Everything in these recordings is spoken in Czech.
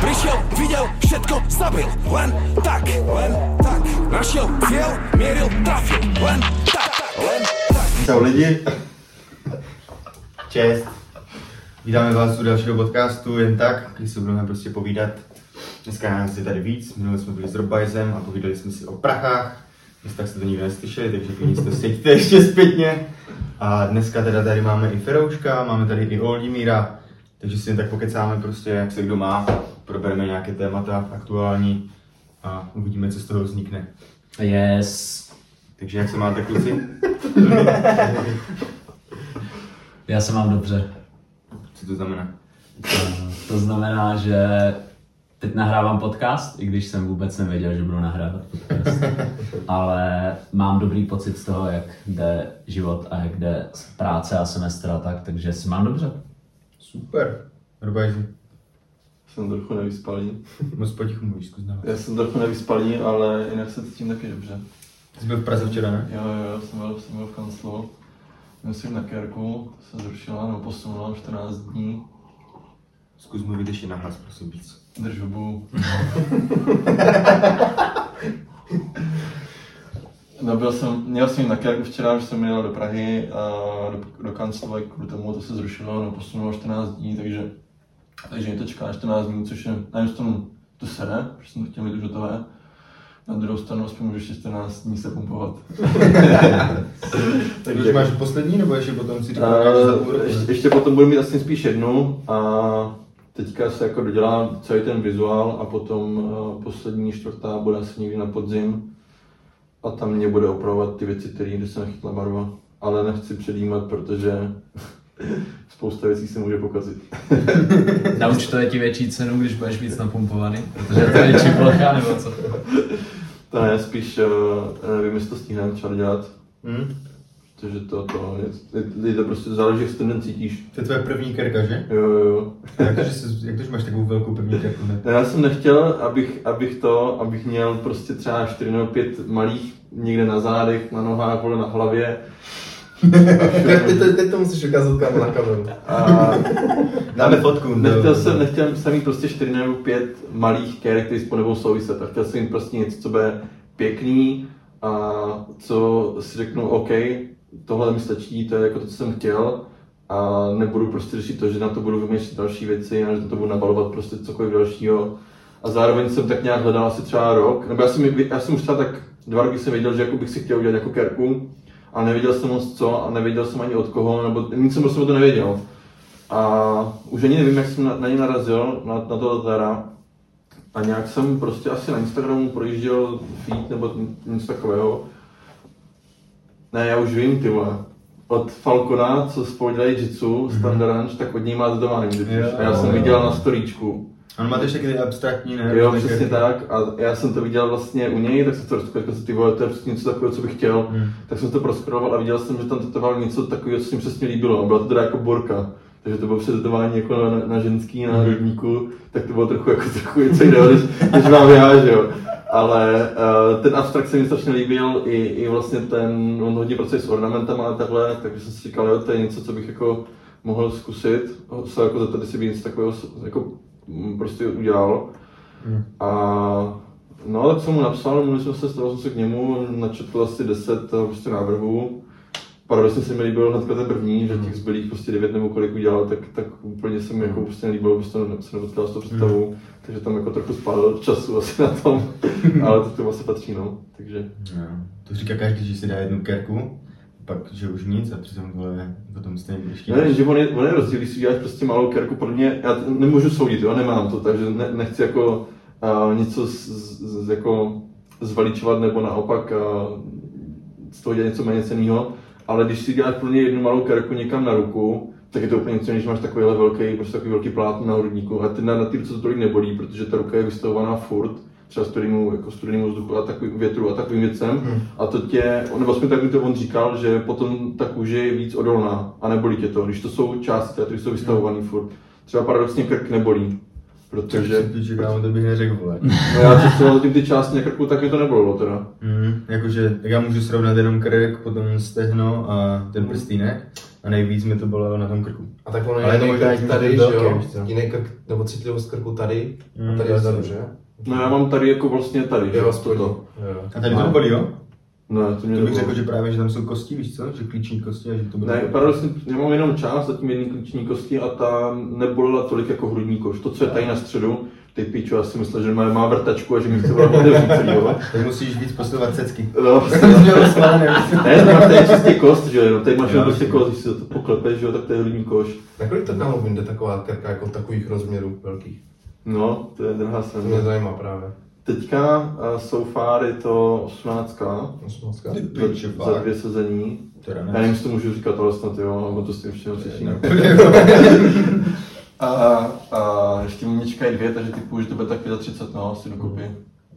Prišiel, videl, všetko zabil Len tak, len tak Našiel cieľ, mieril, trafil Len tak, len tak Čau lidi. Čest. Vítáme vás u dalšího podcastu jen tak, když si budeme prostě povídat. Dneska nás je tady víc, minule jsme byli s Robajzem a povídali jsme si o prachách. Dnes tak jste to nikdo neslyšeli, takže klidně to sjeďte ještě zpětně. A dneska teda tady máme i Ferouška, máme tady i Oldimíra, takže si jen tak pokecáme prostě, jak se kdo má, probereme nějaké témata aktuální a uvidíme, co z toho vznikne. Yes. Takže jak se máte kluci? Já se mám dobře. Co to znamená? Eh, To znamená, že teď nahrávám podcast, i když jsem vůbec nevěděl, že budu nahrávat podcast. Ale mám dobrý pocit z toho, jak jde život a jak jde práce a semestr a tak, takže se mám dobře. Super. Robajzi, Jsem trochu nevyspalý. moc potichu mluvíš, zkus. Já jsem trochu nevyspalý, ale jinak se cítím taky dobře. Jsi byl v Praze včera, ne? Jo, jo, jsem byl, jsem byl v kanclu. Myslím na Kerku, to se zrušila, nebo posunula 14 dní. Zkus mluvit ještě nahlas, prosím víc. Drž hubu. No byl jsem, měl jsem na Kerku včera, že jsem jel do Prahy a do, do kanclu, kvůli tomu to se zrušilo, no posunulo 14 dní, takže, takže mě to čeká 14 dní, což je, na jednu stranu to sere, protože jsem to chtěl mít už hotové, na druhou stranu aspoň můžu ještě 14 dní se pumpovat. Takže už máš poslední, nebo ještě potom si půl roku? ještě, ještě potom budu mít asi spíš jednu a teďka se jako dodělá celý ten vizuál a potom uh, poslední čtvrtá bude asi někdy na podzim a tam mě bude opravovat ty věci, které kde se nechytla barva. Ale nechci předjímat, protože spousta věcí se může pokazit. Nauč to je ti větší cenu, když budeš víc napumpovaný, protože to je větší plocha nebo co? To ne, spíš uh, nevím, jestli to stihneme třeba dělat, Hm? protože to, to, je, je, to prostě záleží, jak se ten den cítíš. To je tvoje první kerka, že? Jo, jo, jo. Jak to, že, jsi, jak to, že máš takovou velkou první kerku, ne? Ne, Já jsem nechtěl, abych, abych to, abych měl prostě třeba 4 nebo 5 malých někde na zádech, na nohách, vole na hlavě. Teď, teď, teď to musíš ukázat kam na kameru. A Dáme fotku. nechtěl jsem, nechtěl jsem mít prostě 4 nebo 5 malých kérek, které spolu nebudou souviset. A chtěl jsem mít prostě něco, co bude pěkný a co si řeknu, OK, tohle mi stačí, to je jako to, co jsem chtěl. A nebudu prostě řešit to, že na to budu vymýšlet další věci, a že na to budu nabalovat prostě cokoliv dalšího. A zároveň jsem tak nějak hledal asi třeba rok, nebo já jsem, já jsem už třeba tak dva roky jsem věděl, že jako bych si chtěl udělat jako kerku, a nevěděl jsem moc co a nevěděl jsem ani od koho, nebo nic jsem prostě o to nevěděl. A už ani nevím, jak jsem na, na ně narazil, na, na to teda. A nějak jsem prostě asi na Instagramu projížděl feed nebo něco takového. Ne, já už vím, ty vole. Od Falcona, co spolu dělají jitsu, Standard Ranch, tak od něj má tetování. totiž. Jo, A já jsem viděl na storíčku. On má ještě taky abstraktní, ne? Jo, přesně kerky. tak. A já jsem to viděl vlastně u něj, tak jsem to rozkoukal, že ty vole, to je přesně něco takového, co bych chtěl. Hmm. Tak jsem to proskroloval a viděl jsem, že tam tetoval něco takového, co se mi přesně líbilo. A byla to teda jako borka. Takže to bylo předtetování jako na, na ženský, na hrudníku, tak to bylo trochu jako trochu něco jiného, než, než mám já, že jo. Ale uh, ten abstrakt se mi strašně líbil, i, i vlastně ten, on hodně pracuje s ornamentama a takhle, takže jsem si říkal, jo, to je něco, co bych jako mohl zkusit, se jako zeptat, jestli by něco takového jako prostě udělal. Hmm. A no, tak jsem mu napsal, mluvili jsme se, stalo jsem se k němu, načetl asi 10 eh, prostě návrhů. Paradoxně se mi líbil hnedka ten první, že těch zbylých prostě 9 nebo kolik udělal, tak, tak úplně se mi jako prostě nelíbilo, prostě to se nedotkal s tou představou, takže tam jako trochu spálil času asi na tom, ale to k tomu asi patří, no, takže Jo. To říká každý, že si dá jednu kerku, pak, že už nic a přitom vole, potom stejně ještě. Ne, že on je, on je rozdíl, když si uděláš prostě malou kerku, podle mě, já nemůžu soudit, jo, nemám to, takže ne, nechci jako uh, něco z, z, jako zvaličovat nebo naopak uh, z toho dělat něco méně cenného, ale když si děláš pro mě jednu malou kerku někam na ruku, tak je to úplně něco, když máš takovýhle velký, prostě takový velký plátno na hrudníku a ty na, na ty to tolik nebolí, protože ta ruka je vystavovaná furt, třeba studenému, jako studenému vzduchu a takovým větru a takovým věcem. Hmm. A to tě, nebo aspoň tak to on říkal, že potom ta kůže je víc odolná a nebolí tě to, když to jsou části, které jsou vystavované furt. Třeba paradoxně krk nebolí. Protože Ty čekám, to bych neřekl, vole. no já co jsem zatím ty části na krku, tak mi to nebolelo teda. Mm, jakože, tak já můžu srovnat jenom krk, potom stehno a ten prstýnek. A nejvíc mi to bylo na tom krku. A tak ono Ale je to jiný možná krk tady, že to je jo? Jiný krk, nebo citlivost krku tady Mm, a tady jasně. vzadu, že? No já mám tady jako vlastně tady, že Jo, toto. to. Jo. A tady to bolí, jo? Ne, to mě To bych řekl, že právě, že tam jsou kosti, víš co? Že klíční kosti a že to bude... Ne, paradoxně, já mám jenom část, zatím jedný klíční kosti a ta nebolela tolik jako hrudní koš. To, co je tady na středu, ty píču, já si myslel, že má, má vrtačku a že mi chce volat otevřít celýho. Tak musíš víc posilovat cecky. No, ne, ty máš tady čistě kost, že jo, no, tady máš jenom prostě kost, když si to poklepeš, že jo, tak to je hrudní koš. Na kolik to kámo vyjde taková krka jako takových rozměrů velkých? No, to je druhá To mě strana. zajímá právě. Teďka uh, so far je to 18 Osmnáctka. Ty za, piče, za dvě sezení. Já ne. nevím, jestli to můžu říkat, ale snad jo, nebo to s tím ještě nepřičím. A, a ještě mimička je dvě, takže typu, že to bude tak 35, no, asi dokupy.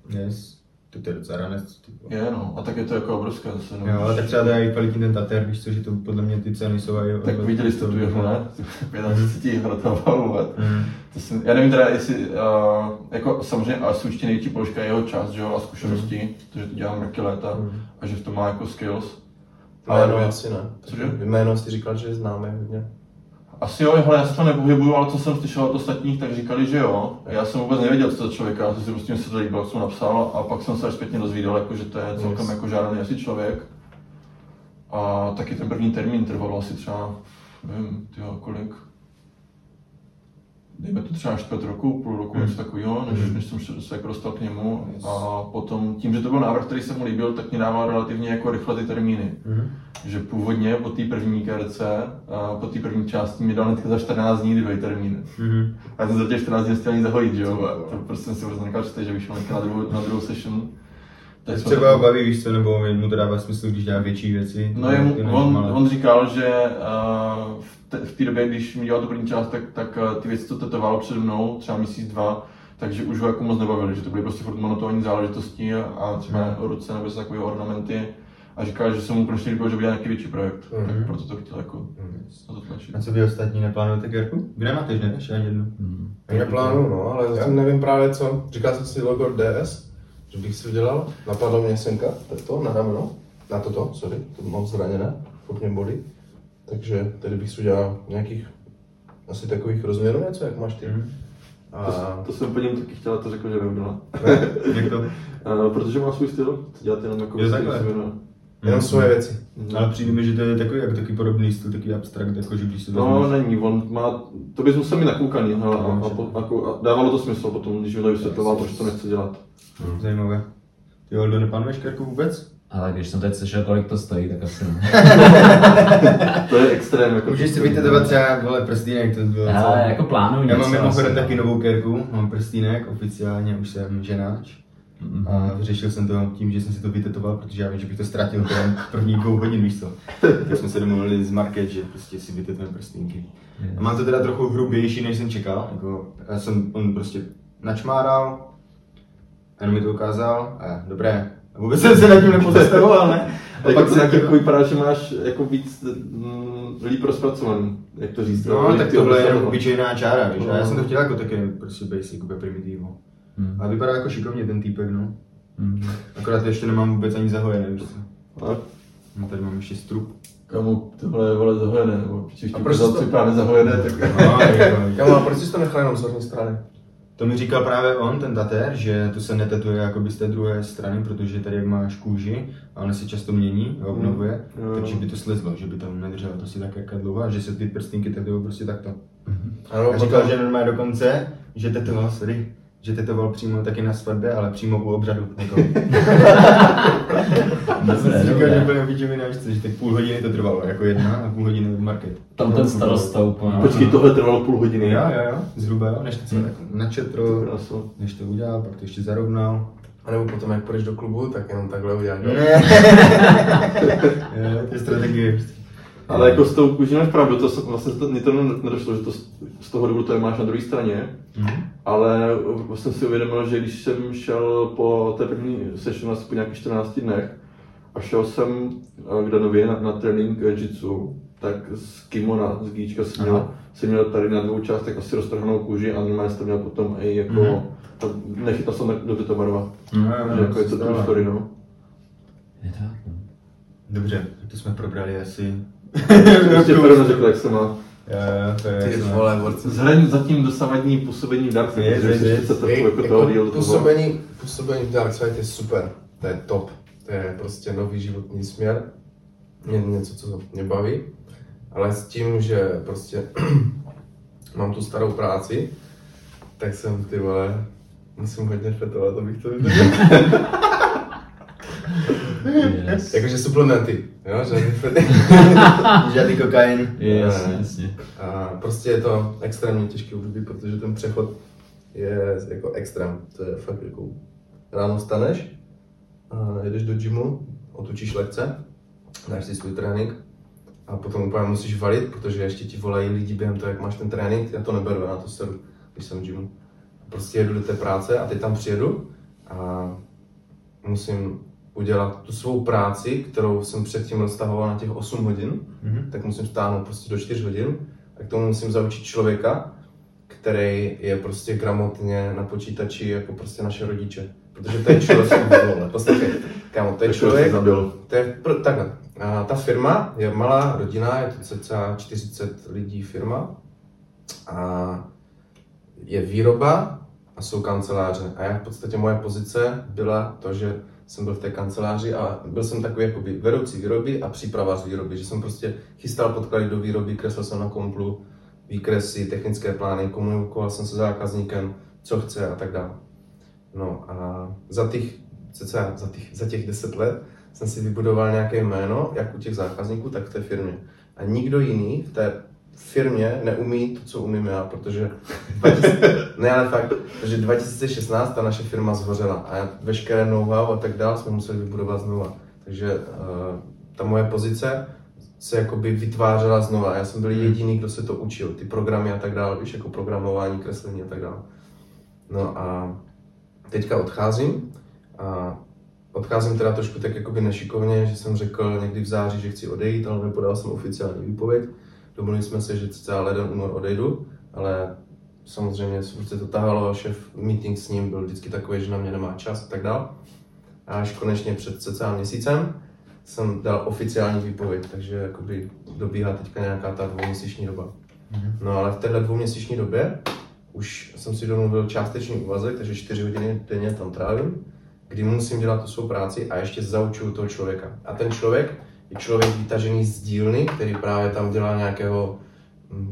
Yes. To je docela ranec. Je, no, a tak je to jako obrovské zase, no. Jo, ale tak třeba to i kvalitní ten tater, víš co, že to podle mě ty ceny jsou i... Tak viděli jste tu jeho, ne? 35 hratovalo, ale Mm. to jsem, já nevím teda, jestli, uh, jako samozřejmě asi určitě největší položka je jeho čas, že jo, a zkušenosti, protože to dělám roky léta a že v tom má jako skills. Ale no Ale asi ne. Cože? Jméno jsi říkal, že známe hodně. Asi jo, hele, já se to nepohybuju, ale co jsem slyšel od ostatních, tak říkali, že jo. Já jsem vůbec nevěděl, co to člověka, já jsem si prostě se to líbilo, jsem napsal a pak jsem se až zpětně dozvídal, jako, že to je celkem Yes. jako žádný asi člověk. A taky ten první termín trval asi třeba, nevím, tyjo, kolik, dejme to třeba čtvrt roku, půl roku, něco takového, než, než jsem se- se jako dostal k němu. A potom tím, že to byl návrh, který se mu líbil, tak mě dával relativně jako rychle ty termíny. Mhm. Že původně po té první KRC, a po té první části mi dal hnedka za 14 dní dvě termíny. Mhm. A já jsem za těch 14 dní nestihl ani zahojit, že jo? A to prostě jsem si vůbec nekal že vyšel na druhou, na druhou session. Tak jsme Třeba tak- baví, víš co, nebo mu to dává smysl, když dělá větší věci. No jemu, on, malé. on říkal, že uh, v, te, v té době, když mi dělal tu první část, tak, tak uh, ty věci, co tetoval přede mnou, třeba měsíc, dva, takže už ho jako moc nebavili, že to byly prostě furt monotónní záležitosti a třeba Mhm. ruce nebo takové ornamenty. A říkal, že se mu konečně líbilo, že bude nějaký větší projekt, Mhm. tak proto to chtěl jako na to tlačit. A co vy ostatní neplánujete Gerku? Vy nemáte, že ne? Ještě ani jednu. Hmm. Já neplánuju, no, ale zatím nevím právě co. Říkal jsem si logo DS, že bych si udělal. Napadlo mě senka, to je to, na rameno. Na toto, sorry, to mám zraněné, furt mě bolí. Takže tady bych si udělal nějakých asi takových rozměrů něco, jak máš ty. Mhm. A To, to jsem úplně taky chtěl, a to řekl, že neudělá. Jak to? Protože má svůj styl, to dělat jenom jako vlastně takhle. Jenom svoje věci. Ale přijde mi, že to je takový, jako taky podobný styl, takový abstrakt, jako že když se No, vezmeš- není, on má, to bys musel mít nakoukaný, hele, a, No, a, po- jako, a, dávalo to smysl potom, když mi to vysvětloval, proč to nechce dělat. Zajímavé. Ty Oldo, neplánuješ Gerku vůbec? Ale když jsem teď slyšel, kolik to stojí, tak asi ne. To je extrém, jako Můžeš si vytetovat třeba, vole, prstínek, to bylo Ale jako plánuju Já mám mimochodem taky no. novou kerku, mám prstínek, oficiálně už jsem ženáč. A vyřešil jsem to tím, že jsem si to vytetoval, protože já vím, že bych to ztratil během první dvou hodin, víš co. Tak jsme se domluvili z Market, že prostě si vytetujeme prstínky. A mám to teda trochu hrubější, než jsem čekal. Jako, já jsem, on prostě načmáral, jenom mi to ukázal a dobré. A vůbec jsem se nad tím nepozastavoval, ne? A Tak pak se tak jako vypadá, že máš jako víc mm, líp rozpracovaný, jak to říct. No, tak ty tohle je obyčejná čára, víš, a já No. jsem to chtěl jako taky prostě basic, úplně primitivo. Hmm. A vypadá jako šikovně ten týpek, no. Hmm. Akorát ještě nemám vůbec ani zahojené, víš co. A No, tady mám ještě strup. Kamu, tohle je vole zahojené, nebo A ti proč jsi to- co vypadá nezahojené, tak... No, Kámo, a proč jsi to nechal jenom z horní strany? To mi říkal právě on, ten tater, že to se netetuje jakoby z té druhé strany, protože tady jak máš kůži a ona se často mění a obnovuje, Mm. Takže by to slezlo, že by to nedrželo prostě tak jak dlouho a že se ty prstínky tetují prostě takto. Ano, A říkal, že normálně dokonce, že tetoval, sorry, že tetoval přímo taky na svatbě, ale přímo u obřadu. Jako. Dobré, Říkal, že úplně vyčivináš, že tak půl hodiny to trvalo, jako jedna a půl hodiny market. Tam ten starosta úplně. Počkej, tohle trvalo půl hodiny. Jo, jo, jo, zhruba jo, než to celé tak načetl, než to udělal, pak to ještě zarovnal. A nebo potom, jak půjdeš do klubu, tak jenom takhle uděláš. jo? Jo, to je strategie. Ale jako s tou kůží máš pravdu, to jsem, vlastně to, mě to nedošlo, že to z- toho důvodu to je máš na druhé straně, Mhm. Ale vlastně si uvědomil, že když jsem šel po té první session asi po nějakých 14 dnech a šel jsem eh, k Danovi na, na trénink jitsu, tak z kimona, z gíčka jsem měl jsi měl tady na dvou částech asi roztrhanou kůži a normálně to měl potom i jako, Mhm. mm. nechytal jsem ta barva. No, že jako je to true story, no. Je tak, no. Dobře, to jsme probrali asi. Prostě Ferno řekl, jak se má. Jo, to je Ty vole, zatím dosavadní působení v Dark Side, Je, je, Ej, jako toho jako toho. působení, působení v Dark Side je super, to je top, to je prostě nový životní směr, je něco, co mě baví, ale s tím, že prostě mám tu starou práci, tak jsem ty vole, musím hodně fetovat, abych to vydržel. Yes. Jakože suplementy, jo, že fety. Žádný kokain. Yes, Ne. jasně. A prostě je to extrémně těžký období, protože ten přechod je jako extrém. To je fakt jako ráno staneš, a jedeš do gymu, otočíš lekce, dáš si svůj trénink a potom úplně musíš valit, protože ještě ti volají lidi během toho, jak máš ten trénink, já to neberu, na to sedu, když jsem v gymu. Prostě jedu do té práce a teď tam přijedu a musím udělat tu svou práci, kterou jsem předtím roztahoval na těch 8 hodin, Mhm. tak musím stáhnout prostě do 4 hodin a k tomu musím zaučit člověka, který je prostě gramotně na počítači jako prostě naše rodiče. Protože to je člověk, poslouchej, kámo, to je člověk, to je takhle. A ta firma je malá rodina, je to cca 40 lidí firma a je výroba a jsou kanceláře. A já v podstatě moje pozice byla to, že jsem byl v té kanceláři a byl jsem takový jakoby vedoucí výroby a příprava z výroby, že jsem prostě chystal podklady do výroby, kreslil jsem na komplu výkresy, technické plány, komunikoval jsem se zákazníkem, co chce a tak dále. No a za těch, cca za těch, za těch 10 let jsem si vybudoval nějaké jméno, jak u těch zákazníků, tak v té firmě. A nikdo jiný v té firmě neumí to, co umím já, protože 2000, ne, ale fakt, protože 2016 ta naše firma zhořela a veškeré know-how a tak dále jsme museli vybudovat znova. Takže uh, ta moje pozice se jakoby vytvářela znova. Já jsem byl jediný, kdo se to učil, ty programy a tak dále, víš, jako programování, kreslení a tak dále. No a teďka odcházím a odcházím teda trošku tak jakoby nešikovně, že jsem řekl někdy v září, že chci odejít, ale nepodal jsem oficiální výpověď. Domluvili jsme se, že cca leden, únor odejdu, ale samozřejmě se to tahalo, šéf meeting s ním byl vždycky takový, že na mě nemá čas a tak dál. A až konečně před cca měsícem jsem dal oficiální výpověď, takže jakoby dobíhá teďka nějaká ta dvouměsíční doba. No ale v téhle dvouměsíční době už jsem si domluvil částečný úvazek, takže 4 hodiny denně tam trávím, kdy musím dělat tu svou práci a ještě zaučuju toho člověka. A ten člověk je člověk vytažený z dílny, který právě tam dělá nějakého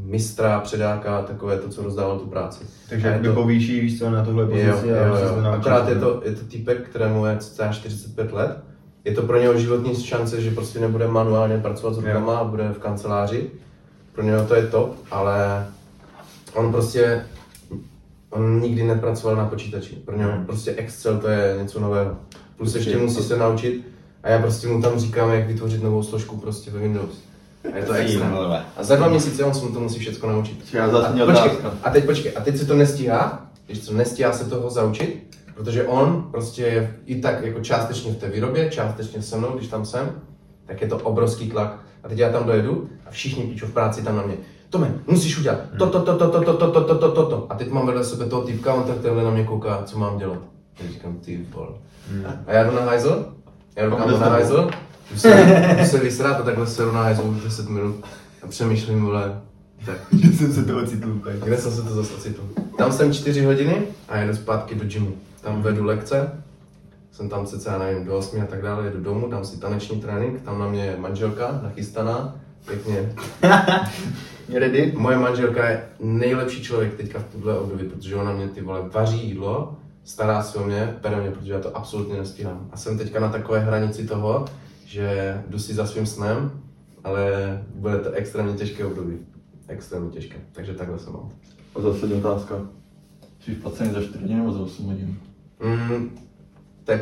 mistra, předáka, takové to, co rozdával tu práci. Takže jakoby to- povýší, víš co, na tohle Jo, pozici jo, jo. to naučíš. Akorát je to, je to týpek, kterému je cca 45 let. Je to pro něho životní šance, že prostě nebude manuálně pracovat s rukama a bude v kanceláři. Pro něho to je top, ale on prostě on nikdy nepracoval na počítači. Pro něho prostě Excel to je něco nového. Plus ještě musí se naučit a já prostě mu tam říkám, jak vytvořit novou složku prostě ve Windows. A je to extra. A za dva měsíce on se mu to musí všechno naučit. Já zase A, počkej, a teď počkej, a teď se to nestíhá, víš co, nestíhá se toho zaučit, protože on prostě je i tak jako částečně v té výrobě, částečně se mnou, když tam jsem, tak je to obrovský tlak. A teď já tam dojedu a všichni píču v práci tam na mě. Tome, musíš udělat to, to, to, to, to, to, to, to, to, to, to, to. A teď mám vedle sebe toho týpka, on tak tenhle na mě kouká, co mám dělat. Já říkám, ty vole. A já jdu na hajzl, já jdu kam na hajzl, jdu se, jdu se vysrát a takhle se na hajzl už 10 minut a přemýšlím, vole, tak Že jsem se toho ocitl úplně. kde jsem se to zase ocitl? Tam jsem 4 hodiny a jedu zpátky do gymu. Tam vedu lekce, jsem tam cca, nevím, do 8 a tak dále, jedu domů, dám si taneční trénink, tam na mě je manželka, nachystaná, pěkně. Ready? Moje manželka je nejlepší člověk teďka v tuhle období, protože ona mě ty vole vaří jídlo, stará se o mě, bere mě, protože já to absolutně nestíhám. A jsem teďka na takové hranici toho, že jdu si za svým snem, ale bude to extrémně těžké období. Extrémně těžké, takže takhle se mám. A zase otázka. Jsi placený za 4 hodiny nebo za 8 hodin? Mm, tak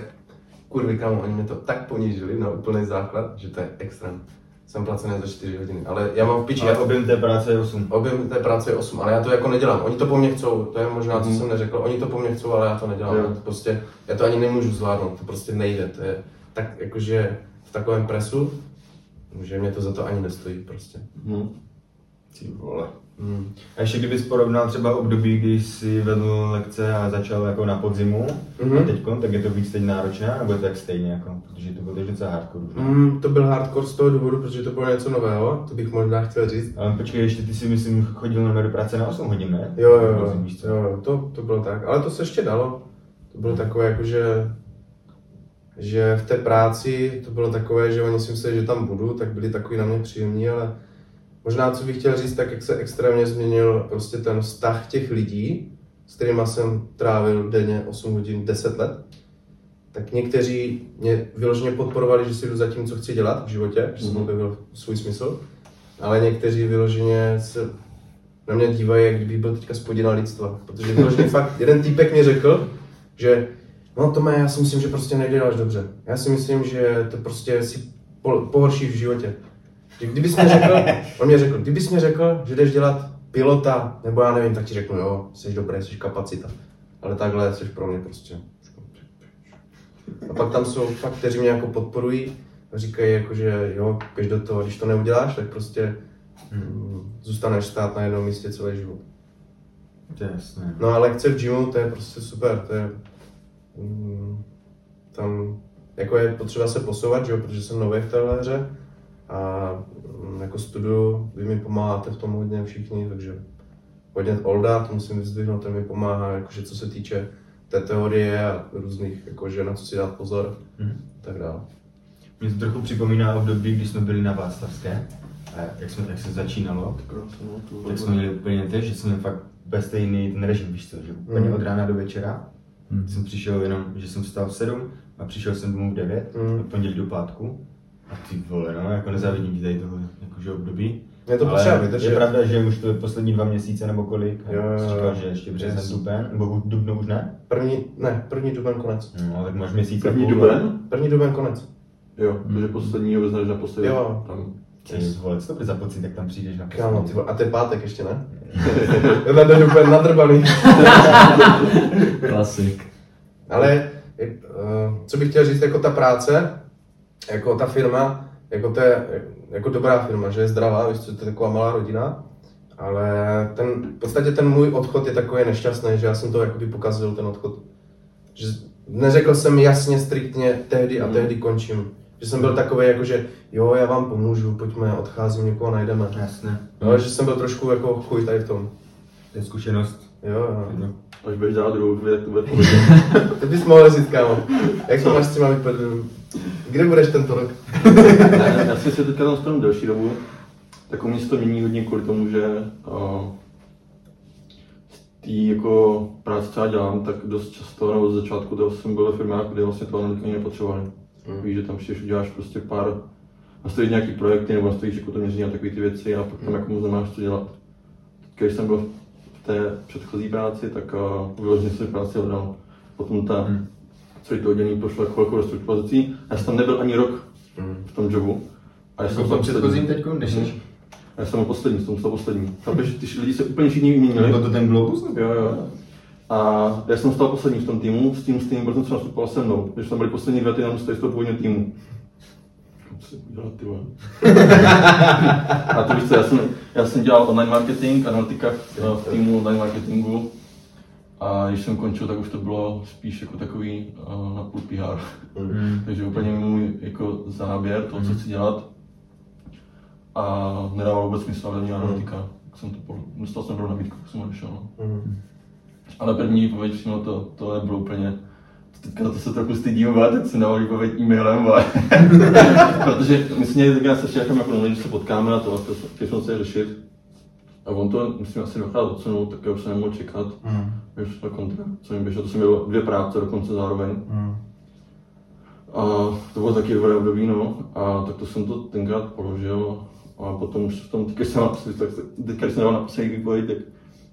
kurvy kámo, oni mě to tak ponížili na úplný základ, že to je extrém. Jsem placený za 4 hodiny, ale já mám v piči, A já objem té práce je 8. Objem té práce je 8, ale já to jako nedělám. Oni to po mně chcou, to je možná, co jsem neřekl. Oni to po mně chcou, ale já to nedělám. Jo. To prostě, já to ani nemůžu zvládnout, to prostě nejde. To je tak jakože v takovém presu, že mě to za to ani nestojí prostě. Hm. Ty vole. Hmm. A ještě kdybys porovnal třeba období, kdy jsi vedl lekce a začal jako na podzimu, Mhm. mm-hmm. a teďkon, tak je to víc teď náročné, nebo je to tak stejně jako, protože to bylo docela hardcore. ne? Mm, to byl hardcore z toho důvodu, protože to bylo něco nového, to bych možná chtěl říct. Ale počkej, ještě ty si myslím chodil na do práce na 8 hodin, ne? Jo, jo, jo, jo, jo to, to bylo tak, ale to se ještě dalo. To bylo takové jako, že, že v té práci to bylo takové, že oni si mysleli, že tam budu, tak byli takový na mě příjemní, ale možná co bych chtěl říct, tak jak se extrémně změnil prostě ten vztah těch lidí, s kterými jsem trávil denně 8 hodin, 10 let, tak někteří mě vyloženě podporovali, že si jdu za tím, co chci dělat v životě, že jsem objevil svůj smysl, ale někteří vyloženě se na mě dívají, jak kdyby byl teďka spodina lidstva. Protože vyloženě fakt, jeden týpek mi řekl, že no Tome, já si myslím, že prostě neděláš dobře. Já si myslím, že to prostě si po- pohoršíš v životě. Kdybys mě řekl, on mě řekl, kdybys mě řekl, že jdeš dělat pilota, nebo já nevím, tak ti řeknu, jo, jsi dobrý, jsi kapacita. Ale takhle jsi pro mě prostě. A pak tam jsou fakt, kteří mě jako podporují a říkají jako, že jo, pěš do toho, když to neuděláš, tak prostě mm, zůstaneš stát na jednom místě celý život. To je jasné. No a lekce v gymu, to je prostě super, to je, mm, tam jako je potřeba se posouvat, že jo, protože jsem nový v téhle hře a mm, jako studuju, vy mi pomáháte v tom hodně všichni, takže hodně Olda, to musím vyzdvihnout, ten mi pomáhá, jakože co se týče té teorie a různých, jakože na co si dát pozor, Mhm. tak dále. Mě to trochu připomíná období, kdy jsme byli na Václavské, a jak, jsme, jak se začínalo, tak jsme měli úplně ty, že jsme fakt bez stejný ten režim, víš co, že úplně Mhm. od rána do večera. Jsem přišel jenom, že jsem vstal v 7 a přišel jsem domů v 9, Mhm. od pondělí do pátku. A ty vole, no, jako nezávidím ti tady toho jakože období. Je to Ale potřeba vydržet. Je pravda, že už to je poslední dva měsíce nebo kolik. Jo, jo, říkal, že ještě březen, Yes. duben, nebo u dubnu už ne? První, ne, první duben konec. No, tak máš měsíc První půl. duben? První duben konec. Jo, takže poslední vyznali naposledy. Jo. Tam. Ty vole, co to bude za pocit, jak tam přijdeš na Kámo, ty vole, a to je pátek ještě, ne? Na den úplně nadrbaný. Klasik. Ale eh, co bych chtěl říct, jako ta práce, jako ta firma, jako to je jako dobrá firma, že je zdravá, víš co, to je taková malá rodina, ale ten, v podstatě ten můj odchod je takový nešťastný, že já jsem to jakoby pokazil, ten odchod. Že neřekl jsem jasně, striktně tehdy a tehdy končím. Že jsem byl takový jako, že jo, já vám pomůžu, pojďme, odcházím, někoho najdeme. Jasné. No, že jsem byl trošku jako chuj tady v tom. To je zkušenost. Jo, jo. No. Až budeš dát druhou dvě, to bude pohodě. To bys mohl říct, kámo. Jak to máš s těma vypadlým? Kde budeš tento rok? Ne, já si si teďka tam spomínám delší dobu, tak u mě se to mění hodně kvůli tomu, že uh, z té jako práce, co já dělám, tak dost často, nebo z začátku to jsem byl ve firmách, kde vlastně to analytiky nepotřebovali. Mm. Víš, že tam přijdeš, uděláš prostě pár, nastavíš nějaký projekty, nebo nastavíš jako to měření a takové ty věci a pak tam jako moc nemáš co dělat. Když jsem byl v té předchozí práci, tak vyloženě jsem práci oddal. Potom ta, Mm. celé to oddělení prošlo jako velkou restrukturalizací. Já jsem tam nebyl ani rok v tom jobu. A já Jako v tom předchozím teď, než jsi? A já jsem byl poslední, jsem byl poslední. Chápeš, ty lidi se úplně všichni vyměnili. Nebo to ten Globus? Jo, jo. A já jsem stal poslední v tom týmu, s tím s tím, protože jsem nastupoval se mnou. Když jsme byli poslední dva týdny, z toho původního týmu. Co jsem udělal, ty? A to víš co, já jsem, já jsem dělal online marketing, analytika v, v týmu online marketingu. A když jsem končil, tak už to bylo spíš jako takový uh, na půl PR. Mm. Takže úplně můj jako záběr toho, co chci dělat. A nedával vůbec smysl hlavní analytika. Tak jsem to pol... dostal jsem do nabídku, tak jsem odešel. No. Mm. Ale první výpověď to, to nebylo úplně Teďka to se trochu stydím, ale tak jsem dával výpověď e-mailem, protože my jsme takhle se šéfem jako že se potkáme a to, to všechno se řešit. A on to, myslím, asi dvakrát odsunul, tak já už se nemohl čekat. Mm. Už na kontrakt, co mi běželo, to jsem měl dvě práce dokonce zároveň. Mm. A to bylo taky dobré období, no. A tak to jsem to tenkrát položil. A potom už v tom, teďka jsem napsal, tak se- teďka, když jsem dal na poslední výpověď, tak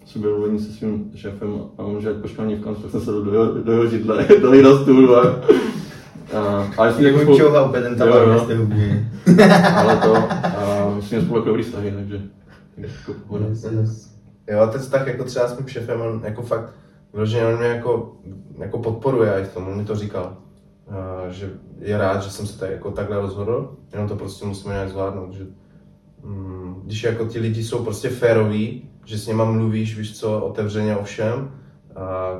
jsem byl mluvení se svým šéfem a on, že ať počkal mě v kancu, tak jsem se do, do, jeho- do jeho židle, do jeho stůl. A, a, ale jsme Jak jako spolu, čouhal úplně ten Jo, tabak, jo. jste hubí. ale to, a my jsme spolu jako dobrý vztahy, takže jako pohoda. Jo, a ten vztah jako třeba s mým šefem, on jako fakt, vyloženě on mě jako, jako podporuje i v tom, on mi to říkal. Uh, že je rád, že jsem se tak, jako takhle rozhodl, jenom to prostě musíme nějak zvládnout, že mm, když jako ti lidi jsou prostě féroví, že s něma mluvíš, víš co, otevřeně o všem a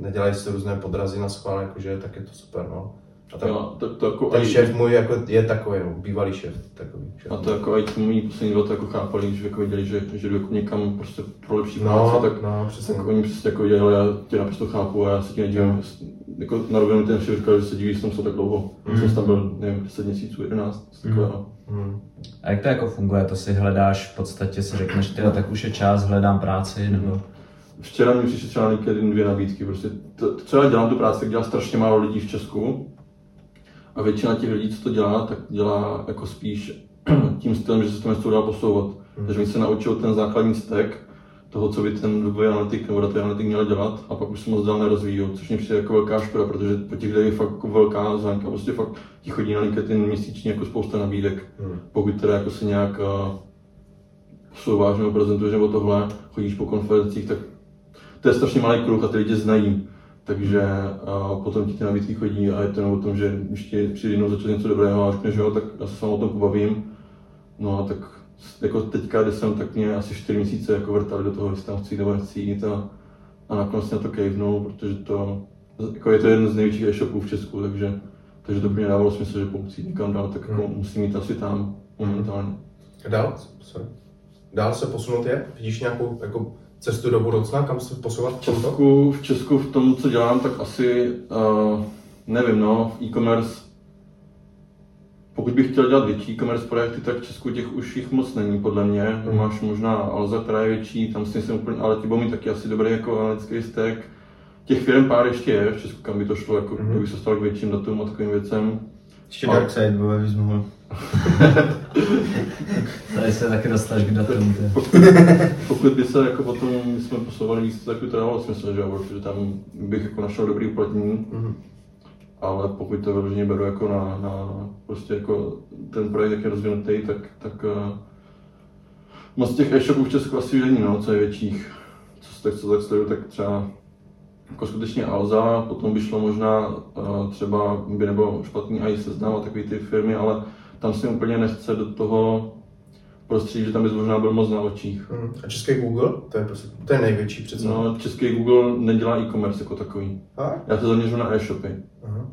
nedělají se různé podrazy na schvál, jakože, tak je to super, no. A ten, Jo, to, to jako ten šéf můj jako je takový, no, bývalý šéf, takový šéf. A to jako i ti moji poslední dva to jako chápali, když jako viděli, že, že jdu jako někam prostě pro lepší No, práci, tak, no, přesně. tak oni přesně jako viděli, ale já tě naprosto chápu a já se tím nedívám. Jako na rovinu ten šéf říkal, že se díví, že jsem se tak dlouho. Mm. Jsem tam byl, nevím, 10 měsíců, 11, mm. takového. Hmm. A jak to jako funguje? To si hledáš, v podstatě si řekneš, ty tak už je čas, hledám práci, nebo... Včera mi přišly třeba LinkedIn dvě nabídky. Prostě to, co já dělám tu práci, tak dělá strašně málo lidí v Česku. A většina těch lidí, co to dělá, tak dělá jako spíš tím stylem, že se to něco dá posouvat. Mm. Takže oni se naučil ten základní stack toho, co by ten webový analytik nebo datový analytik měl dělat a pak už se moc dál nerozvíjí, což mě přijde jako velká škoda, protože po těch lidech je fakt jako velká zájemka, prostě fakt ti chodí na LinkedIn měsíčně jako spousta nabídek, Hmm. pokud teda jako se nějak uh, posouváš nebo prezentuješ nebo tohle, chodíš po konferencích, tak to je strašně malý kruh a ty lidi znají. Takže a potom ti ty nabídky chodí a je to jenom o tom, že ti přijde jednou začít něco dobrého a řekneš, že jo, tak já se s o tom pobavím. No a tak jako teďka, kde jsem, tak mě asi 4 měsíce jako vrtali do toho, jestli tam chci nebo nechci jít a, a nakonec na to kejvnul, protože to, jako je to jeden z největších e-shopů v Česku, takže, takže to by mě dávalo smysl, že pokud jít někam dál, tak jako musím mít asi tam momentálně. A dál? Sorry. Dál se posunout je? Vidíš nějakou jako cestu do budoucna, kam se posouvat v? Česku, v Česku v tom, co dělám, tak asi, uh, nevím, no, v e-commerce, pokud bych chtěl dělat větší e-commerce projekty, tak v Česku těch už jich moc není, podle mě. Mhm. Máš možná Alza, která je větší, tam si nejsem úplně, ale ti budou mít taky asi dobrý jako analytický stack. Těch firm pár ještě je v Česku, kam by to šlo, jako Mhm. kdyby se stal k větším datům a takovým věcem. Ještě Darkseid, bo bys mohl. Tady se taky dostaneš k datům. ty. Pokud by se jako potom my jsme posouvali víc, tak by to dávalo smysl, že protože tam bych jako našel dobrý uplatnění. Mhm. Ale pokud to vyloženě beru jako na, na prostě jako ten projekt, jak je rozvinutý, tak, tak uh, moc těch e-shopů v Česku asi není, no, co je větších, co tak, co tak sleduju, tak třeba jako skutečně Alza, potom by šlo možná uh, třeba, by nebylo špatný i seznam a takové ty firmy, ale tam si úplně nechce do toho prostředí, že tam bys možná byl moc na očích. Mhm. A český Google? To je, prostě, to je největší přece. No, český Google nedělá e-commerce jako takový. A? Já se zaměřuji na e-shopy. Aha.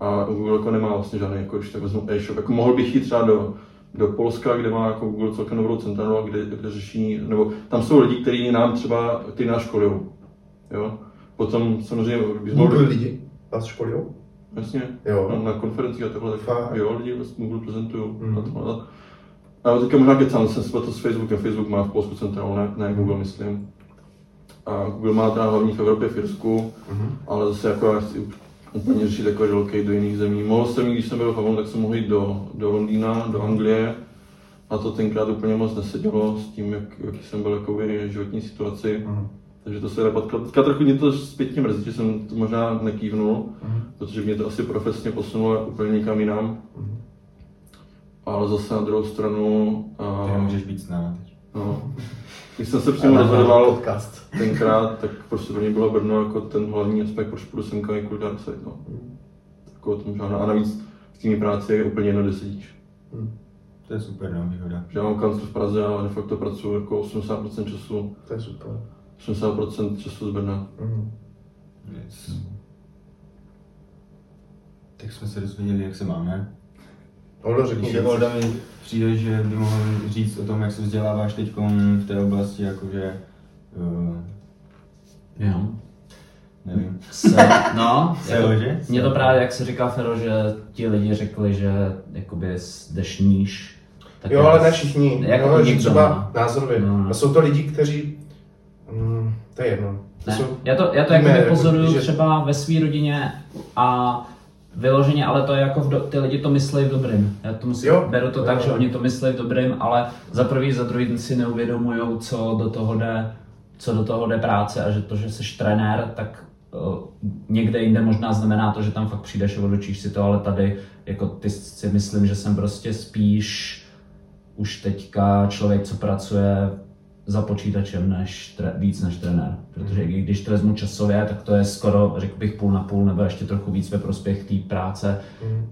A Google jako nemá vlastně žádný, jako když tak vezmu e-shop. Jako mohl bych jít třeba do, do Polska, kde má jako Google celkem dobrou centrálu, kde, kde řeší, nebo tam jsou lidi, kteří nám třeba, ty nás školujou. Jo? Potom samozřejmě, Google mohl, lidi vás školujou? jasně, Jo. na, na konferencích a takhle, tak jo, lidi vlastně Google prezentují. A tohle. A teďka možná kecám, jsem se to s Facebookem, Facebook má v Polsku centrálu, ne, ne Google myslím. A Google má teda hlavní v Evropě, v Irsku, Mhm. ale zase jako já chci úplně řešit jako relocate do jiných zemí. Mohl jsem, když jsem byl v Havanu, tak jsem mohl jít do, do Londýna, do Anglie. A to tenkrát úplně moc nesedělo s tím, jak, jaký jsem byl jako v životní situaci. Mhm. Takže to se nepotkalo. Teďka trochu mě to zpětně mrzí, že jsem to možná nekývnul, Mhm. protože mě to asi profesně posunulo úplně někam jinam. Mhm. Ale zase na druhou stranu, Ty a, nemůžeš být s námi teď. no, když jsem se přímo rozhodoval podcast. tenkrát, tak prostě pro mě bylo Brno jako ten hlavní aspekt, proč půjdu semka je kvůli Darkseid, no. Jako to možná, a navíc v té práci je úplně jedno, kde sedíš. To je super, no, výhoda. Že já mám kancel v Praze, ale de facto pracuji jako 80% času, To je super. 80% času z Brna. Mhm. Yes. Tak jsme se dozvěděli, jak se máme. Oldo, řekni Když věc. Olda mi přijde, že by mohl říct o tom, jak se vzděláváš teď v té oblasti, jakože, uh, Jo. nevím, Se, no, SEO, jako, že? Mně to právě, jak se říká Fero, že ti lidi řekli, že jakoby jdeš níž. Tak Jo, ale ne všichni. Jako no, že třeba no. názorově. No, no. A jsou to lidi, kteří... Mm, to je jedno. To Ne, jsou... já to, já to jako pozoruju že- třeba ve své rodině a vyloženě, ale to je jako v do, ty lidi to myslí v dobrým. Já to musím, Jo. beru to Jo, tak, jo. že oni to myslí v dobrým, ale za prvý, za druhý si neuvědomují, co do toho jde, co do toho jde práce a že to, že jsi trenér, tak uh, někde jinde možná znamená to, že tam fakt přijdeš a odučíš si to, ale tady jako ty si myslím, že jsem prostě spíš už teďka člověk, co pracuje za počítačem než tre, víc než trenér. Protože i když to vezmu časově, tak to je skoro, řekl bych, půl na půl nebo ještě trochu víc ve prospěch té práce.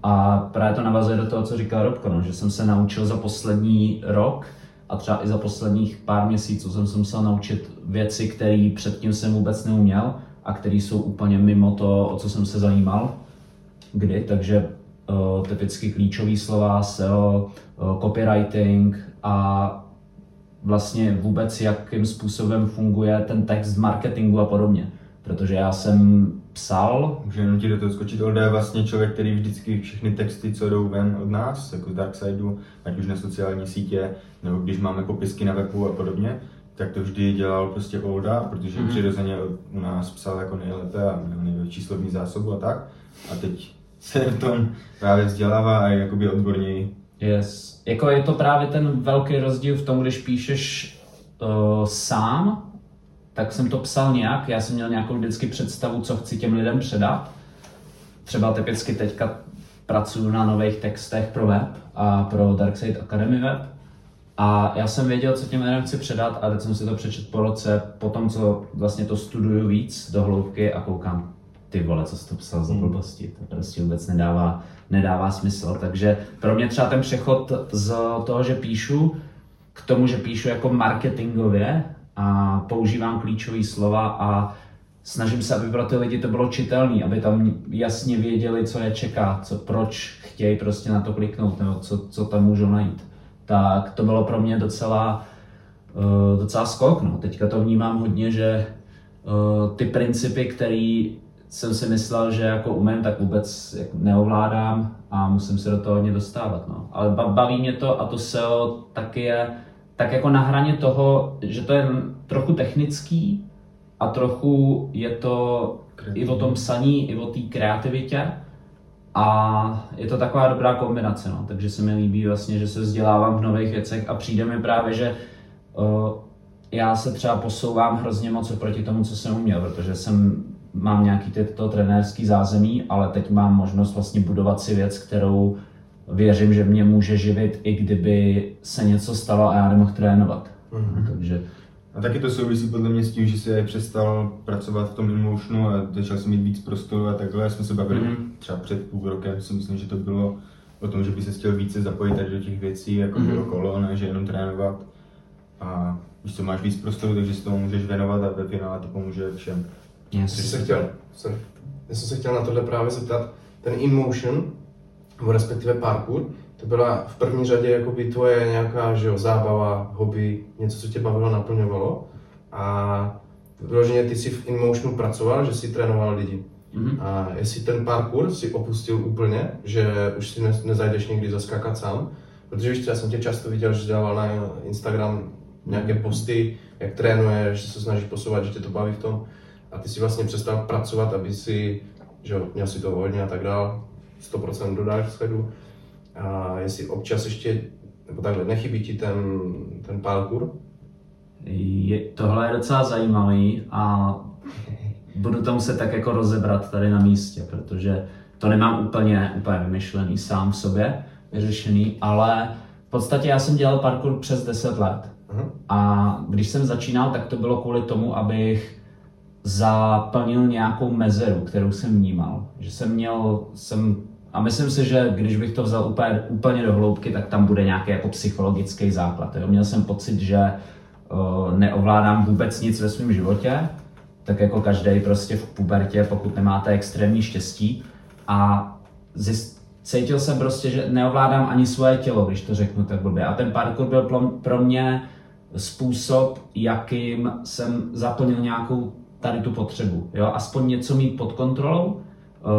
A právě to navazuje do toho, co říkal Robko, no, že jsem se naučil za poslední rok a třeba i za posledních pár měsíců jsem se musel naučit věci, které předtím jsem vůbec neuměl a které jsou úplně mimo to, o co jsem se zajímal kdy, takže uh, typicky klíčové slova, SEO, uh, copywriting a vlastně vůbec jakým způsobem funguje ten text v marketingu a podobně. Protože já jsem psal, Může jenom ti do toho skočit, Olda je vlastně člověk, který vždycky všechny texty, co jdou ven od nás, jako z Darksideu, ať už na sociální sítě, nebo když máme popisky na webu a podobně, tak to vždy dělal prostě Olda, protože mm-hmm. přirozeně u nás psal jako nejlépe a měl největší slovní zásobu a tak. A teď se v tom právě vzdělává a je jakoby odborněji. Yes. Jako je to právě ten velký rozdíl v tom, když píšeš uh, sám, tak jsem to psal nějak, já jsem měl nějakou vždycky představu, co chci těm lidem předat. Třeba typicky teďka pracuji na nových textech pro web a pro Darkside Academy web. A já jsem věděl, co těm lidem chci předat a teď jsem si to přečet po roce, po tom, co vlastně to studuju víc do hloubky a koukám, ty vole, co jsi to psal za blbosti, to prostě vůbec nedává, nedává smysl. Takže pro mě třeba ten přechod z toho, že píšu, k tomu, že píšu jako marketingově a používám klíčové slova a snažím se, aby pro ty lidi to bylo čitelné, aby tam jasně věděli, co je čeká, co, proč chtějí prostě na to kliknout, nebo co, co tam můžou najít. Tak to bylo pro mě docela, uh, docela skok. No. Teďka to vnímám hodně, že uh, ty principy, které jsem si myslel, že jako umím, tak vůbec jako neovládám a musím se do toho hodně dostávat. No. Ale baví mě to a to SEO taky je tak jako na hraně toho, že to je trochu technický a trochu je to i o tom psaní, i o té kreativitě. A je to taková dobrá kombinace, no. takže se mi líbí vlastně, že se vzdělávám v nových věcech a přijde mi právě, že uh, já se třeba posouvám hrozně moc proti tomu, co jsem uměl, protože jsem mám nějaký tyto trenérský zázemí, ale teď mám možnost vlastně budovat si věc, kterou věřím, že mě může živit, i kdyby se něco stalo a já nemohl trénovat. Mm-hmm. Takže a taky to souvisí podle mě s tím, že si přestal pracovat v tom emotionu a začal jsem mít víc prostoru a takhle. Jsme se bavili mm-hmm. třeba před půl rokem, si myslím, že to bylo o tom, že by se chtěl více zapojit tady do těch věcí, jako mm-hmm. bylo kolo, ne, že jenom trénovat. A když to máš víc prostoru, takže si tomu můžeš věnovat a ve finále to pomůže všem. Yes. Jsi se chtěl, sorry. Já jsem se chtěl na tohle právě zeptat, ten InMotion, nebo respektive parkour, to byla v první řadě jakoby tvoje nějaká že jo, zábava, hobby, něco, co tě bavilo, naplňovalo. A vyloženě ty jsi v InMotionu pracoval, že jsi trénoval lidi. Mm-hmm. A jestli ten parkour si opustil úplně, že už si ne, nezajdeš někdy zaskakat sám, protože víš, já jsem tě často viděl, že dával na Instagram nějaké posty, jak trénuješ, že se snažíš posouvat, že tě to baví v tom a ty si vlastně přestal pracovat, aby si, že měl si to volně a tak dál, 100% dodáš sledu. A jestli občas ještě, nebo takhle, nechybí ti ten, ten parkour? Je, tohle je docela zajímavý a budu to muset tak jako rozebrat tady na místě, protože to nemám úplně, úplně vymyšlený sám v sobě, vyřešený, ale v podstatě já jsem dělal parkour přes 10 let. Uh-huh. A když jsem začínal, tak to bylo kvůli tomu, abych zaplnil nějakou mezeru, kterou jsem vnímal. Že jsem měl, jsem, a myslím si, že když bych to vzal úplně, úplně do hloubky, tak tam bude nějaký jako psychologický základ. Jo? Měl jsem pocit, že uh, neovládám vůbec nic ve svém životě, tak jako každý prostě v pubertě, pokud nemáte extrémní štěstí. A zjist, cítil jsem prostě, že neovládám ani svoje tělo, když to řeknu tak blbě. A ten parkour byl pro mě způsob, jakým jsem zaplnil nějakou tady tu potřebu. Jo? Aspoň něco mít pod kontrolou uh,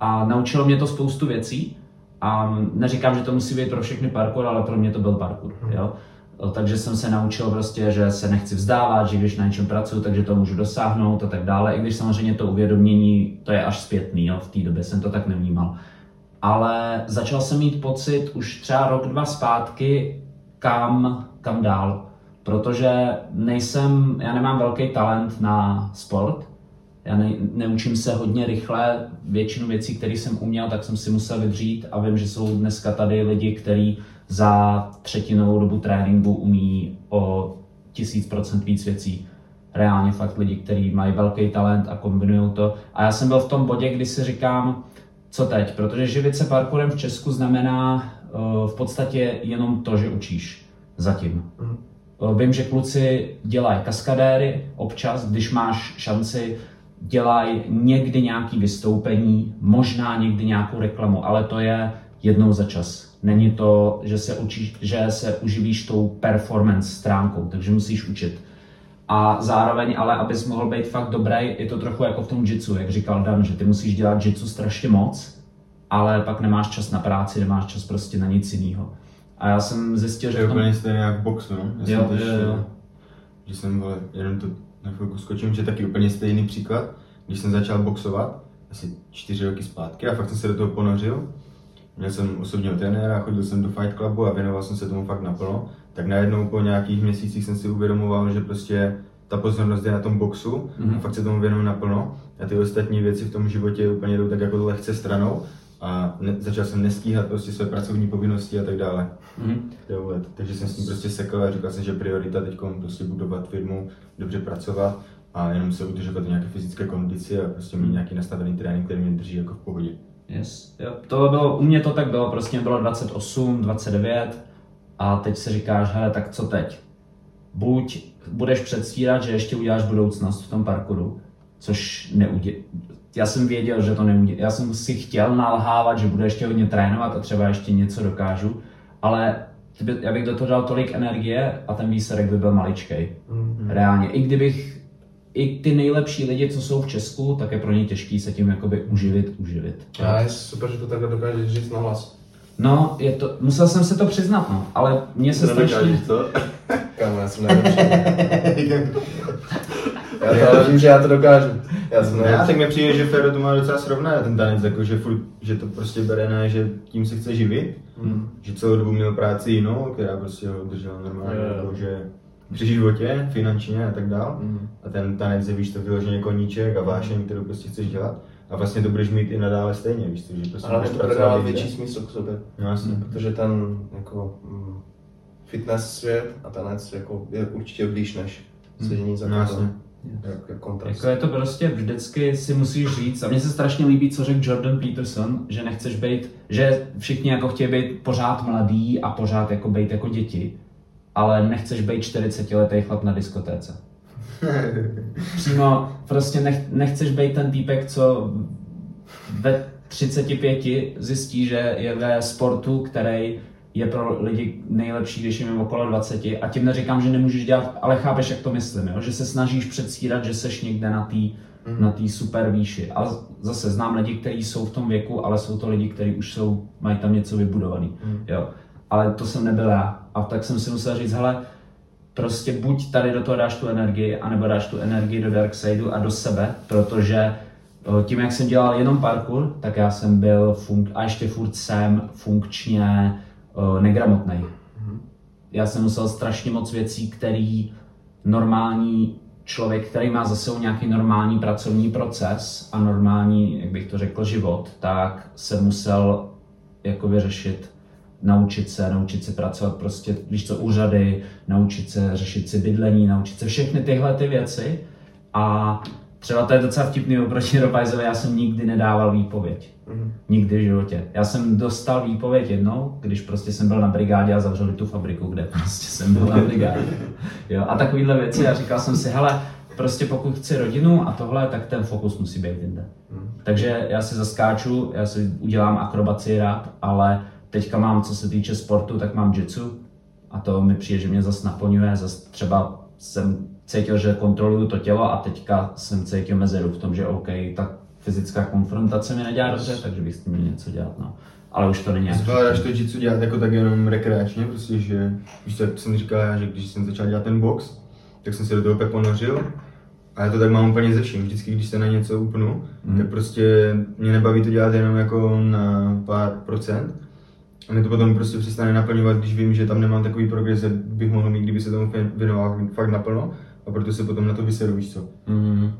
a naučilo mě to spoustu věcí. A neříkám, že to musí být pro všechny parkour, ale pro mě to byl parkour. Hmm. Jo? Takže jsem se naučil prostě, že se nechci vzdávat, že když na něčem pracuji, takže to můžu dosáhnout a tak dále. I když samozřejmě to uvědomění, to je až zpětný, jo? v té době jsem to tak nevnímal. Ale začal jsem mít pocit už třeba rok, dva zpátky, kam, kam dál protože nejsem, já nemám velký talent na sport, já ne, neučím se hodně rychle, většinu věcí, které jsem uměl, tak jsem si musel vydřít a vím, že jsou dneska tady lidi, kteří za třetinovou dobu tréninku umí o tisíc procent víc věcí. Reálně fakt lidi, kteří mají velký talent a kombinují to. A já jsem byl v tom bodě, kdy si říkám, co teď, protože živit se parkourem v Česku znamená uh, v podstatě jenom to, že učíš zatím. Uh, vím, že kluci dělají kaskadéry občas, když máš šanci, dělají někdy nějaký vystoupení, možná někdy nějakou reklamu, ale to je jednou za čas. Není to, že se, učíš, že se uživíš tou performance stránkou, takže musíš učit. A zároveň, ale abys mohl být fakt dobrý, je to trochu jako v tom jitsu, jak říkal Dan, že ty musíš dělat jitsu strašně moc, ale pak nemáš čas na práci, nemáš čas prostě na nic jiného. A já jsem zjistil, To že je v tom... úplně stejné jak v boxu, no. Já Jo, jsem tež, jo, jo. Že jsem, vole, jenom to na chvilku skočím, že taky úplně stejný příklad, když jsem začal boxovat, asi čtyři roky zpátky a fakt jsem se do toho ponořil. Měl jsem osobního trenéra, chodil jsem do Fight Clubu a věnoval jsem se tomu fakt naplno. Tak najednou po nějakých měsících jsem si uvědomoval, že prostě ta pozornost je na tom boxu mm-hmm. a fakt se tomu věnuju naplno. A ty ostatní věci v tom životě úplně jdou tak jako lehce stranou a ne, začal jsem nestíhat prostě své pracovní povinnosti a tak dále. Mhm. Jo, vole, takže jsem s tím prostě sekl a říkal jsem, že priorita teď prostě budovat firmu, dobře pracovat a jenom se udržovat v nějaké fyzické kondici a prostě mít nějaký nastavený trénink, který mě drží jako v pohodě. Yes. Jo, to bylo, u mě to tak bylo, prostě mě bylo 28, 29 a teď si říkáš, hele, tak co teď? Buď budeš předstírat, že ještě uděláš budoucnost v tom parkouru, což neudě... Já jsem věděl, že to neudě... Já jsem si chtěl nalhávat, že budu ještě hodně trénovat a třeba ještě něco dokážu, ale kdyby- já bych do toho dal tolik energie a ten výsledek by byl maličkej. Reálně. I kdybych i ty nejlepší lidi, co jsou v Česku, tak je pro ně těžký se tím jakoby uživit, uživit. A je super, že to takhle dokážeš říct na hlas. No, je to, musel jsem se to přiznat, no, ale mě se To strašně... nedokážeš, co? Kámo, já jsem nejlepší. já to ale vím, že já to dokážu. Já jsem Ne, tak mi přijde, že Fero to má docela srovnané ten tanec, jako že, furt, že to prostě bere ne, že tím se chce živit, že celou dobu měl práci jinou, která prostě ho držela normálně, jo. jako, že při životě, finančně a tak dál. Mhm. A ten tanec je, víš, to vyloženě koníček a vášeň, kterou prostě chceš dělat. A vlastně to budeš mít i nadále stejně, víš, to, že prostě Ale to bude dávat větší smysl k sobě. No jasně. Protože ten jako mm, fitness svět a tanec jako je určitě blíž než sedění za No jasně. jak, jak kontrast. Jako je to prostě vždycky si musíš říct, a mně se strašně líbí, co řekl Jordan Peterson, že nechceš být, že všichni jako chtějí být pořád mladý a pořád jako být jako děti, ale nechceš být 40 letý chlap na diskotéce. Přímo prostě nech, nechceš být ten týpek, co ve 35 zjistí, že je ve sportu, který je pro lidi nejlepší, když jim je okolo 20 a tím neříkám, že nemůžeš dělat, ale chápeš, jak to myslím, jo? že se snažíš předstírat, že seš někde na té na tý super výši. A zase znám lidi, kteří jsou v tom věku, ale jsou to lidi, kteří už jsou, mají tam něco vybudovaný. Jo? Ale to jsem nebyl já. A tak jsem si musel říct, hele, prostě buď tady do toho dáš tu energii, anebo dáš tu energii do Darksideu a do sebe, protože tím, jak jsem dělal jenom parkour, tak já jsem byl funk- a ještě furt jsem funkčně o, negramotnej. Já jsem musel strašně moc věcí, který normální člověk, který má za sebou nějaký normální pracovní proces a normální, jak bych to řekl, život, tak se musel jako vyřešit naučit se, naučit se pracovat prostě, víš co, úřady, naučit se řešit si bydlení, naučit se všechny tyhle ty věci. A třeba to je docela vtipný oproti Robajzovi, já jsem nikdy nedával výpověď. Nikdy v životě. Já jsem dostal výpověď jednou, když prostě jsem byl na brigádě a zavřeli tu fabriku, kde prostě jsem byl na brigádě. Jo, a takovýhle věci a říkal jsem si, hele, prostě pokud chci rodinu a tohle, tak ten fokus musí být jinde. Takže já si zaskáču, já si udělám akrobaci rád, ale teďka mám, co se týče sportu, tak mám jitsu a to mi přijde, že mě zase naplňuje, zase třeba jsem cítil, že kontroluju to tělo a teďka jsem cítil mezeru v tom, že OK, tak fyzická konfrontace mi nedělá dobře, takže bych s tím měl něco dělat, no. Ale už to není. Zvládáš to jitsu dělat jako tak jenom rekreačně, prostě, že, víš jsem říkal já, že když jsem začal dělat ten box, tak jsem se do toho úplně ponořil. A já to tak mám úplně ze vším. Vždycky, když se na něco upnu, mm. tak prostě mě nebaví to dělat jenom jako na pár procent. A mě to potom prostě přestane naplňovat, když vím, že tam nemám takový progres, jak bych mohl mít, kdyby se tomu věnoval fakt naplno. A proto se potom na to vyseru, víš co. Mm.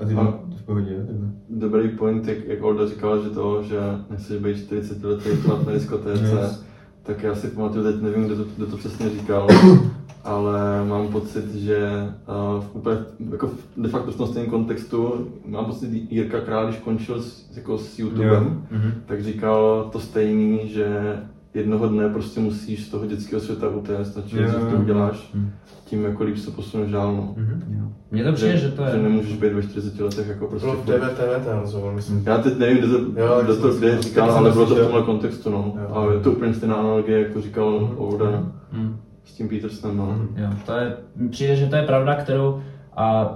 A ty A- to v pohodě, jo, takhle. Dobrý point, jak, jak Olda říkal, že to, že nechceš být 40 letý chlap na diskotéce, Yes. tak já si pamatuju, teď nevím, kdo to, kdo to přesně říkal, ale mám pocit, že uh, v úplně, jako de facto v tom stejném kontextu, mám pocit, že Jirka Král, když končil s, jako s YouTubem, Jo, mhm. tak říkal to stejný, že jednoho dne prostě musíš z toho dětského světa utéct a čím Jo, dřív to uděláš, Mhm. tím jako líp se posuneš dál. No. Mhm. Mně to přijde, že to je... že nemůžeš být ve 40 letech jako prostě... Bylo v DVTV ten rozhovor, myslím. Já teď nevím, kde, to, Jo, kde to kde říkal, ale to bylo to v tomhle kontextu, no. Jo. Ale je to úplně stejná analogie, jako říkal Ouda Hmm. s tím Petersonem, no. Jo, to je, přijde, že to je pravda, kterou a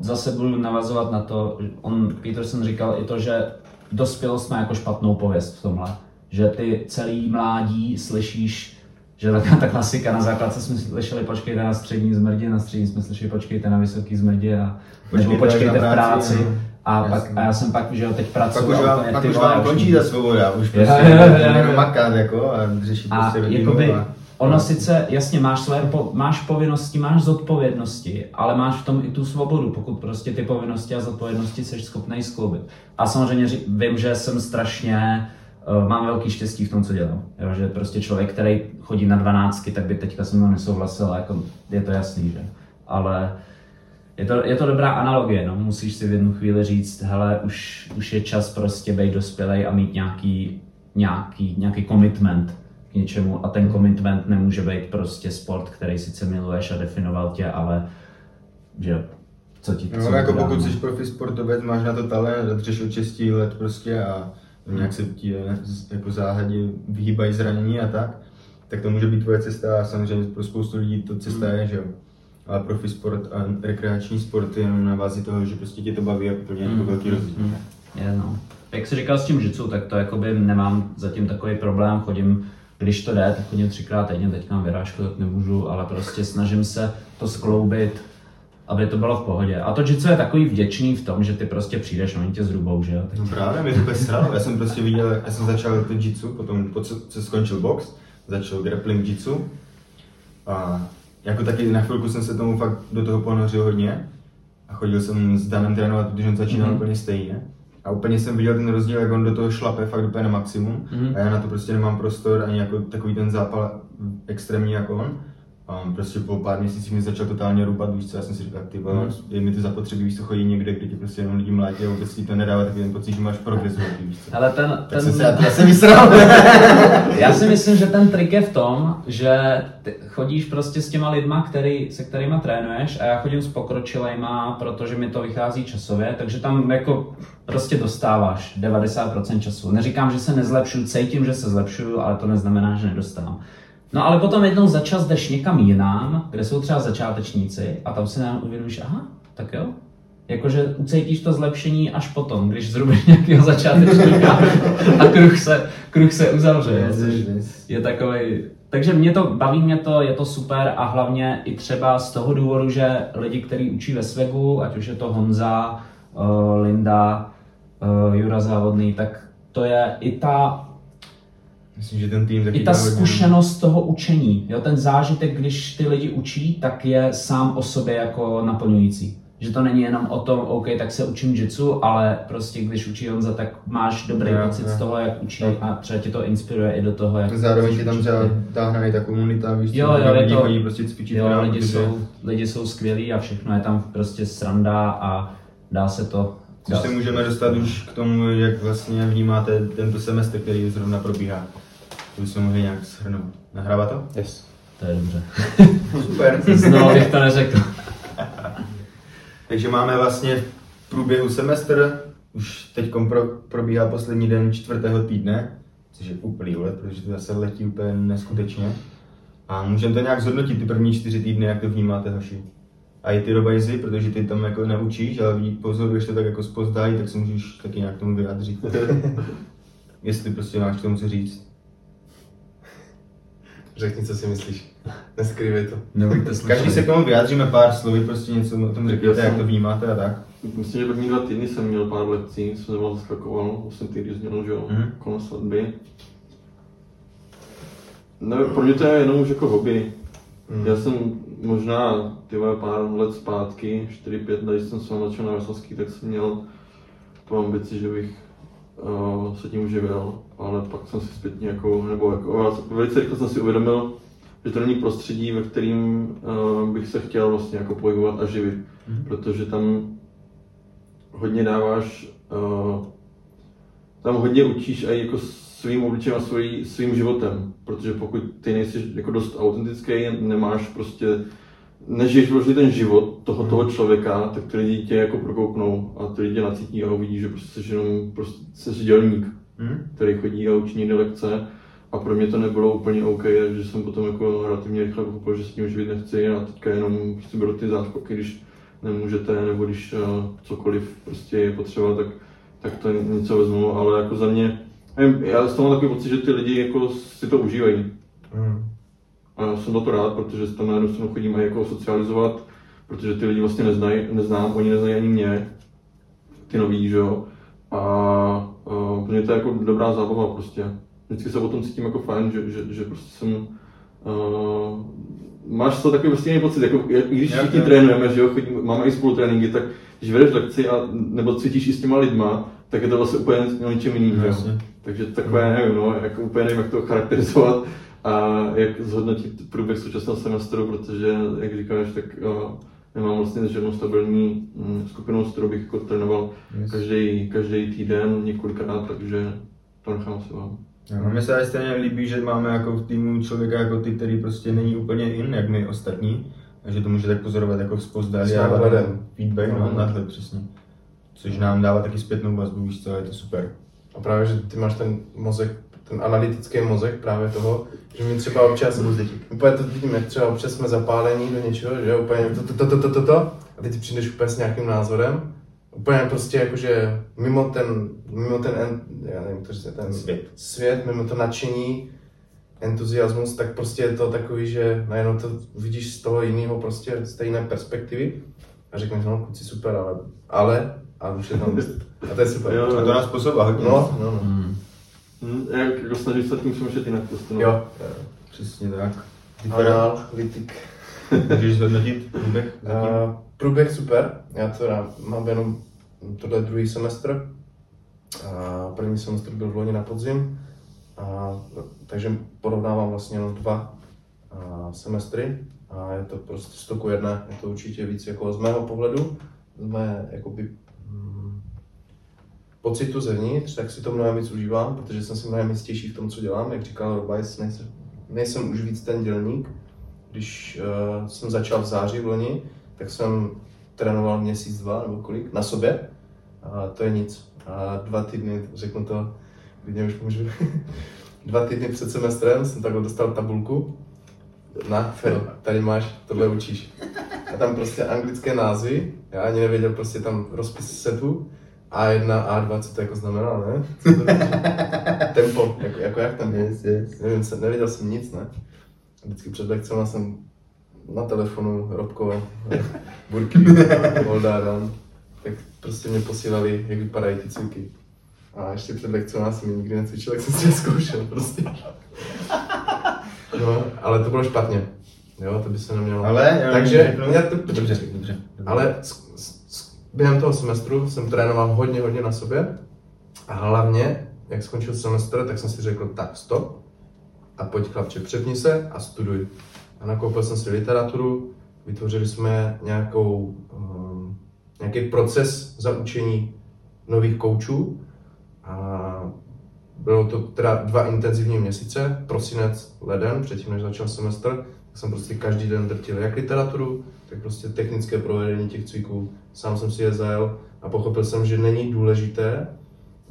zase budu navazovat na to, on, Peterson říkal i to, že dospělost má jako špatnou pověst v tomhle. Že ty celý mládí slyšíš, že taková ta klasika, na základce jsme slyšeli počkejte na střední zmrdě, na střední jsme slyšeli počkejte na vysoký zmrdě a nebo Počkejte počkejte až na v práci, práci. no. A, pak, Jasně. a já jsem pak, že jo, teď Pak pracuji už a vám, pak už vám už končí ta svoboda, už prostě jo, jo, jenom jo. makat jako a řešit A prostě jakoby, a... ono sice, jasně, máš své, po, máš povinnosti, máš zodpovědnosti, ale máš v tom i tu svobodu, pokud prostě ty povinnosti a zodpovědnosti jsi schopný skloubit. A samozřejmě vím, že jsem strašně, mám velký štěstí v tom, co dělám. Jo, že prostě člověk, který chodí na dvanáctky, tak by teďka se mnou nesouhlasil, jako je to jasný, že? Ale je to, je to dobrá analogie, no. musíš si v jednu chvíli říct, hele, už, už je čas prostě být dospělej a mít nějaký, nějaký, nějaký commitment k něčemu a ten commitment nemůže být prostě sport, který sice miluješ a definoval tě, ale že co ti No, co jako pokud no. jsi profi sportovec, máš na to talent, dřeš od 6 let prostě a nějak se ti eh, z- jako záhadě vyhýbají zranění a tak, tak to může být tvoje cesta a samozřejmě pro spoustu lidí to cesta je, že jo. Ale profi sport a rekreační sport je jenom na bázi toho, že prostě tě to baví a úplně jako velký rozdíl. Mm, Je, no. Jak jsi říkal s tím jitsu, tak to jakoby nemám zatím takový problém, chodím, když to jde, tak chodím třikrát týdně, teď mám vyrážku, tak nemůžu, ale prostě snažím se to skloubit, aby to bylo v pohodě. A to jitsu je takový vděčný v tom, že ty prostě přijdeš a oni tě zrubou, že jo? Tak No právě, mě to úplně sralo. Já jsem prostě viděl, já jsem začal to jitsu, potom po co, co skončil box, začal grappling jitsu. A jako taky na chvilku jsem se tomu fakt do toho ponořil hodně. A chodil jsem s Danem trénovat, protože on začínal Mhm. úplně stejně. A úplně jsem viděl ten rozdíl, jak on do toho šlape fakt úplně na maximum. Mhm. A já na to prostě nemám prostor ani jako takový ten zápal extrémní jako on. A on prostě po pár měsících mi začal totálně rubat, víš co, já jsem si říkal, ty vole, Mhm. je mi to zapotřebí, víš co, chodí někde, kde ti prostě jenom lidi mlátí a vůbec ti to nedává takový ten pocit, že máš progres víš co. Ale ten, Tak ten, jsem se já, já jsem vysral. Já si myslím, že ten trik je v tom, že ty chodíš prostě s těma lidma, který, se kterými trénuješ a já chodím s pokročilejma, protože mi to vychází časově, takže tam jako prostě dostáváš 90% času. Neříkám, že se nezlepšuju, cítím, že se zlepšuju, ale to neznamená, že nedostávám. No ale potom jednou za čas jdeš někam jinam, kde jsou třeba začátečníci a tam si nám uvědomíš, aha, tak jo, Jakože ucítíš to zlepšení až potom, když zrubeš nějakého začátečníka a kruh se, kruh se uzavře. je takový. Takže mě to, baví mě to, je to super a hlavně i třeba z toho důvodu, že lidi, kteří učí ve Svegu, ať už je to Honza, uh, Linda, uh, Jura Závodný, tak to je i ta Myslím, že ten tým taky i ta dá hodně. zkušenost toho učení, jo, ten zážitek, když ty lidi učí, tak je sám o sobě jako naplňující. Že to není jenom o tom, OK, tak se učím jitsu, ale prostě když učí Honza, tak máš dobrý Jo, pocit jo. z toho, jak učí Jo. a třeba tě to inspiruje i do toho, jak Zároveň tě tam třeba táhne i ta komunita, víš Jo, jo, lidi to- chodí prostě cvičit Jo, krám, lidi jsou, lidi jsou skvělí a všechno je tam prostě sranda a dá se to... Což se můžeme dostat už k tomu, jak vlastně vnímáte tento semestr, který zrovna probíhá. To bychom mohli nějak shrnout. Nahrává to? Yes. To je dobře. Super. Znovu bych to neřekl. Takže máme vlastně v průběhu semestr, už teď pro, probíhá poslední den čtvrtého týdne, což je úplný let, protože to zase letí úplně neskutečně. A můžeme to nějak zhodnotit ty první čtyři týdny, jak to vnímáte, hoši. A i ty robajzy, protože ty tam jako neučíš, ale vidí- pozoruješ to tak jako spozdají, tak se můžeš taky nějak k tomu vyjádřit. Jestli prostě máš k tomu co říct. Řekni, co si myslíš. Neskrývej to. Nebojte Každý se k tomu vyjádříme pár slovy, prostě něco o tom řekněte, jak to vnímáte a tak. Myslím, že první dva týdny jsem měl pár lekcí, jsem nemoc zaskakoval, už jsem týdny změnil, že jo, Mhm. kolem svatby. Ne, pro mě to je jenom už jako hobby. Mm. Já jsem možná ty pár let zpátky, 4-5 let, když jsem se začal na Veselský, tak jsem měl tu ambici, že bych uh, se tím uživil, ale pak jsem si zpětně jako, nebo jako, velice rychle jsem si uvědomil, že to není prostředí, ve kterým uh, bych se chtěl vlastně jako pohybovat a živit, mm-hmm. protože tam hodně dáváš, uh, tam hodně učíš i jako svým obličem a svý, svým životem, protože pokud ty nejsi jako dost autentický, nemáš prostě, nežiješ vlastně ten život toho, toho hmm. člověka, tak ty lidi tě jako prokouknou a ty lidi nacítí a uvidí, že prostě jsi jenom prostě jsi dělník, hmm. který chodí a učí někde lekce a pro mě to nebylo úplně OK, takže jsem potom jako relativně rychle pochopil, že s tím živit nechci a teďka jenom prostě beru ty záskoky, když nemůžete, nebo když uh, cokoliv prostě je potřeba, tak, tak to něco vezmu, ale jako za mě, nevím, já z toho mám takový pocit, že ty lidi jako si to užívají. A já jsem za to rád, protože tam na jednu stranu chodím jako socializovat, protože ty lidi vlastně neznají, neznám, oni neznají ani mě, ty noví, že jo. A uh, pro mě to je jako dobrá zábava prostě. Vždycky se o tom cítím jako fajn, že, že, že prostě jsem uh, máš to takový prostě pocit, jako když všichni trénujeme, že jo, chodím, máme i spolutréninky, tak když vedeš lekci a, nebo cvičíš i s těma lidma, tak je to vlastně úplně o něčem jiným, jo. Takže takové, nevím, no, jako úplně nevím, jak to charakterizovat a jak zhodnotit průběh současného semestru, protože, jak říkáš, tak uh, nemám vlastně žádnou stabilní um, skupinu, s kterou bych jako trénoval yes. každý, každý týden několikrát, takže to nechám si vám. No, mně se stejně líbí, že máme jako v týmu člověka jako ty, který prostě není úplně in, jak my ostatní, takže to může tak pozorovat jako zpozdali a feedback, no, nadhled přesně. Což nám dává taky zpětnou vazbu, víš co, je to super. A právě, že ty máš ten mozek, ten analytický mozek právě toho, že my třeba občas, úplně to vidíme, třeba občas jsme zapálení do něčeho, že úplně to, to, to, to, to, to, a ty ty přijdeš úplně s nějakým názorem úplně prostě jakože mimo ten, mimo ten, já nevím, to říct, ten svět. svět, mimo to nadšení, entuziasmus, tak prostě je to takový, že najednou to vidíš z toho jiného prostě, z té jiné perspektivy a řekneš, no kluci super, ale, ale, a už je tam, a to je super. Jo, a to nás hodně. No, no, no. Hmm. Hmm, jak jako snažíš se tím přemýšlet jinak prostě, no. Jo. Přesně tak. Analytik. Můžeš zhodnotit průběh? Uh, průběh super, já to mám jenom tohle druhý semestr. A první semestr byl v loni na podzim, a, takže porovnávám vlastně jenom dva a, semestry a je to prostě stoku jedna, je to určitě víc jako z mého pohledu, z mé jakoby, pocitu zevnitř, tak si to mnohem víc užívám, protože jsem si mnohem jistější v tom, co dělám. Jak říkal Robajs, nejsem, nejsem už víc ten dělník. Když uh, jsem začal v září v loni, tak jsem trénoval měsíc, dva nebo kolik, na sobě. A to je nic. A dva týdny, řeknu to, klidně už můžu, dva týdny před semestrem jsem takhle dostal tabulku. Na, Fero, tady máš, tohle učíš. A tam prostě anglické názvy, já ani nevěděl prostě tam rozpis setu. A1, A2, co to jako znamená, ne? Co to tempo, jako, jako jak tempo? Yes, yes. Nevím, nevěděl jsem nic, ne? Vždycky před lekcemi jsem na telefonu Robko, Burky, Voldáran, tak prostě mě posílali, jak vypadají ty cviky. A ještě před lekcí jsem nikdy necvičil, tak jsem si je zkoušel prostě. No, ale to bylo špatně. Jo, to by se nemělo. Ale, jo, Takže, no, já to, dobře, dobře, dobře. Ale s, s, během toho semestru jsem trénoval hodně, hodně na sobě. A hlavně, jak skončil semestr, tak jsem si řekl, tak stop. A pojď chlapče, přepni se a studuj a nakoupil jsem si literaturu, vytvořili jsme nějakou, um, nějaký proces za učení nových koučů a bylo to teda dva intenzivní měsíce, prosinec, leden, předtím než začal semestr, jsem prostě každý den drtil jak literaturu, tak prostě technické provedení těch cviků. Sám jsem si je zajel a pochopil jsem, že není důležité,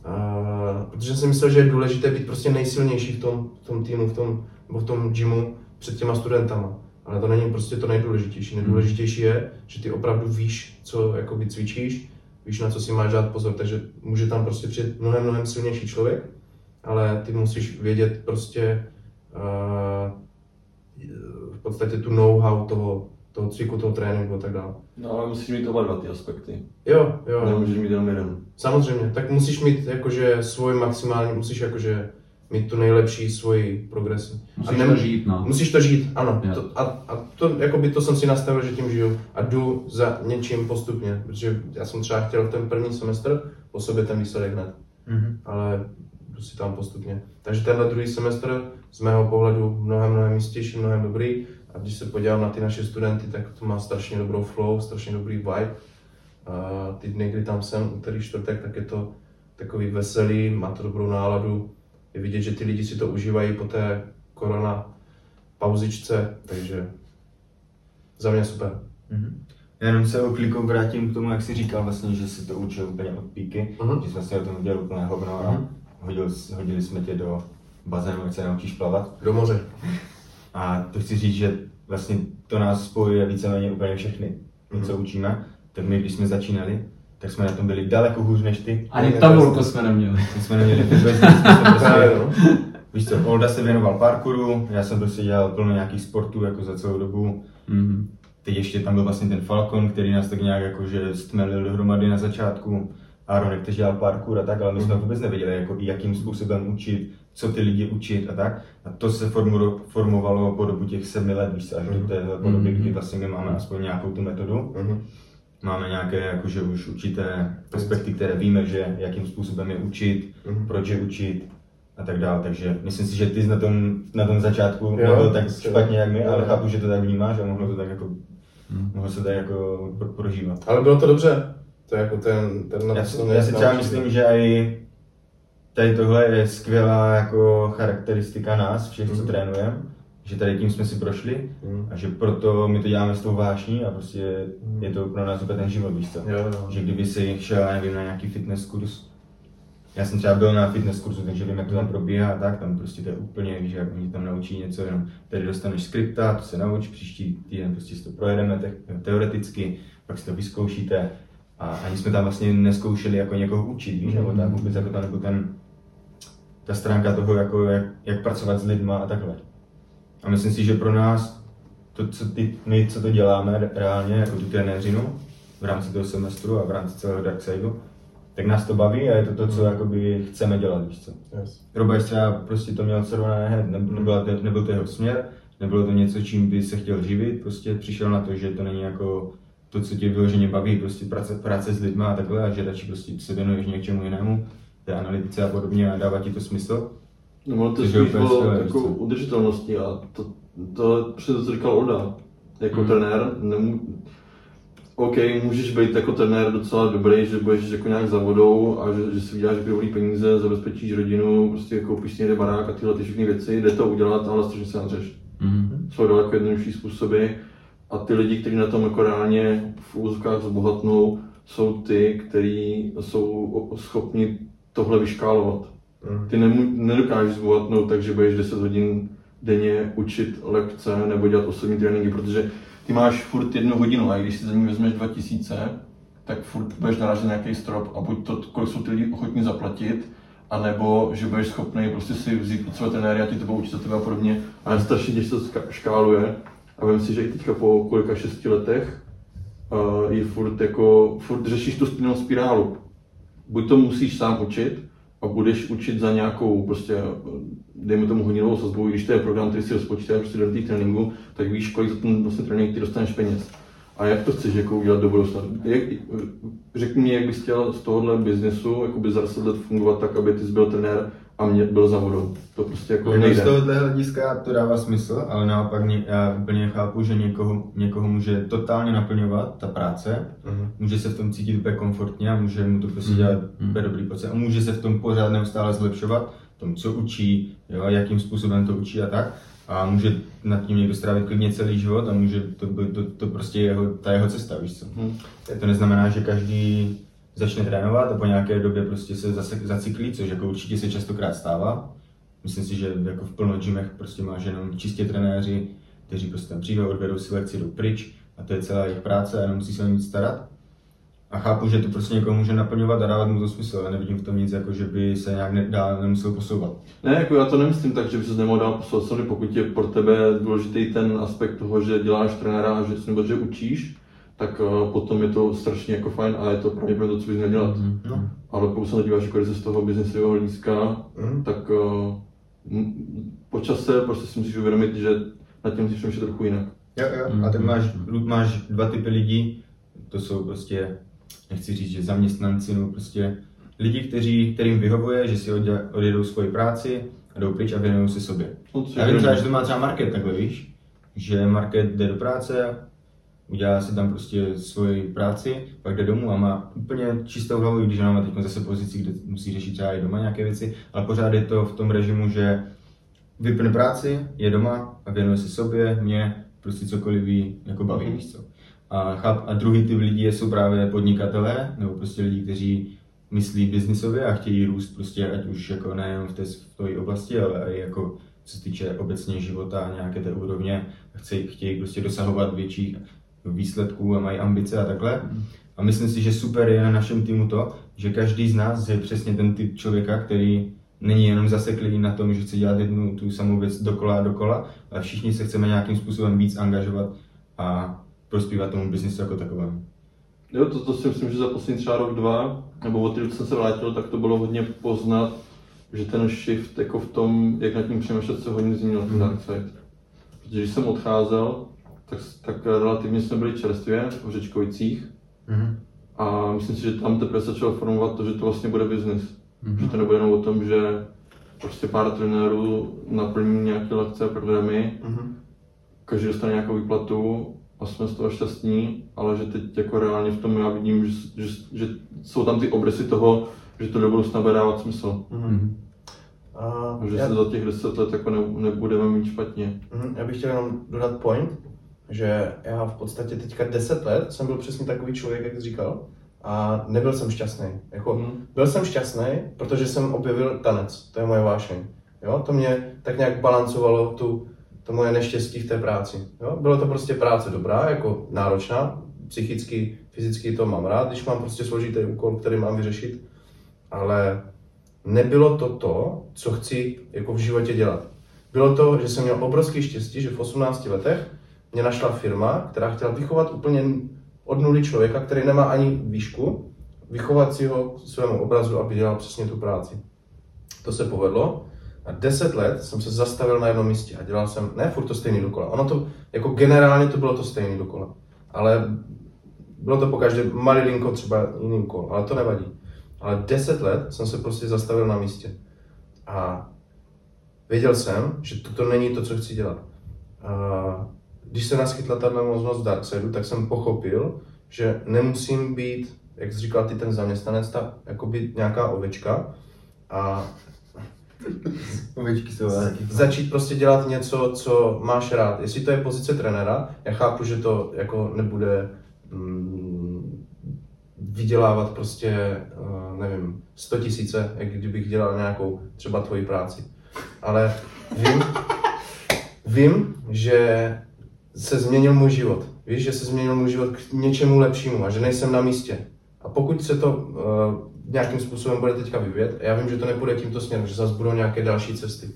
a, protože jsem myslel, že je důležité být prostě nejsilnější v tom, v tom týmu, v tom, nebo v tom gymu, před těma studentama. Ale to není prostě to nejdůležitější. Hmm. Nejdůležitější je, že ty opravdu víš, co jakoby cvičíš, víš, na co si máš dát pozor, takže může tam prostě přijet mnohem, mnohem silnější člověk, ale ty musíš vědět prostě uh, podstatě tu know-how toho, toho cviku, toho tréninku a tak dále. No ale musíš mít oba dva ty aspekty. Jo, jo. Nemůžeš mít jenom jeden. Samozřejmě, tak musíš mít jakože svůj maximální, musíš jakože mít tu nejlepší svoji progresi. Musíš a to žít, no. Musíš to žít, ano. To, a, a to, jako by to jsem si nastavil, že tím žiju a jdu za něčím postupně, protože já jsem třeba chtěl ten první semestr po sobě ten výsledek hned. Mm-hmm. Ale prostě tam postupně. Takže tenhle druhý semestr z mého pohledu mnohem, mnohem jistější, mnohem dobrý. A když se podívám na ty naše studenty, tak to má strašně dobrou flow, strašně dobrý vibe. A ty dny, kdy tam jsem, úterý, čtvrtek, tak je to takový veselý, má to dobrou náladu. Je vidět, že ty lidi si to užívají po té korona pauzičce, takže za mě super. Mm-hmm. Já jenom se oklikou vrátím k tomu, jak jsi říkal vlastně, že si to učil úplně od píky, Mhm. že jsme si o tom udělali úplné hovno a Mhm. hodil, hodili jsme tě do bazénu, jak se naučíš plavat. Do moře. A to chci říct, že vlastně to nás spojuje víceméně úplně všechny, Mhm. co učíme. Tak my, když jsme začínali, tak jsme na tom byli daleko hůř než ty. Ani tabulku jsme neměli. My jsme neměli vůbec nic, my jsme prostě, no. víš co, Olda se věnoval parkouru, já jsem prostě dělal plno nějakých sportů jako za celou dobu. Mhm. Teď ještě tam byl vlastně ten Falcon, který nás tak nějak jakože stmelil dohromady na začátku. Aaronek, který dělal parkour a tak, ale my jsme vůbec nevěděli, jako, jakým způsobem učit, co ty lidi učit a tak. A to se formu, formovalo po dobu těch sedmi let, víš až do téhle podoby, kdy vlastně my máme aspoň nějakou tu metodu. Mhm. Máme nějaké jakože už určité aspekty, které víme, že jakým způsobem je učit, Mhm. proč je učit a tak dále. Takže myslím si, že ty jsi na tom, na tom začátku Jo, nebyl tak špatně jak my, ale chápu, že to tak vnímáš a mohlo to tak jako, mohlo se tak jako pro- prožívat. Ale bylo to dobře. To je jako ten, ten na Já to si, já si třeba myslím, že i tady tohle je skvělá jako charakteristika nás, všech, co Mhm. trénujeme, že tady tím jsme si prošli Mhm. a že proto my to děláme s tou vášní a prostě Mhm. je to pro nás úplně ten život, víš co? Jo, jo. Že kdyby si šel, nevím, na nějaký fitness kurz, já jsem třeba byl na fitness kurzu, takže vím, jak to tam probíhá a tak, tam prostě to je úplně, víš, jak oni tam naučí něco, jenom tady dostaneš skripta, to se nauč, příští týden prostě si to projedeme te- teoreticky, pak si to vyzkoušíte a ani jsme tam vlastně neskoušeli jako někoho učit, víš, nebo tak vůbec jako tam nebo ten, ta stránka toho, jako jak, jak pracovat s lidma a takhle. A myslím si, že pro nás, to, co ty, my, co to děláme re- reálně, jako tu trenéřinu, v rámci toho semestru a v rámci celého Darksideu, tak nás to baví a je to to, co jakoby chceme dělat, víš co. Yes. Robert třeba prostě to měl srovnané hned, ne, nebyla to, nebyl to jeho směr, nebylo to něco, čím by se chtěl živit, prostě přišel na to, že to není jako to, co tě vyloženě baví, prostě práce, práce s lidmi a takhle, a že radši prostě se věnuješ něčemu jinému, té analytice a podobně a dává ti to smysl. No, to Což je je spíš úplně o skvělé, jako udržitelnosti a to, to přesně co říkal Oda. Jako Mhm. trenér, nemů... OK, můžeš být jako trenér docela dobrý, že budeš jako nějak za vodou a že, že si vyděláš dobrý peníze, zabezpečíš rodinu, prostě koupíš si někde barák a tyhle ty všechny věci, jde to udělat, ale strašně se nadřeš. Mhm. Jsou daleko jednodušší způsoby a ty lidi, kteří na tom jako reálně v úzkách zbohatnou, jsou ty, kteří jsou schopni tohle vyškálovat. Mhm. Ty nemů- nedokážeš zbohatnout tak, že budeš 10 hodin denně učit lekce nebo dělat osobní tréninky, protože ty máš furt jednu hodinu a když si za ní vezmeš 2000, tak furt budeš narážet na nějaký strop a buď to, kolik jsou ty lidi ochotní zaplatit, anebo že budeš schopný prostě si vzít od své trenéry a ti to budou učit za tebe a podobně. A strašně těžce to škáluje. A vím si, že i teďka po kolika šesti letech uh, je furt jako, furt řešíš tu stejnou spirálu. Buď to musíš sám učit, a budeš učit za nějakou prostě, dejme tomu hodinovou sazbu, když to je program, který si rozpočítáš prostě do té tréninku, tak víš, kolik za ten vlastně trénink ty dostaneš peněz. A jak to chceš jako udělat do budoucna? Jak, řekni mi, jak bys chtěl z tohohle biznesu jakoby za 10 let fungovat tak, aby ty jsi byl trenér a mě byl za vodou. To prostě jako z nejde. tohohle hlediska to dává smysl, ale naopak ně, já úplně chápu, že někoho, někoho může totálně naplňovat ta práce, Mhm. může se v tom cítit úplně komfortně a může mu to prostě dělat úplně dobrý pocit a může se v tom pořád neustále zlepšovat, v tom, co učí, jo, jakým způsobem to učí a tak. A může nad tím někdo strávit klidně celý život a může to, být- to, to prostě jeho, ta jeho cesta, víš co. Mhm. To neznamená, že každý začne trénovat a po nějaké době prostě se zase zacyklí, což jako určitě se častokrát stává. Myslím si, že jako v plno gymech prostě máš jenom čistě trenéři, kteří prostě tam přijdou, odvedou si lekci, jdou pryč a to je celá jejich práce a nemusí se o nic starat. A chápu, že to prostě někoho může naplňovat a dávat mu to smysl, ale nevidím v tom nic, jako že by se nějak ne, dál nemusel posouvat. Ne, jako já to nemyslím tak, že by se nemohl dál sami, pokud je pro tebe důležitý ten aspekt toho, že děláš trenéra že, nebo že učíš, tak uh, potom je to strašně jako fajn a je to pravděpodobně to, co bys měl dělat. No. Ale pokud se na to díváš jako z toho biznesového hlediska, Mhm. tak uh, m- po čase prostě si musíš uvědomit, že nad tím musíš přemýšlet trochu jinak. Jo, jo. A tak máš, máš dva typy lidí, to jsou prostě, nechci říct, že zaměstnanci, nebo prostě lidi, kteří, kterým vyhovuje, že si odjel, odjedou svoji práci a jdou pryč a věnují se sobě. No, Já vím že to má třeba market takhle, víš? Že market jde do práce, udělá si tam prostě svoji práci, pak jde domů a má úplně čistou hlavu, když ona má teď zase pozici, kde musí řešit třeba i doma nějaké věci, ale pořád je to v tom režimu, že vypne práci, je doma a věnuje se sobě, mě, prostě cokoliv ví, jako baví, Mhm. víš co. A, cháp, a druhý typ lidí jsou právě podnikatelé, nebo prostě lidi, kteří myslí biznisově a chtějí růst prostě ať už jako nejen v té své oblasti, ale i jako co se týče obecně života a nějaké té úrovně, chtějí, chtějí prostě dosahovat větších výsledků a mají ambice a takhle. A myslím si, že super je na našem týmu to, že každý z nás je přesně ten typ člověka, který není jenom zaseklý na tom, že chce dělat jednu tu samou věc dokola a dokola, ale všichni se chceme nějakým způsobem víc angažovat a prospívat tomu biznisu jako takovému. Jo, to, to si myslím, že za poslední třeba rok, dva, nebo od té, doby, co jsem se vrátil, tak to bylo hodně poznat, že ten shift jako v tom, jak nad tím přemýšlet, se hodně změnil ten Dark Side. Protože když jsem odcházel, tak, tak relativně jsme byli čerstvě v Hořečkovicích Mhm. a myslím si, že tam teprve začalo formovat to, že to vlastně bude business. Že to nebude jenom o tom, že prostě pár trenérů naplní nějaké lekce a programy, Mhm. každý dostane nějakou výplatu a jsme z toho šťastní, ale že teď jako reálně v tom já vidím, že, že, že jsou tam ty obrysy toho, že to do budoucna bude dávat smysl. Mhm. A že já, se za těch deset let jako ne, nebudeme mít špatně. Mhm, já bych chtěl jenom dodat point, že já v podstatě teďka 10 let jsem byl přesně takový člověk, jak jsi říkal, a nebyl jsem šťastný. Jako, Mhm. Byl jsem šťastný, protože jsem objevil tanec, to je moje vášeň. Jo? To mě tak nějak balancovalo tu, to moje neštěstí v té práci. Jo? Bylo to prostě práce dobrá, jako náročná, psychicky, fyzicky to mám rád, když mám prostě složitý úkol, který mám vyřešit, ale nebylo to to, co chci jako v životě dělat. Bylo to, že jsem měl obrovský štěstí, že v 18 letech mě našla firma, která chtěla vychovat úplně od nuly člověka, který nemá ani výšku, vychovat si ho k svému obrazu, aby dělal přesně tu práci. To se povedlo a 10 let jsem se zastavil na jednom místě a dělal jsem, ne furt to stejný dokola, ono to, jako generálně to bylo to stejný dokola, ale bylo to po každé malilinko třeba jiný úkol, ale to nevadí. Ale 10 let jsem se prostě zastavil na místě a věděl jsem, že toto není to, co chci dělat. A když se naskytla tato možnost v Darksideu, tak jsem pochopil, že nemusím být, jak jsi říkal ty, ten zaměstnanec, ta jakoby nějaká ovečka a Ovečky jsou začít prostě dělat něco, co máš rád. Jestli to je pozice trenéra, já chápu, že to jako nebude mm, vydělávat prostě, uh, nevím, 100 tisíce, jak kdybych dělal nějakou třeba tvoji práci. Ale vím, vím, že se změnil můj život. Víš, že se změnil můj život k něčemu lepšímu a že nejsem na místě. A pokud se to uh, nějakým způsobem bude teďka vyvíjet, já vím, že to nebude tímto směrem, že zase budou nějaké další cesty.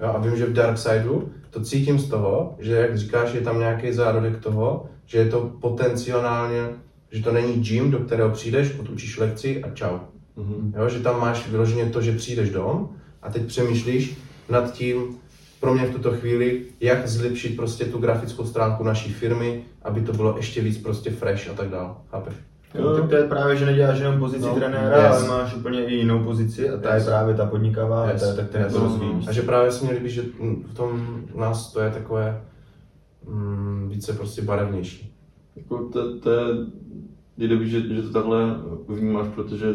Jo, a vím, že v Darksideu to cítím z toho, že jak říkáš, je tam nějaký zárodek toho, že je to potenciálně, že to není gym, do kterého přijdeš, odučíš lekci a čau. Mhm. Jo, že tam máš vyloženě to, že přijdeš dom a teď přemýšlíš nad tím, pro mě v tuto chvíli, jak zlepšit prostě tu grafickou stránku naší firmy, aby to bylo ještě víc prostě fresh a tak dále. Chápeš? No, tak to je právě, že neděláš jenom pozici No, trenéra, yes. ale máš úplně i jinou pozici a ta Yes. je právě ta podnikavá, Yes. a ta tak ten Yes. to rozvíjí. A že právě se mi líbí, že mm, v tom u nás to je takové mm, více prostě barevnější. Jako to, to je, je dobrý, že, že to takhle vnímáš, protože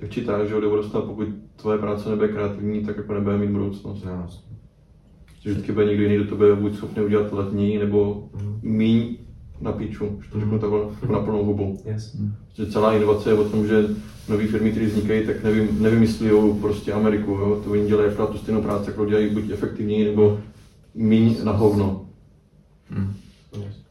tak či tak, že do budoucna, pokud tvoje práce nebude kreativní, tak jako nebude mít budoucnost. No. Že vždycky bude někdo jiný, kdo to bude buď schopný udělat letní, nebo Mhm. míň na píču, že to řeknu takhle jako na plnou hubu. Yes. Že celá inovace je o tom, že nové firmy, které vznikají, tak nevím, nevymyslí prostě Ameriku. Jo? To oni dělají akorát tu stejnou práci, jako dělají buď efektivněji, nebo míň na hovno.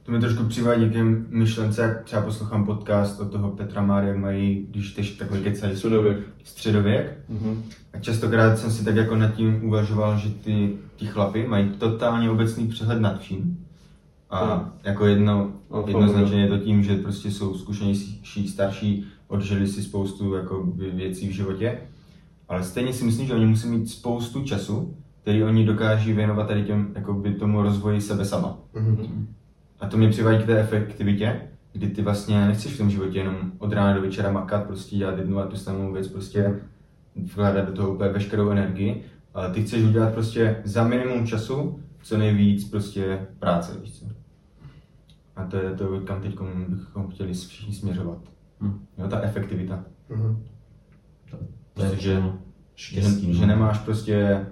To mi trošku přivádí k myšlence, jak třeba poslouchám podcast od toho Petra Máry, jak mají, když tež takhle kecají Středověk. středověk. Mhm. A častokrát jsem si tak jako nad tím uvažoval, že ty, ty chlapy mají totálně obecný přehled nad vším. A Hmm. jako jedno, No, jednoznačně je to tím, že prostě jsou zkušenější, starší, odžili si spoustu jako vě- věcí v životě. Ale stejně si myslím, že oni musí mít spoustu času, který oni dokáží věnovat tady těm, jakoby tomu rozvoji sebe sama. Mhm. A to mě přivádí k té efektivitě, kdy ty vlastně nechceš v tom životě jenom od rána do večera makat, prostě dělat jednu a tu samou věc, prostě vkládat do toho úplně veškerou energii, ale ty chceš udělat prostě za minimum času co nejvíc prostě práce, víš co. A to je to, kam teď bychom chtěli všichni směřovat. Hm. Jo, ta efektivita. Mhm. To je Že, že, že nemáš prostě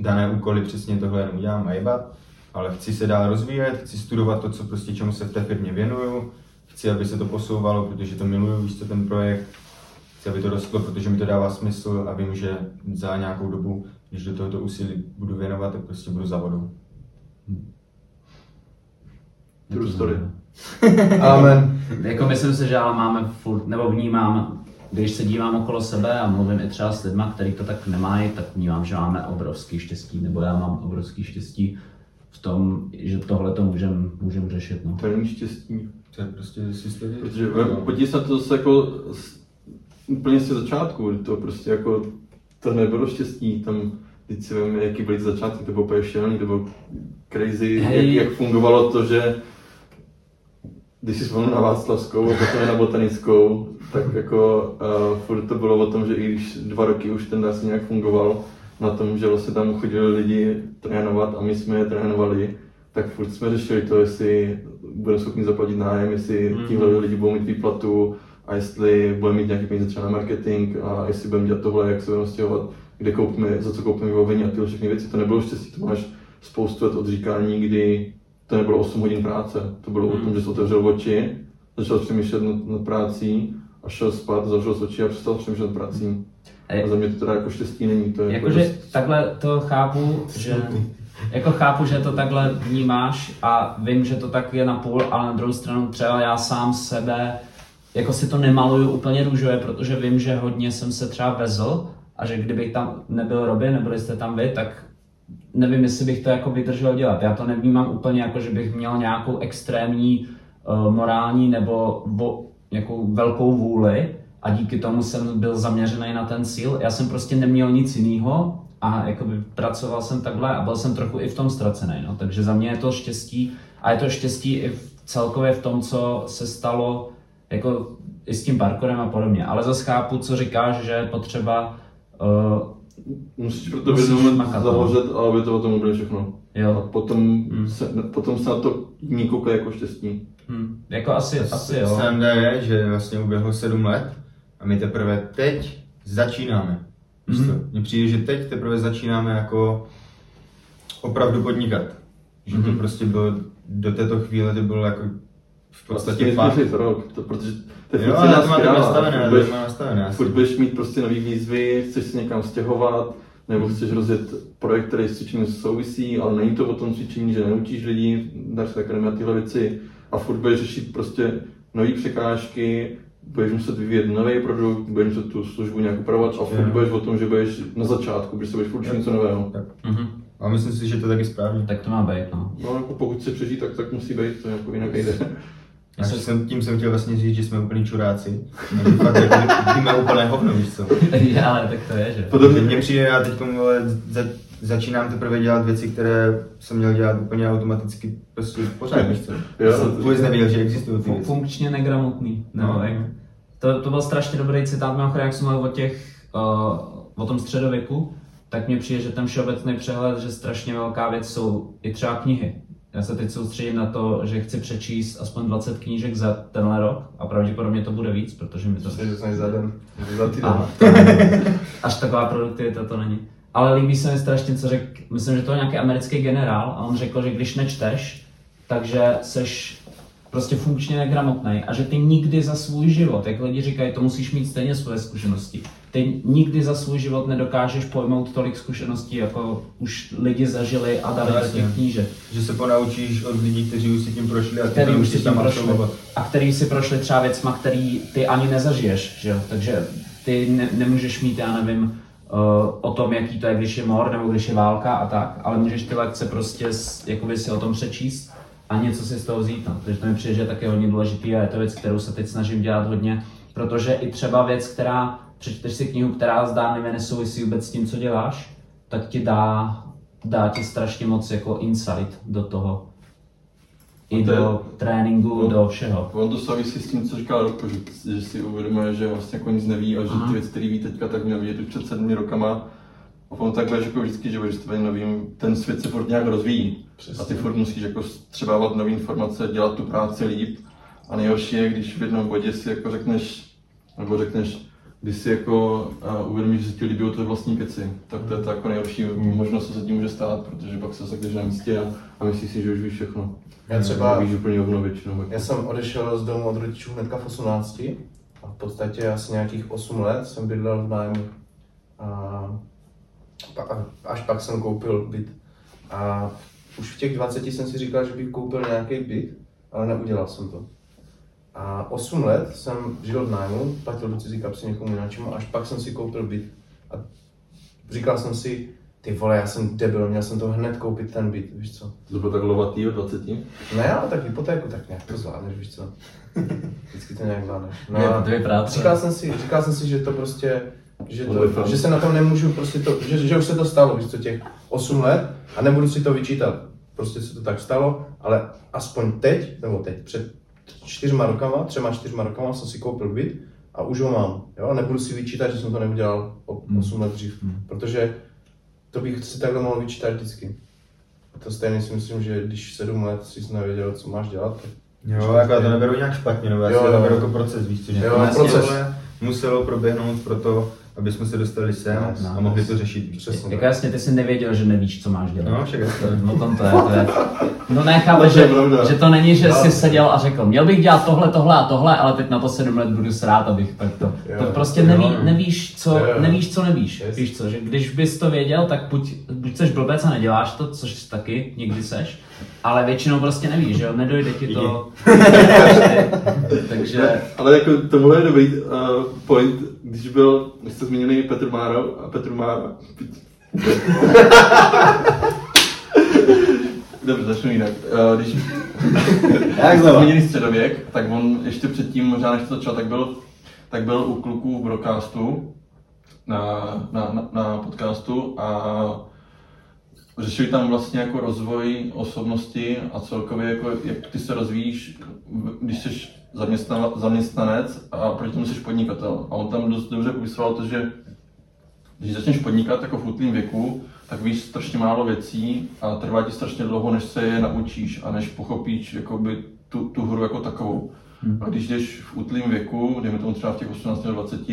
dané úkoly, přesně tohle jenom udělám a jebat, ale chci se dál rozvíjet, chci studovat to, co prostě čemu se v té firmě věnuju, chci, aby se to posouvalo, protože to miluju, víš co, ten projekt, chci, aby to rostlo, protože mi to dává smysl a vím, že za nějakou dobu, když do tohoto úsilí budu věnovat, tak prostě budu za vodou. True story. Amen. Jako myslím si, že ale máme furt, nebo vnímám, když se dívám okolo sebe a mluvím i třeba s lidmi, kteří to tak nemají, tak vnímám, že máme obrovský štěstí, nebo já mám obrovský štěstí v tom, že tohle to můžeme můžem řešit. No. To není štěstí. To je prostě systém. Protože podívej se na to zase jako z, úplně z začátku, to prostě jako, to nebylo štěstí, tam teď si vím, jaký byly začátky, to bylo úplně šílený, to bylo crazy, Hej. jak, jak, fungovalo to, že když si vzpomenu na Václavskou a potom na Botanickou, tak jako uh, furt to bylo o tom, že i když dva roky už ten asi nějak fungoval, na tom, že vlastně tam chodili lidi trénovat a my jsme je trénovali, tak furt jsme řešili to, jestli budeme schopni zaplatit nájem, jestli Mhm. tihle lidi budou mít výplatu a jestli budeme mít nějaký peníze třeba na marketing a jestli budeme dělat tohle, jak se budeme stěhovat, kde koupíme, za co koupíme vybavení a tyhle všechny věci. To nebylo štěstí, to máš spoustu let odříkání, kdy to nebylo 8 hodin práce, to bylo o tom, že jsi otevřel oči, začal přemýšlet nad, nad prací a šel spát, zavřel z očí a přestal přemýšlet prací. A za mě to teda jako štěstí není, to je jako Jakože dost- takhle to chápu, že jako chápu, že to takhle vnímáš a vím, že to tak je na půl, ale na druhou stranu třeba já sám sebe jako si to nemaluju úplně růžové, protože vím, že hodně jsem se třeba vezl a že kdyby tam nebyl Robin, nebyli jste tam vy, tak nevím, jestli bych to jako vydržel dělat. Já to nevnímám úplně jako, že bych měl nějakou extrémní uh, morální nebo vo, nějakou velkou vůli a díky tomu jsem byl zaměřený na ten cíl. Já jsem prostě neměl nic jiného a jakoby pracoval jsem takhle a byl jsem trochu i v tom ztracený. No. Takže za mě je to štěstí a je to štěstí i v, celkově v tom, co se stalo jako i s tím parkourem a podobně. Ale zase chápu, co říkáš, že je potřeba uh, Musíš pro to Musíš v jeden moment makat, no. zahořet a obětovat tomu úplně všechno. A jo, potom, Hmm. se, potom se na to jiní koukají jako štěstí. Hm, jako asi, asi jo. Sranda je, že vlastně uběhlo sedm let a my teprve teď začínáme. Mhm. Mně přijde, že teď teprve začínáme jako opravdu podnikat. Že to Mhm. prostě bylo, do této chvíle to bylo jako v podstatě Prostě fakt. nesmíš rok, to, protože to je Jo, ale to máte nastavené, to budeš- má nastavené. asi. Furt budeš mít prostě nový výzvy, chceš se někam stěhovat, nebo chceš rozjet projekt, který s cvičením souvisí, ale není to o tom cvičení, že neučíš lidi, dáš se akademie a tyhle věci a furt budeš řešit prostě nové překážky, budeš muset vyvíjet nový produkt, budeš muset tu službu nějak upravovat a furt budeš o tom, že budeš na začátku, protože se budeš furt učit něco nového. Tak. Mhm. A myslím si, že to je taky správně. Tak to má být, no. No jako pokud chce přežít, tak, tak musí být, to jako jinak nejde. Já jsem, tím jsem chtěl vlastně říct, že jsme úplný čuráci. A že fakt jako víme úplné hovno, víš co. ale tak to je, že? Protože mně přijde, já teď za, začínám teprve dělat věci, které jsem měl dělat úplně automaticky prostě pořád, víš co. Jo, jsem to- vůbec nevěděl, že existují ty věci. funkčně negramotný. No. jak? To, to byl strašně dobrý citát, mimochodem, jak jsem mluvil o, těch, uh, o tom středověku, tak mně přijde, že ten všeobecný přehled, že strašně velká věc jsou i třeba knihy. Já se teď soustředím na to, že chci přečíst aspoň 20 knížek za tenhle rok a pravděpodobně to bude víc, protože mi to... To se dostaneš za den, za týden. A, až taková produktivita to není. Ale líbí se mi strašně, co řekl, myslím, že to je nějaký americký generál a on řekl, že když nečteš, takže seš prostě funkčně negramotný a že ty nikdy za svůj život, jak lidi říkají, to musíš mít stejně svoje zkušenosti. Ty nikdy za svůj život nedokážeš pojmout tolik zkušeností, jako už lidi zažili a dali No, do těch knížek. Že se ponaučíš od lidí, kteří už si tím prošli a který už si tam prošli a který si prošli třeba věcma, který ty ani nezažiješ, že jo? Takže ty ne, nemůžeš mít, já nevím, o tom, jaký to je, když je mor nebo když je válka a tak, ale můžeš ty lekce prostě jakoby si o tom přečíst a něco si z toho vzít. No. Takže to mi přijde, že je taky hodně důležitý a je to věc, kterou se teď snažím dělat hodně, protože i třeba věc, která, přečteš si knihu, která zdánlivě nesouvisí vůbec s tím, co děláš, tak ti dá, dá ti strašně moc jako insight do toho, i to je- do tréninku, No. do všeho. On to souvisí s tím, co říkal Roko, že, že si uvědomuje, že vlastně jako nic neví a že Aha. ty věci, které ví teďka, tak měl vidět už před sedmi rokama. A on takhle, že jako vždycky, že budeš tvým novým, ten svět se furt nějak rozvíjí. Přesně. A ty furt musíš jako střebávat nové informace, dělat tu práci líp. A nejhorší je, když v jednom bodě si jako řekneš, nebo řekneš, když si jako uh, uvědomíš, že se ti líbí tvoje vlastní keci, tak to je to jako nejhorší možnost, co se tím může stát, protože pak se zakneš na místě a, a myslíš si, že už víš všechno. Já třeba, Víš úplně hovno většinou. já jsem odešel z domu od rodičů hnedka v 18 a v podstatě asi nějakých 8 let jsem bydlel v nájmu. A pa- až pak jsem koupil byt. A už v těch 20 jsem si říkal, že bych koupil nějaký byt, ale neudělal jsem to. A 8 let jsem žil v nájmu, platil do cizí kapsy někomu jináčemu, až pak jsem si koupil byt. A říkal jsem si, ty vole, já jsem debil, měl jsem to hned koupit ten byt, víš co. To byl tak lovatý od 20. Ne, ale tak hypotéku, tak nějak to zvládneš, víš co. Vždycky to nějak zvládneš. No Je a dvě práce. říkal jsem si, říkal jsem si, že to prostě, že, To že se na tom nemůžu, prostě to, že, že už se to stalo, víš co, těch 8 let a nebudu si to vyčítat. Prostě se to tak stalo, ale aspoň teď, nebo teď, před čtyřma rokama, třema čtyřma rokama jsem si koupil byt a už ho mám. Jo? A nebudu si vyčítat, že jsem to neudělal o 8 let dřív, protože to bych si takhle mohl vyčítat vždycky. A to stejně si myslím, že když 7 let jsi nevěděl, co máš dělat, tak Jo, jako já to neberu nějak špatně, nebo já si Jo, to jo. neberu jako proces, víš co, Jo, vlastně proces. muselo proběhnout pro to, aby jsme se dostali sem Nice, a mohli to řešit. Přesně. Jako jasně, ty jsi nevěděl, že nevíš, co máš dělat. No, však jasně. No tom to je, to je. No nechápu, To že, že to není, že No. jsi seděl a řekl, měl bych dělat tohle, tohle a tohle, ale teď na to sedm let budu srát, abych tak to. Jo. To prostě neví, nevíš, co, Jo. nevíš, co nevíš. Yes. Víš co, že když bys to věděl, tak buď, buď seš blbec a neděláš to, což taky někdy seš, ale většinou prostě nevíš, že jo, nedojde ti to. Takže Ale jako tohle je dobrý uh, point, když byl, když jste zmínili Petr Mára a Petr Mára. Dobře, začnu jinak. Uh, když Jak jste zmínili středověk, tak on ještě předtím, možná než to začal, tak byl, tak byl u kluků v broadcastu, na, na, na, na podcastu a řešili tam vlastně jako rozvoj osobnosti a celkově jako jak ty se rozvíjíš, když jsi zaměstnanec a proti tomu jsi podnikatel. A on tam dost dobře popisoval to, že když začneš podnikat jako v útlém věku, tak víš strašně málo věcí a trvá ti strašně dlouho, než se je naučíš a než pochopíš jakoby, tu, tu hru jako takovou. A když jdeš v útlém věku, dejme tomu třeba v těch 18 nebo 20,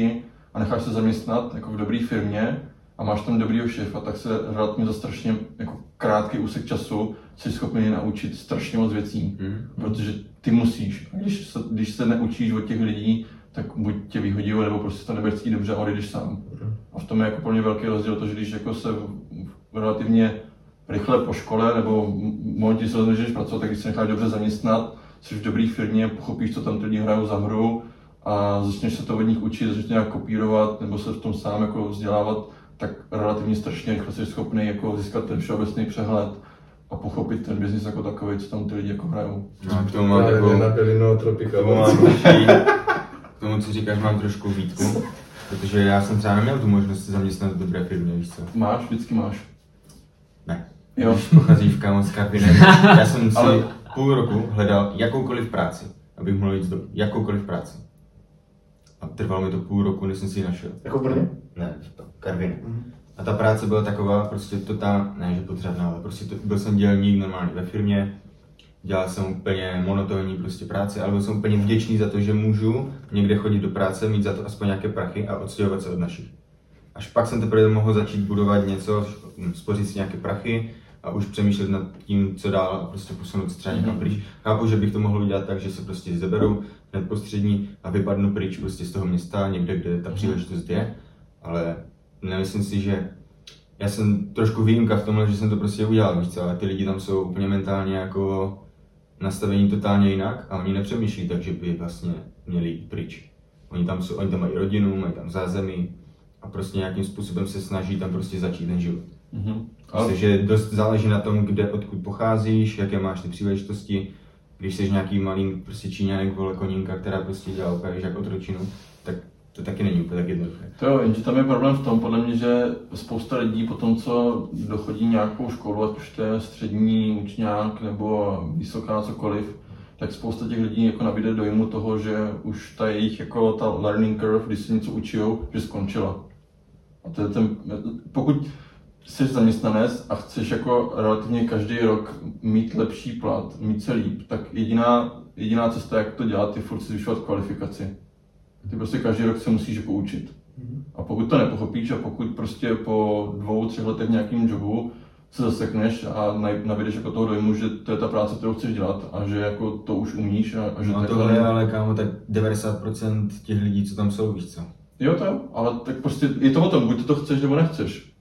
a necháš se zaměstnat jako v dobré firmě a máš tam dobrýho šéfa, tak se relativně za strašně jako krátký úsek času jsi schopný naučit strašně moc věcí. Mhm. Protože ty musíš. A když se, když se neučíš od těch lidí, tak buď tě vyhodí, nebo prostě to nebudeš cítit dobře a odejdeš sám. A v tom je jako pro mě velký rozdíl to, že když jako se relativně rychle po škole nebo v momentě, se rozhodneš, pracovat, tak když se necháš dobře zaměstnat, jsi v dobré firmě, pochopíš, co tam ty lidi hrajou za hru a začneš se to od nich učit, začneš nějak kopírovat nebo se v tom sám jako vzdělávat, tak relativně strašně rychle jsi schopný jako získat ten všeobecný přehled a pochopit ten biznis jako takový, co tam ty lidi jako hrajou. No, k tomu mám takovou, na Belino k Tropica. tomu mám troší, k tomu, co říkáš, mám trošku výtku, protože já jsem třeba neměl tu možnost se zaměstnat v dobré firmě, víš co. Máš, vždycky máš. Ne. Jo. Když pocházíš v kámo z kabinet, já jsem si Ale- půl roku hledal jakoukoliv práci, abych mohl jít do jakoukoliv práci. A trvalo mi to půl roku, než jsem si ji našel. Jako v Brně? Ne, v Karvině. A ta práce byla taková, prostě totál, ne že potřebná, ale prostě to, byl jsem dělník normálně ve firmě, dělal jsem úplně monotónní prostě práci, ale byl jsem úplně vděčný za to, že můžu někde chodit do práce, mít za to aspoň nějaké prachy a odstěhovat se od našich. Až pak jsem teprve mohl začít budovat něco, hm, spořit si nějaké prachy a už přemýšlet nad tím, co dál a prostě posunout třeba někam pryč. Chápu, že bych to mohl udělat tak, že se prostě zeberu hned postřední a vypadnu pryč prostě z toho města, někde, kde ta příležitost je, ale nemyslím si, že já jsem trošku výjimka v tomhle, že jsem to prostě udělal, víš co, ale ty lidi tam jsou úplně mentálně jako nastavení totálně jinak a oni nepřemýšlí tak, že by vlastně měli jít pryč. Oni tam, jsou, oni tam mají rodinu, mají tam zázemí a prostě nějakým způsobem se snaží tam prostě začít ten život. Mhm. Myslím, že dost záleží na tom, kde, odkud pocházíš, jaké máš ty příležitosti. Když jsi nějaký malý prostě Číňanek, vole konínka, která prostě dělá úplně jak otročinu, tak to taky není úplně tak jednoduché. To jo, jenže tam je problém v tom, podle mě, že spousta lidí po tom, co dochodí nějakou školu, ať už to je střední učňák nebo vysoká cokoliv, tak spousta těch lidí jako nabíde dojmu toho, že už ta jejich jako ta learning curve, když se něco učí, že skončila. A to je ten, pokud jsi zaměstnanec a chceš jako relativně každý rok mít lepší plat, mít se líp, tak jediná, jediná cesta, jak to dělat, je furt si zvyšovat kvalifikaci. Ty prostě každý rok se musíš jako učit. A pokud to nepochopíš a pokud prostě po dvou, třech letech v nějakým jobu se zasekneš a navídeš jako toho dojmu, že to je ta práce, kterou chceš dělat a že jako to už umíš a, a že No tohle je ale kámo, tak 90% těch lidí, co tam jsou, víš co? Jo to jo, ale tak prostě je to o tom, buď to, to chceš nebo nechceš.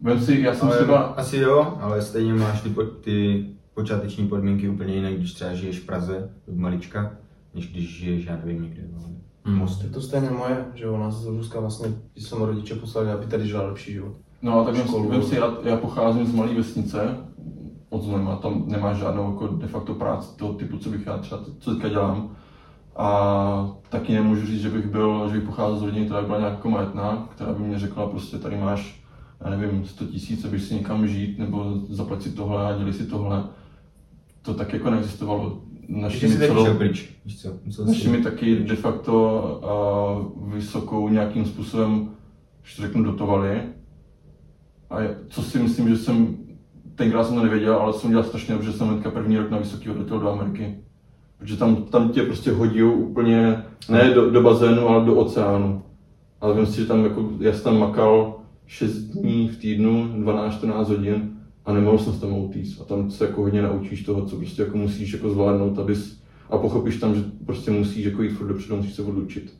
Vem si, já jsem ale třeba... Asi jo, ale stejně máš ty, po, ty počáteční podmínky úplně jiné, když třeba žiješ v Praze, od malička, než když žiješ, já nevím, někde v Mostě. Je to stejně moje, že u nás z Ruska vlastně, když jsem rodiče poslali, aby tady žila lepší život. No, tak vem si, Školu. vem si já, já, pocházím z malé vesnice, od Znojma, tam nemáš žádnou jako de facto práci toho typu, co bych já třeba, co teďka dělám. A taky nemůžu říct, že bych byl, že bych pocházel z rodiny, která by byla nějak jako majetná, která by mě řekla prostě tady máš, já nevím, 100 tisíc, abys si někam žít, nebo zaplať si tohle a děli si tohle. To tak jako neexistovalo. Našimi celou, pryč, víš co? Musel jsi- Naši mi taky de facto uh, vysokou nějakým způsobem, že to řeknu, dotovali. A je- co si myslím, že jsem, tenkrát jsem to nevěděl, ale jsem dělal strašně dobře, že jsem hnedka první rok na vysoký odletěl do Ameriky. Protože tam, tam tě prostě hodí úplně, ne do, do bazénu, ale do oceánu. Ale vím si, že tam jako, já jsem tam makal 6 dní v týdnu, 12-14 hodin a nemohl jsem se tam utíct. A tam se jako hodně naučíš toho, co prostě jako musíš jako zvládnout, abys a pochopíš tam, že prostě musíš jako jít furt dopředu, musíš se odučit.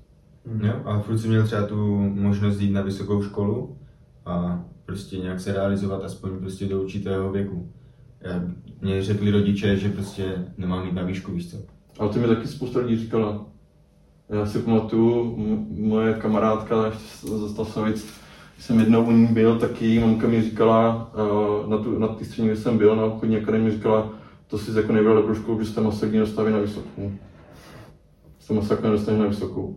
Jo, a furt jsem měl třeba tu možnost jít na vysokou školu a prostě nějak se realizovat aspoň prostě do určitého věku. Já, mě řekli rodiče, že prostě nemám jít na výšku, víš co? Ale to mi taky spousta lidí říkala. Já si pamatuju, m- moje kamarádka ještě z Stasovic, jsem jednou u ní byl, tak její mamka mi říkala, eh, na, tu, na té střední, kde jsem byl, na obchodní akademii, říkala, to si jako nevybral dobrou školu, že jste masakně dostaví na vysokou. Jste masakně nedostaneš na vysokou.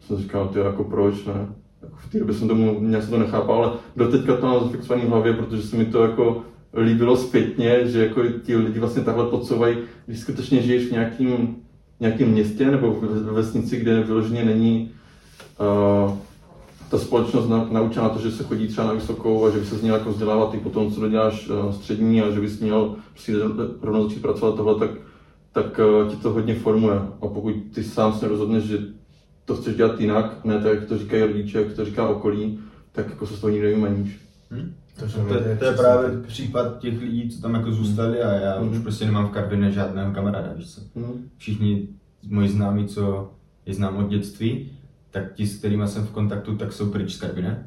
Jsem říkal, ty jako proč ne? Jako v té době jsem tomu, nějak jsem to nechápal, ale do teďka to mám zafixovaný v hlavě, protože se mi to jako líbilo zpětně, že jako ti lidi vlastně takhle podsouvají, když skutečně žiješ v nějakým, nějakém městě nebo v ve vesnici, kde vyloženě není uh, ta společnost na, naučena to, že se chodí třeba na vysokou a že by se z ní jako vzdělávat i potom, co doděláš uh, střední a že bys měl prostě rovnou začít pracovat tohle, tak, tak uh, ti to hodně formuje. A pokud ty sám se rozhodneš, že to chceš dělat jinak, ne tak, jak to říkají rodiče, jak to říká okolí, tak jako se z toho nikdy nevymaníš. To, To, je- to je právě případ těch lidí, co tam jako zůstali a já už Mhm. prostě nemám v Karviné žádného kamaráda, víš co? Hmm. Všichni moji známí, co je znám od dětství, tak ti, s kterými jsem v kontaktu, tak jsou pryč z Karviné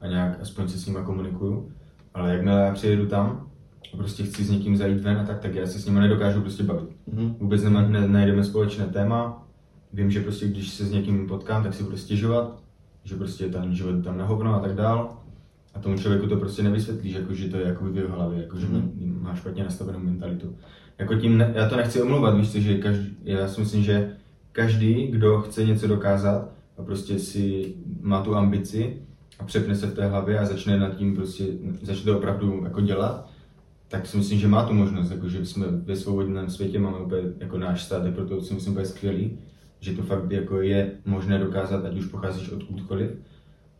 a nějak aspoň se s nimi komunikuju. Ale jakmile já přijedu tam a prostě chci s někým zajít ven a tak, tak já se s nimi nedokážu prostě bavit. Mhm. Vůbec nema, ne, najdeme společné téma. Vím, že prostě když se s někým potkám, tak si budu stěžovat, že prostě je ten život tam na hovno a tak dál. A tomu člověku to prostě nevysvětlíš, jako, že to je jako v jeho hlavě, jako, že Mhm. má špatně nastavenou mentalitu. Jako tím, ne, já to nechci omlouvat, víš co, že každý, já si myslím, že každý, kdo chce něco dokázat prostě si má tu ambici a přepne se v té hlavě a začne nad tím prostě, začne to opravdu jako dělat, tak si myslím, že má tu možnost, jako že jsme ve svobodném světě, máme úplně, jako náš stát je proto si myslím úplně skvělý, že to fakt jako je možné dokázat, ať už pocházíš odkudkoliv,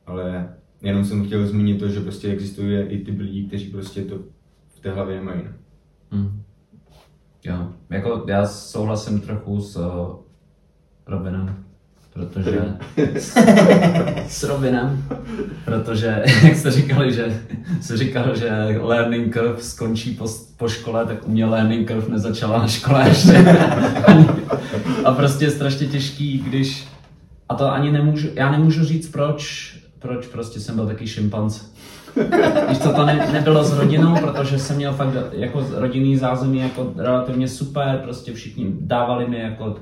ale jenom jsem chtěl zmínit to, že prostě existuje i ty lidi, kteří prostě to v té hlavě nemají. no. Hmm. Jo, jako já souhlasím trochu s uh, Robinem, protože... s Robinem, protože, jak jste říkali, že se říkal, že learning curve skončí po, po škole, tak u mě learning curve nezačala na škole ještě. A prostě je strašně těžký, když... A to ani nemůžu, já nemůžu říct proč, proč prostě jsem byl taky šimpanz. Víš co, to ne, nebylo s rodinou, protože jsem měl fakt jako rodinný zázemí jako relativně super, prostě všichni dávali mi jako,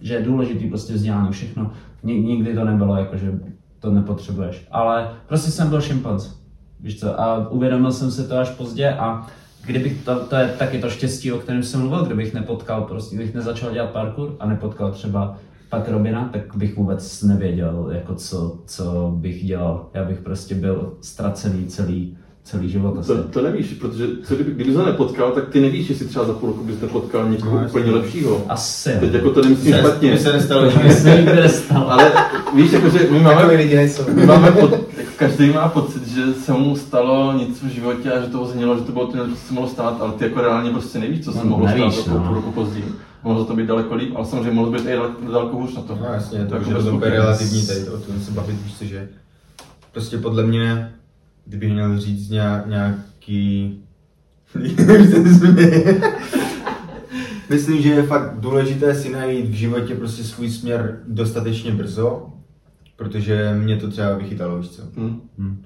že je důležitý prostě vzdělání, všechno. Ni, nikdy to nebylo jako, že to nepotřebuješ. Ale prostě jsem byl šimpanz, víš co, a uvědomil jsem si to až pozdě a kdybych, to, to je taky to štěstí, o kterém jsem mluvil, kdybych nepotkal, prostě kdybych nezačal dělat parkour a nepotkal třeba pak Robina, tak bych vůbec nevěděl, jako co, co bych dělal. Já bych prostě byl ztracený celý, celý život asi. To, to nevíš, protože co kdyby, kdyby to nepotkal, tak ty nevíš, jestli třeba za půl roku bys nepotkal někoho No, úplně lepšího. Asi. Teď jako to nemyslím Se- špatně, se nestalo, To se nikdy nestalo. ale víš, jako, že my máme, lidi nejsou. my máme pod, jako každý má pocit, že se mu stalo nic v životě a že to ho znělo, že to bylo to, co se mohlo stát, ale ty jako reálně prostě nevíš, co se No, mohlo nevíš, stát jako no. půl roku později. Mohlo to být daleko líp, ale samozřejmě mohlo být i daleko, daleko hůř na to. No jasně, to Takže je bez to spokojenost. relativní tady, to, o tom se bavit, víš že prostě podle mě, kdybych měl říct nějak, nějaký... Myslím, že je fakt důležité si najít v životě prostě svůj směr dostatečně brzo, protože mě to třeba vychytalo, víš co. Hm.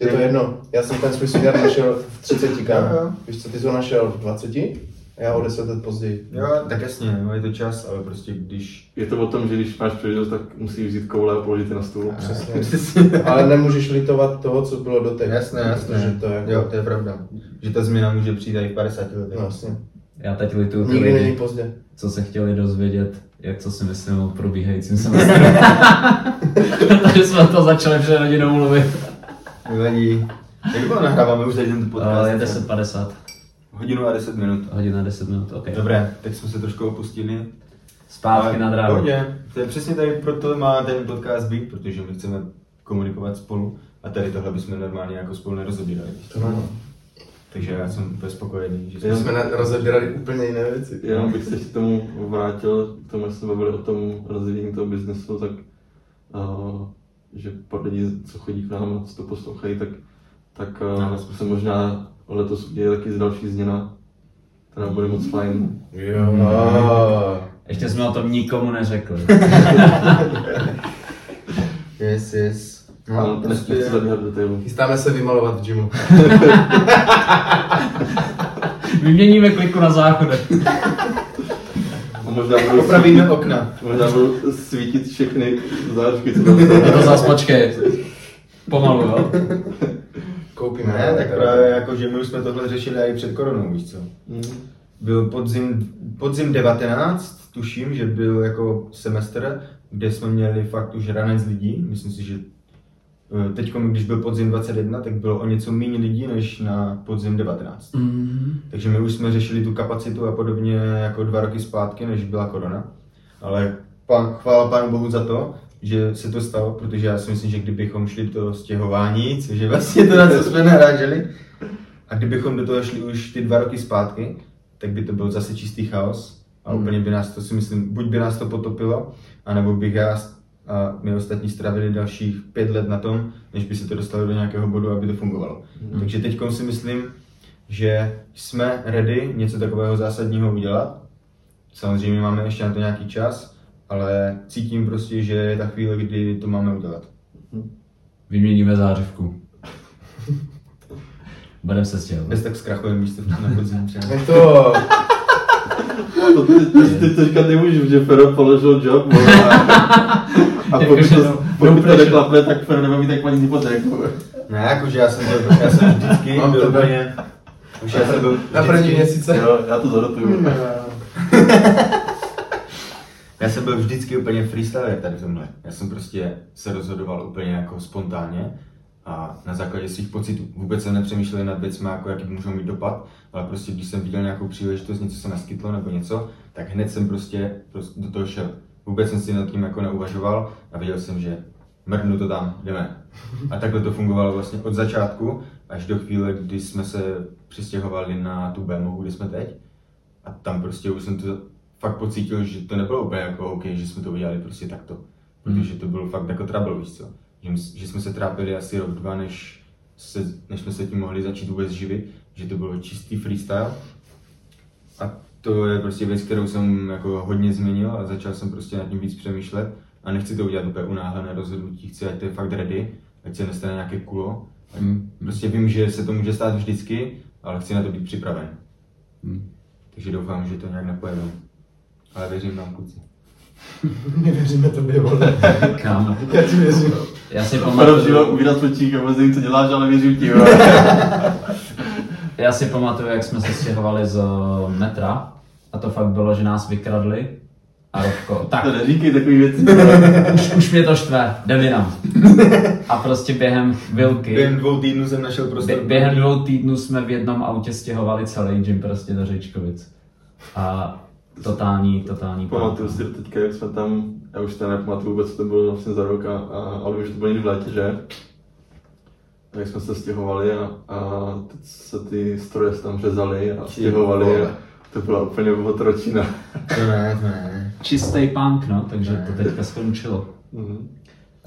Je to jedno. Já jsem ten svůj směr našel v 30 Jo, jo. Víš co, ty jsi ho našel v 20 a já o 10 let později. Jo, tak jasně, no, je to čas, ale prostě když... Je to o tom, že když máš příležitost, tak musíš vzít koule a položit je na stůl. Přesně. Přesně. Ale nemůžeš litovat toho, co bylo doteď. Jasné, jasné. Protože to je jako... Jo, to je pravda. Že ta změna může přijít i v 50 letech. No jasně. Já teď lituju ty Nikdy není lidi, pozdě. co se chtěli dozvědět, jak co si myslím o probíhajícím semestru. Takže jsme to začali před hodinou mluvit. Nevadí. Jak dlouho nahráváme už tady tento podcast? Ale je 10.50, Hodinu a 10 minut. hodina 10 minut, ok. Dobré, teď jsme se trošku opustili. Zpátky na dráhu. Pohodě. To je přesně tady proto má ten podcast být, protože my chceme komunikovat spolu a tady tohle bychom normálně jako spolu nerozebírali. To ano. Takže já jsem úplně spokojený, že My jsme jsme na- rozebírali úplně jiné věci. Jenom bych se k tomu vrátil, k tomu, jak jsme bavili o tom rozvíjení toho biznesu, tak uh, že pro lidi, co chodí k nám a co to poslouchají, tak, tak No. uh, se možná letos uděje taky další změna, která bude moc fajn. Jo. Ah. Ještě jsme o tom nikomu neřekli. Yes, yes. No, No, nechci prostě... zabíhat detailu. Chystáme se vymalovat v gymu. Vyměníme kliku na záchodech. A možná budu, Opravíme okna. možná budu svítit všechny tam Je to zas, počkej. Pomalu, jo? Koupíme. Ne, tak právě jako, že my už jsme tohle řešili i před koronou, víš co. Mm. Byl podzim, podzim 19, tuším, že byl jako semestr, kde jsme měli fakt už ranec lidí. Myslím si, že teď, když byl podzim 21, tak bylo o něco méně lidí než na podzim 19. Mm. Takže my už jsme řešili tu kapacitu a podobně jako dva roky zpátky, než byla korona. Ale pán, chvála pánu bohu za to, že se to stalo, protože já si myslím, že kdybychom šli to stěhování, což je vlastně to, na co jsme naráželi, a kdybychom do toho šli už ty dva roky zpátky, tak by to byl zase čistý chaos a Hmm. úplně by nás to si myslím, buď by nás to potopilo, anebo bych já a my ostatní strávili dalších pět let na tom, než by se to dostalo do nějakého bodu, aby to fungovalo. Hmm. Takže teď si myslím, že jsme ready něco takového zásadního udělat. Samozřejmě máme ještě na to nějaký čas, ale cítím prostě, že je ta chvíle, kdy to máme udělat. Vyměníme zářivku. Budeme se stěhovat. Bez tak zkrachujeme místo na podzim třeba. To... To ty, ty, ty říkat nemůžu, že Fero položil job, vole, a, pokud Jakože to, no- pokud no to neklapne, tak Fero nebude mít tak paní hypotéku. Ne, jakože já jsem, byl, já jsem vždycky Mám byl úplně... Už já jsem byl Na první měsíce. Jo, já to zadotuju. Já jsem byl vždycky úplně freestyler tady v tomhle. Já jsem prostě se rozhodoval úplně jako spontánně a na základě svých pocitů. Vůbec jsem nepřemýšlel nad věcmi, jako jaký můžou mít dopad, ale prostě když jsem viděl nějakou příležitost, něco se naskytlo nebo něco, tak hned jsem prostě, prostě do toho šel. Vůbec jsem si nad tím jako neuvažoval a věděl jsem, že mrdnu to tam, jdeme. A takhle to fungovalo vlastně od začátku až do chvíle, kdy jsme se přistěhovali na tu BMO, kde jsme teď. A tam prostě už jsem to fakt pocítil, že to nebylo úplně jako OK, že jsme to udělali prostě takto. Protože to byl fakt jako trouble, víš co. Že, že jsme se trápili asi rok, dva, než, se, než jsme se tím mohli začít vůbec živit, že to bylo čistý freestyle. A to je prostě věc, kterou jsem jako hodně změnil a začal jsem prostě nad tím víc přemýšlet. A nechci to udělat úplně unáhlené rozhodnutí, chci, ať to je fakt ready, ať se nestane nějaké kulo. Ať Mm. Prostě vím, že se to může stát vždycky, ale chci na to být připraven. Mm. Takže doufám, že to nějak nepojede. Ale věřím vám, kluci. My věříme tobě, vole. Kam? Já ti věřím. Já si pamatuju, uvírat točík a vůbec co děláš, ale věřím ti. jo. já si pamatuju, jak jsme se stěhovali z metra a to fakt bylo, že nás vykradli A Robko, tak To neříkej takový věci. už, už mě to štve, jdem jinam. A prostě během chvilky, Během dvou týdnů jsem našel prostor. bě- během dvou týdnů jsme v jednom autě stěhovali celý gym prostě do Řečkovic. A totální, totální Pamatuju si do teďka, jak jsme tam, já už to nepamatuju vůbec, co to bylo vlastně za rok, a, a, ale už to bylo někdy v létě, že? Tak jsme se stěhovali a, a teď se ty stroje se tam řezaly a stěhovali a to byla úplně otročina. To ne, to ne. Čistý punk, no, takže to teďka skončilo. Mhm.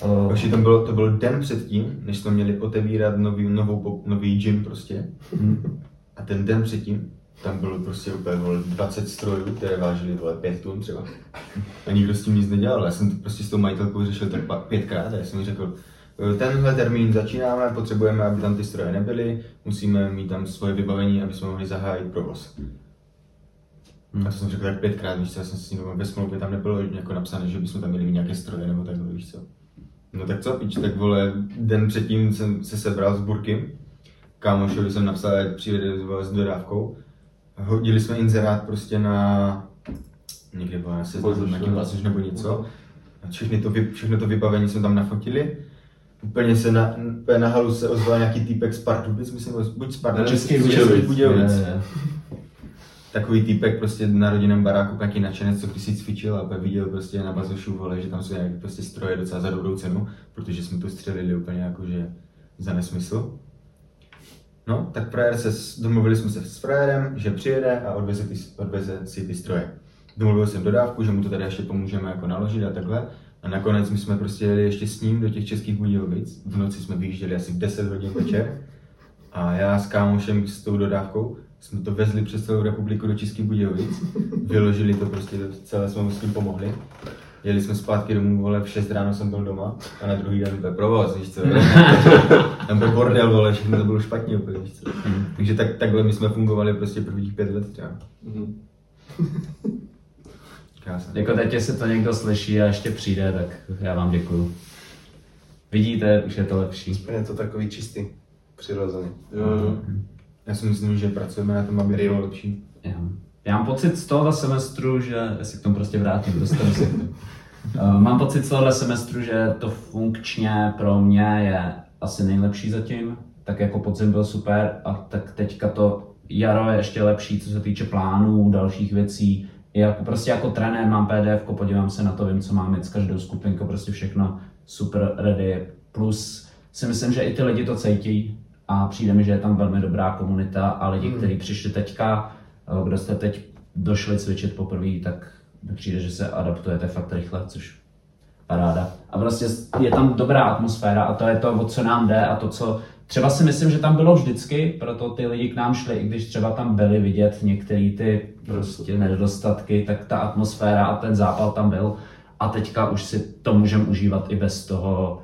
O, Ještě tam bylo, to byl den předtím, než jsme měli otevírat nový, novou, nový gym prostě. A ten den předtím, tam bylo prostě úplně vole, 20 strojů, které vážily vole 5 tun třeba. A nikdo s tím nic nedělal. Já jsem to prostě s tou majitelkou řešil tak pětkrát a já jsem jí řekl, "E, tenhle termín začínáme, potřebujeme, aby tam ty stroje nebyly, musíme mít tam svoje vybavení, aby jsme mohli zahájit provoz. Hmm. A to jsem řekl tak pětkrát, víš co, já jsem si no, ve smlouvě tam nebylo jako napsané, že bychom tam měli mít nějaké stroje nebo takhle, víš co. No tak co, pič, tak vole, den předtím jsem se sebral s Burky, kámošovi jsem napsal, přijede s dodávkou. Hodili jsme inzerát prostě na někde bylo na seznamu, na bazoš nebo něco. A všechny to, všechno to vybavení jsme tam nafotili. Úplně se na, úplně na halu se ozval nějaký týpek z Pardubic, myslím, buď z Pardubic, Českých z Budějovic. Takový týpek prostě na rodinném baráku, nějaký nadšenec, co když si cvičil a pak viděl prostě na bazošu, vole, že tam jsou nějaké prostě stroje docela za dobrou cenu, protože jsme to střelili úplně jakože za nesmysl. No, tak frajer se, domluvili jsme se s frérem, že přijede a odveze, ty, odveze si ty stroje. Domluvil jsem dodávku, že mu to tady ještě pomůžeme jako naložit a takhle. A nakonec my jsme prostě jeli ještě s ním do těch českých Budějovic. V noci jsme vyjížděli asi v 10 hodin večer. A já s kámošem s tou dodávkou jsme to vezli přes celou republiku do Českých Budějovic. Vyložili to prostě, celé jsme mu s tím pomohli. Jeli jsme zpátky domů, vole, v 6 ráno jsem byl doma a na druhý den byl provoz, víš co. Tam byl bordel, vole, všechno to bylo špatně úplně, víš co. Takže tak, takhle my jsme fungovali prostě prvních pět let třeba. Mhm. Krásné. Jako teď, jestli to někdo slyší a ještě přijde, tak já vám děkuju. Vidíte, už je to lepší. Je to takový čistý, přirozený. Jo, jo. Já si myslím, že pracujeme na tom, aby bylo lepší. Já, já mám pocit z tohohle semestru, že, já se k tomu prostě vrátím, dostanu se k tomu. Uh, mám pocit z tohohle semestru, že to funkčně pro mě je asi nejlepší zatím. Tak jako podzim byl super a tak teďka to jaro je ještě lepší, co se týče plánů, dalších věcí. Jako, prostě jako trenér mám PDF, podívám se na to, vím, co mám mít s každou skupinkou, prostě všechno super ready. Plus si myslím, že i ty lidi to cítí a přijde mi, že je tam velmi dobrá komunita a lidi, Hmm. kteří přišli teďka, eh, kdo jste teď došli cvičit poprvé, tak mi přijde, že se adaptujete fakt rychle, což paráda. A prostě je tam dobrá atmosféra a to je to, o co nám jde a to, co třeba si myslím, že tam bylo vždycky, proto ty lidi k nám šli, i když třeba tam byly vidět některé ty prostě nedostatky, tak ta atmosféra a ten zápal tam byl a teďka už si to můžeme užívat i bez toho,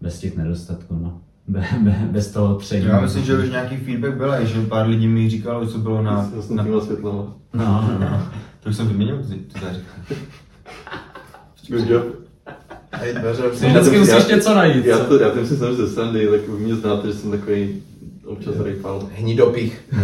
bez těch nedostatků, no. Be, be, bez toho tření. Já myslím, že už nějaký feedback byl, a že pár lidí mi říkalo, co bylo na... S na těma světlama. No, no, no. to už jsem vyměnil, ty, ty zářivky. Good job. Dveře, vždycky musíš něco najít. Já, to, já tím si jsem ze srandy, tak vy mě znáte, že jsem takový občas rejpal. Hnidopich.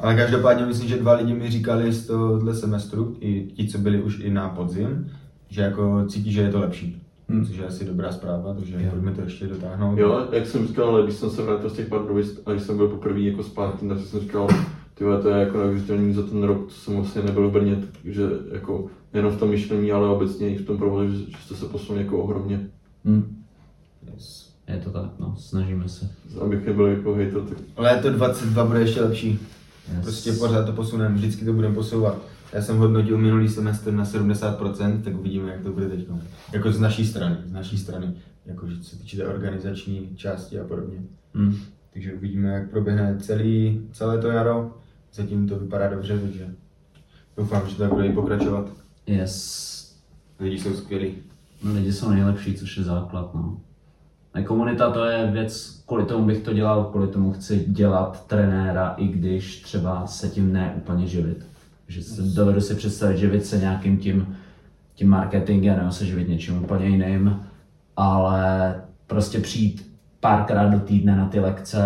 Ale každopádně myslím, že dva lidi mi říkali z tohohle semestru, i ti, co byli už i na podzim, že jako cítí, že je to lepší. Hmm. Což je asi dobrá zpráva, takže Jo. pojďme to ještě dotáhnout. Jo, jak jsem říkal, ale když jsem se vrátil z těch Pardubic a když jsem byl poprvé jako zpátky, tak jsem říkal, ty vole, to je jako neuvěřitelný za ten rok, co jsem vlastně nebyl v Brně, takže jako nejenom v tom myšlení, ale obecně i v tom provozu, že, že jste se posunuli jako ohromně. Hm, Yes. je to tak, no, snažíme se. Abych nebyl jako hejter, tak Léto 22 bude ještě lepší. Yes. Prostě pořád to posuneme, vždycky to budeme posouvat. Já jsem hodnotil minulý semestr na 70%, tak uvidíme, jak to bude teď. Jako z naší strany, z naší strany, jako že se týče té organizační části a podobně. Hm. Takže uvidíme, jak proběhne celý, celé to jaro. Zatím to vypadá dobře, takže doufám, že to tak bude i pokračovat. Yes. Lidi jsou skvělí. No, lidi jsou nejlepší, což je základ, no. A komunita to je věc, kvůli tomu bych to dělal, kvůli tomu chci dělat trenéra, i když třeba se tím ne úplně živit. Že se, dovedu si představit živit se nějakým tím, tím marketingem, nebo se živit něčím úplně jiným, ale prostě přijít párkrát do týdne na ty lekce,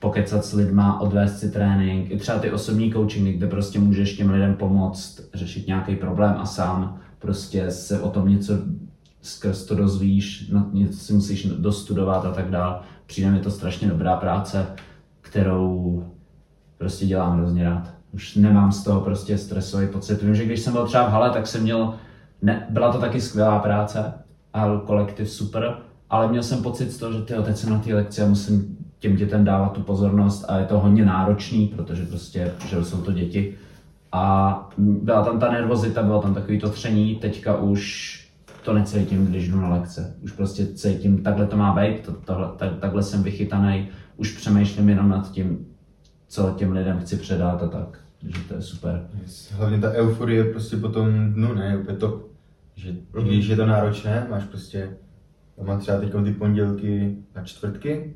pokecat s lidma, odvést si trénink, i třeba ty osobní coachingy, kde prostě můžeš těm lidem pomoct řešit nějaký problém a sám prostě se o tom něco skrz to dozvíš, něco si musíš dostudovat a tak dál. Přijde mi to strašně dobrá práce, kterou prostě dělám hrozně rád. Už nemám z toho prostě stresový pocit. Vím, že když jsem byl třeba v hale, tak jsem měl, ne, byla to taky skvělá práce a kolektiv super, ale měl jsem pocit z toho, že tyjo, teď jsem na té lekci a musím těm dětem dávat tu pozornost a je to hodně náročný, protože prostě, že jsou to děti. A byla tam ta nervozita, bylo tam takový to tření, teďka už to necítím, když jdu na lekce. Už prostě cítím, takhle to má být, to, tohle, tak, takhle jsem vychytaný, už přemýšlím jenom nad tím, co těm lidem chci předat a tak. Takže to je super. Hlavně ta euforie prostě po tom dnu, ne, je úplně top. Že i když je to náročné, máš prostě, já mám třeba teď ty pondělky a čtvrtky,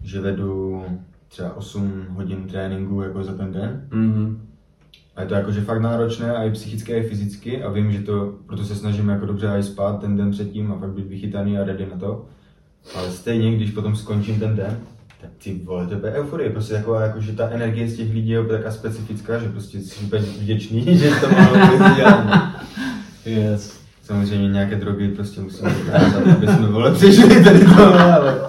že vedu třeba 8 hodin tréninku jako za ten den. Mm-hmm. A je to jakože fakt náročné, a i psychicky, i fyzicky a vím, že to, proto se snažím jako dobře i spát ten den předtím a fakt být vychytaný a ready na to. Ale stejně, když potom skončím ten den, tak ty vole, to je euforie, prostě taková, jako, že ta energie z těch lidí je taková specifická, že prostě jsi úplně vděčný, že to mohlo dělat. Yes. Samozřejmě nějaké drogy prostě musíme dokázat, aby jsme vole přežili tady to, ale,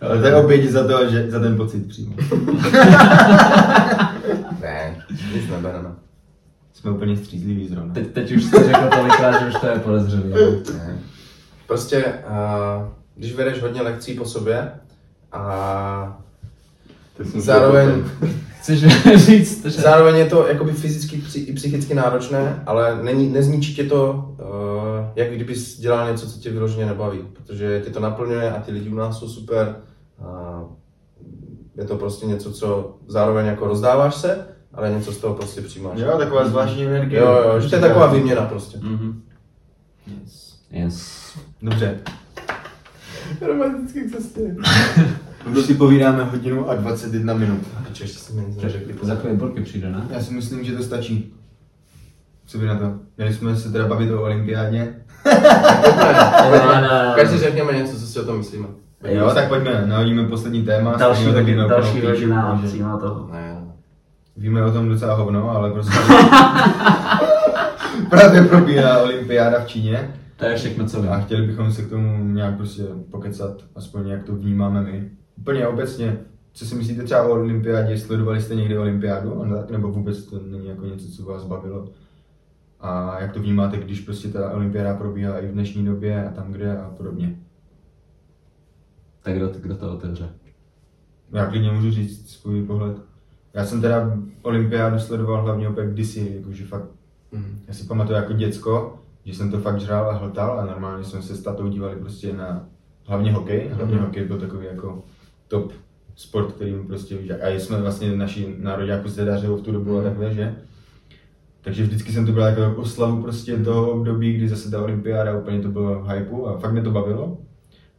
ale to je oběť za to, že za ten pocit přímo. Ne, nic nebereme. Jsme úplně střízliví zrovna. Teď, teď už jsi řekl tolikrát, že už to je podezřelý. Ne. Prostě, uh, když vedeš hodně lekcí po sobě a zároveň, Chceš říct, že... zároveň je to jakoby fyzicky i psychicky náročné, ale není, nezničí tě to, uh, jak kdybys dělal něco, co tě vyloženě nebaví, protože tě to naplňuje a ty lidi u nás jsou super. A je to prostě něco, co zároveň jako rozdáváš se, ale něco z toho prostě přijímáš. Jo, taková zvláštní energie. jo, jo že to je taková výměna prostě. Mhm. Yes. Yes. Dobře, Romantický cesty. už si povídáme hodinu a 21 minut. Ještě jsme nic neřekli. Za chvíli burky přijde, ne? Já si myslím, že to stačí. Co by na to? Měli jsme se teda bavit o olympiádě. Každý řekněme něco, co si o tom myslíme. Jo, tak pojďme, nahodíme poslední téma. Další, taky další hodina a přímo to. Ne, ne. Víme o tom docela hovno, ale prostě... Právě probíhá olympiáda v Číně To je všechno, co vím. a chtěli bychom se k tomu nějak prostě pokecat, aspoň jak to vnímáme my. Úplně obecně, co si myslíte třeba o olympiádě, sledovali jste někdy olympiádu, nebo vůbec to není jako něco, co vás bavilo? A jak to vnímáte, když prostě ta olympiáda probíhá i v dnešní době a tam kde a podobně? Tak kdo, kdo to otevře? Já klidně můžu říct svůj pohled. Já jsem teda olympiádu sledoval hlavně opět kdysi, jakože fakt, Mhm. já si pamatuju jako děcko, že jsem to fakt žral a hltal a normálně jsme se s tatou dívali prostě na hlavně hokej. Hlavně Mhm. hokej byl takový jako top sport, kterým prostě, a jsme vlastně naši nároďáku z Dedařiho v tu dobu a takhle, že? Takže vždycky jsem to bral jako oslavu prostě toho období, kdy zase ta olympiáda, úplně to bylo hypu a fakt mě to bavilo.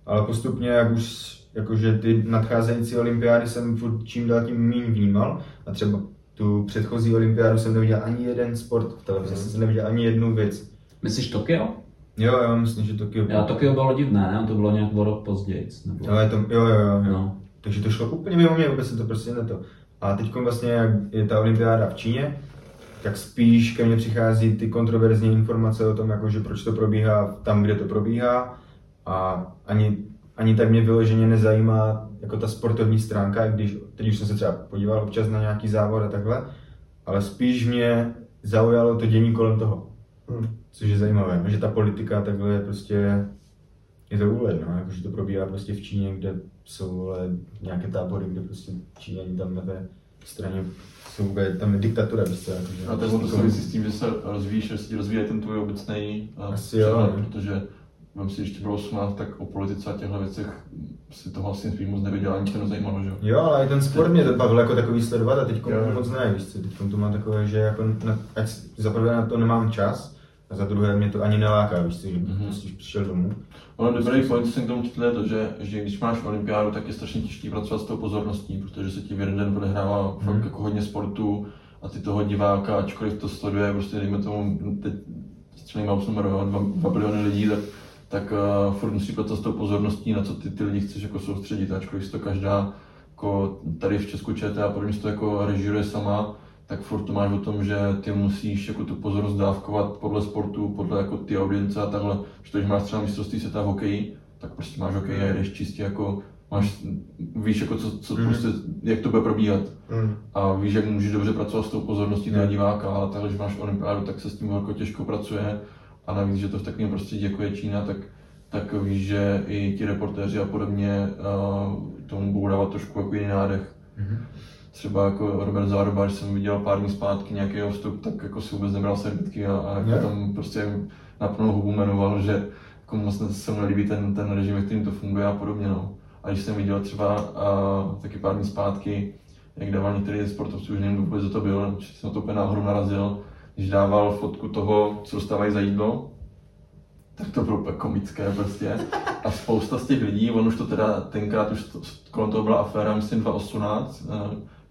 Ale postupně, jak už jakože ty nadcházející olympiády jsem furt čím dál tím méně vnímal a třeba tu předchozí olympiádu jsem neviděl ani jeden sport v televizi, jsem neviděl ani jednu věc. Myslíš Tokio? Jo, jo, myslím, že Tokio. Já Tokio bylo divné, ne? To bylo nějak o rok později. Nebo... Jo, je to, jo, jo, jo, jo. No. Takže to šlo úplně mimo mě, vůbec jsem to prostě neto. A teď vlastně, jak je ta olympiáda v Číně, tak spíš ke mně přichází ty kontroverzní informace o tom, jako, že proč to probíhá tam, kde to probíhá. A ani, ani tak mě vyloženě nezajímá jako ta sportovní stránka, i když teď už jsem se třeba podíval občas na nějaký závod a takhle, ale spíš mě zaujalo to dění kolem toho. Hmm. Což je zajímavé, že ta politika takhle je prostě, je to úlet, no, jakože to probíhá prostě v Číně, kde jsou ale nějaké tábory, kde prostě Číňani tam na té straně jsou tam je diktatura, co, jakože. A tak ono to souvisí s tím, že se rozvíjíš, že se rozvíjí ten tvůj obecný uh, Asi jo, no. protože Vem si, když ti bylo 18, tak o politice a těchto věcech si toho asi spíš moc nevěděl, ani tě nezajímalo, že jo? Jo, ale i ten sport mě to bavil jako takový sledovat a teď moc ne, víš co, teď to mám takové, že jako na, ať za prvé na to nemám čas, a za druhé mě to ani neláká, víš co, že bych Mhm. prostě přišel domů. Ono dobrý point, jsem k tomu četl, je to, že, že když máš olympiádu, tak je strašně těžké pracovat s tou pozorností, protože se ti v jeden den odehrává fakt Mhm. jako hodně sportu a ty toho diváka, ačkoliv to sleduje, prostě dejme tomu, teď střelím mouse numerovat 2, 2 biliony lidí, tak, tak uh, furt musí pracovat s tou pozorností, na co ty, ty lidi chceš jako soustředit, ačkoliv si to každá jako tady v Česku ČT a podobně to jako režiruje sama, tak furt to máš o tom, že ty musíš jako tu pozornost dávkovat podle sportu, podle jako ty audience a takhle. Že to, když máš třeba mistrovství světa v hokeji, tak prostě máš hokej a jdeš čistě jako máš, víš, jako co, co Mhm. prostě, jak to bude probíhat. Mm. A víš, jak můžeš dobře pracovat s tou pozorností toho diváka, ale takhle, když máš olympiádu, tak se s tím jako těžko pracuje. A navíc, že to v takovém prostředí, jako je Čína, tak, tak víš, že i ti reportéři a podobně uh, tomu budou dávat trošku jako jiný nádech. Třeba jako Robert Záruba, když jsem viděl pár dní zpátky nějaký jeho vstup, tak jako si vůbec nebral servítky a, a jako tam prostě na plnou hubu jmenoval, že jako moc se mu nelíbí ten, ten režim, ve kterým to funguje a podobně. No. A když jsem viděl třeba uh, taky pár dní zpátky, jak dával některý sportovci, už nevím, vůbec za to byl, že jsem na to úplně náhodou narazil, když dával fotku toho, co dostávají za jídlo, tak to bylo úplně komické prostě. A spousta z těch lidí, on už to teda tenkrát, už to, kolem toho byla aféra, myslím 2018, uh,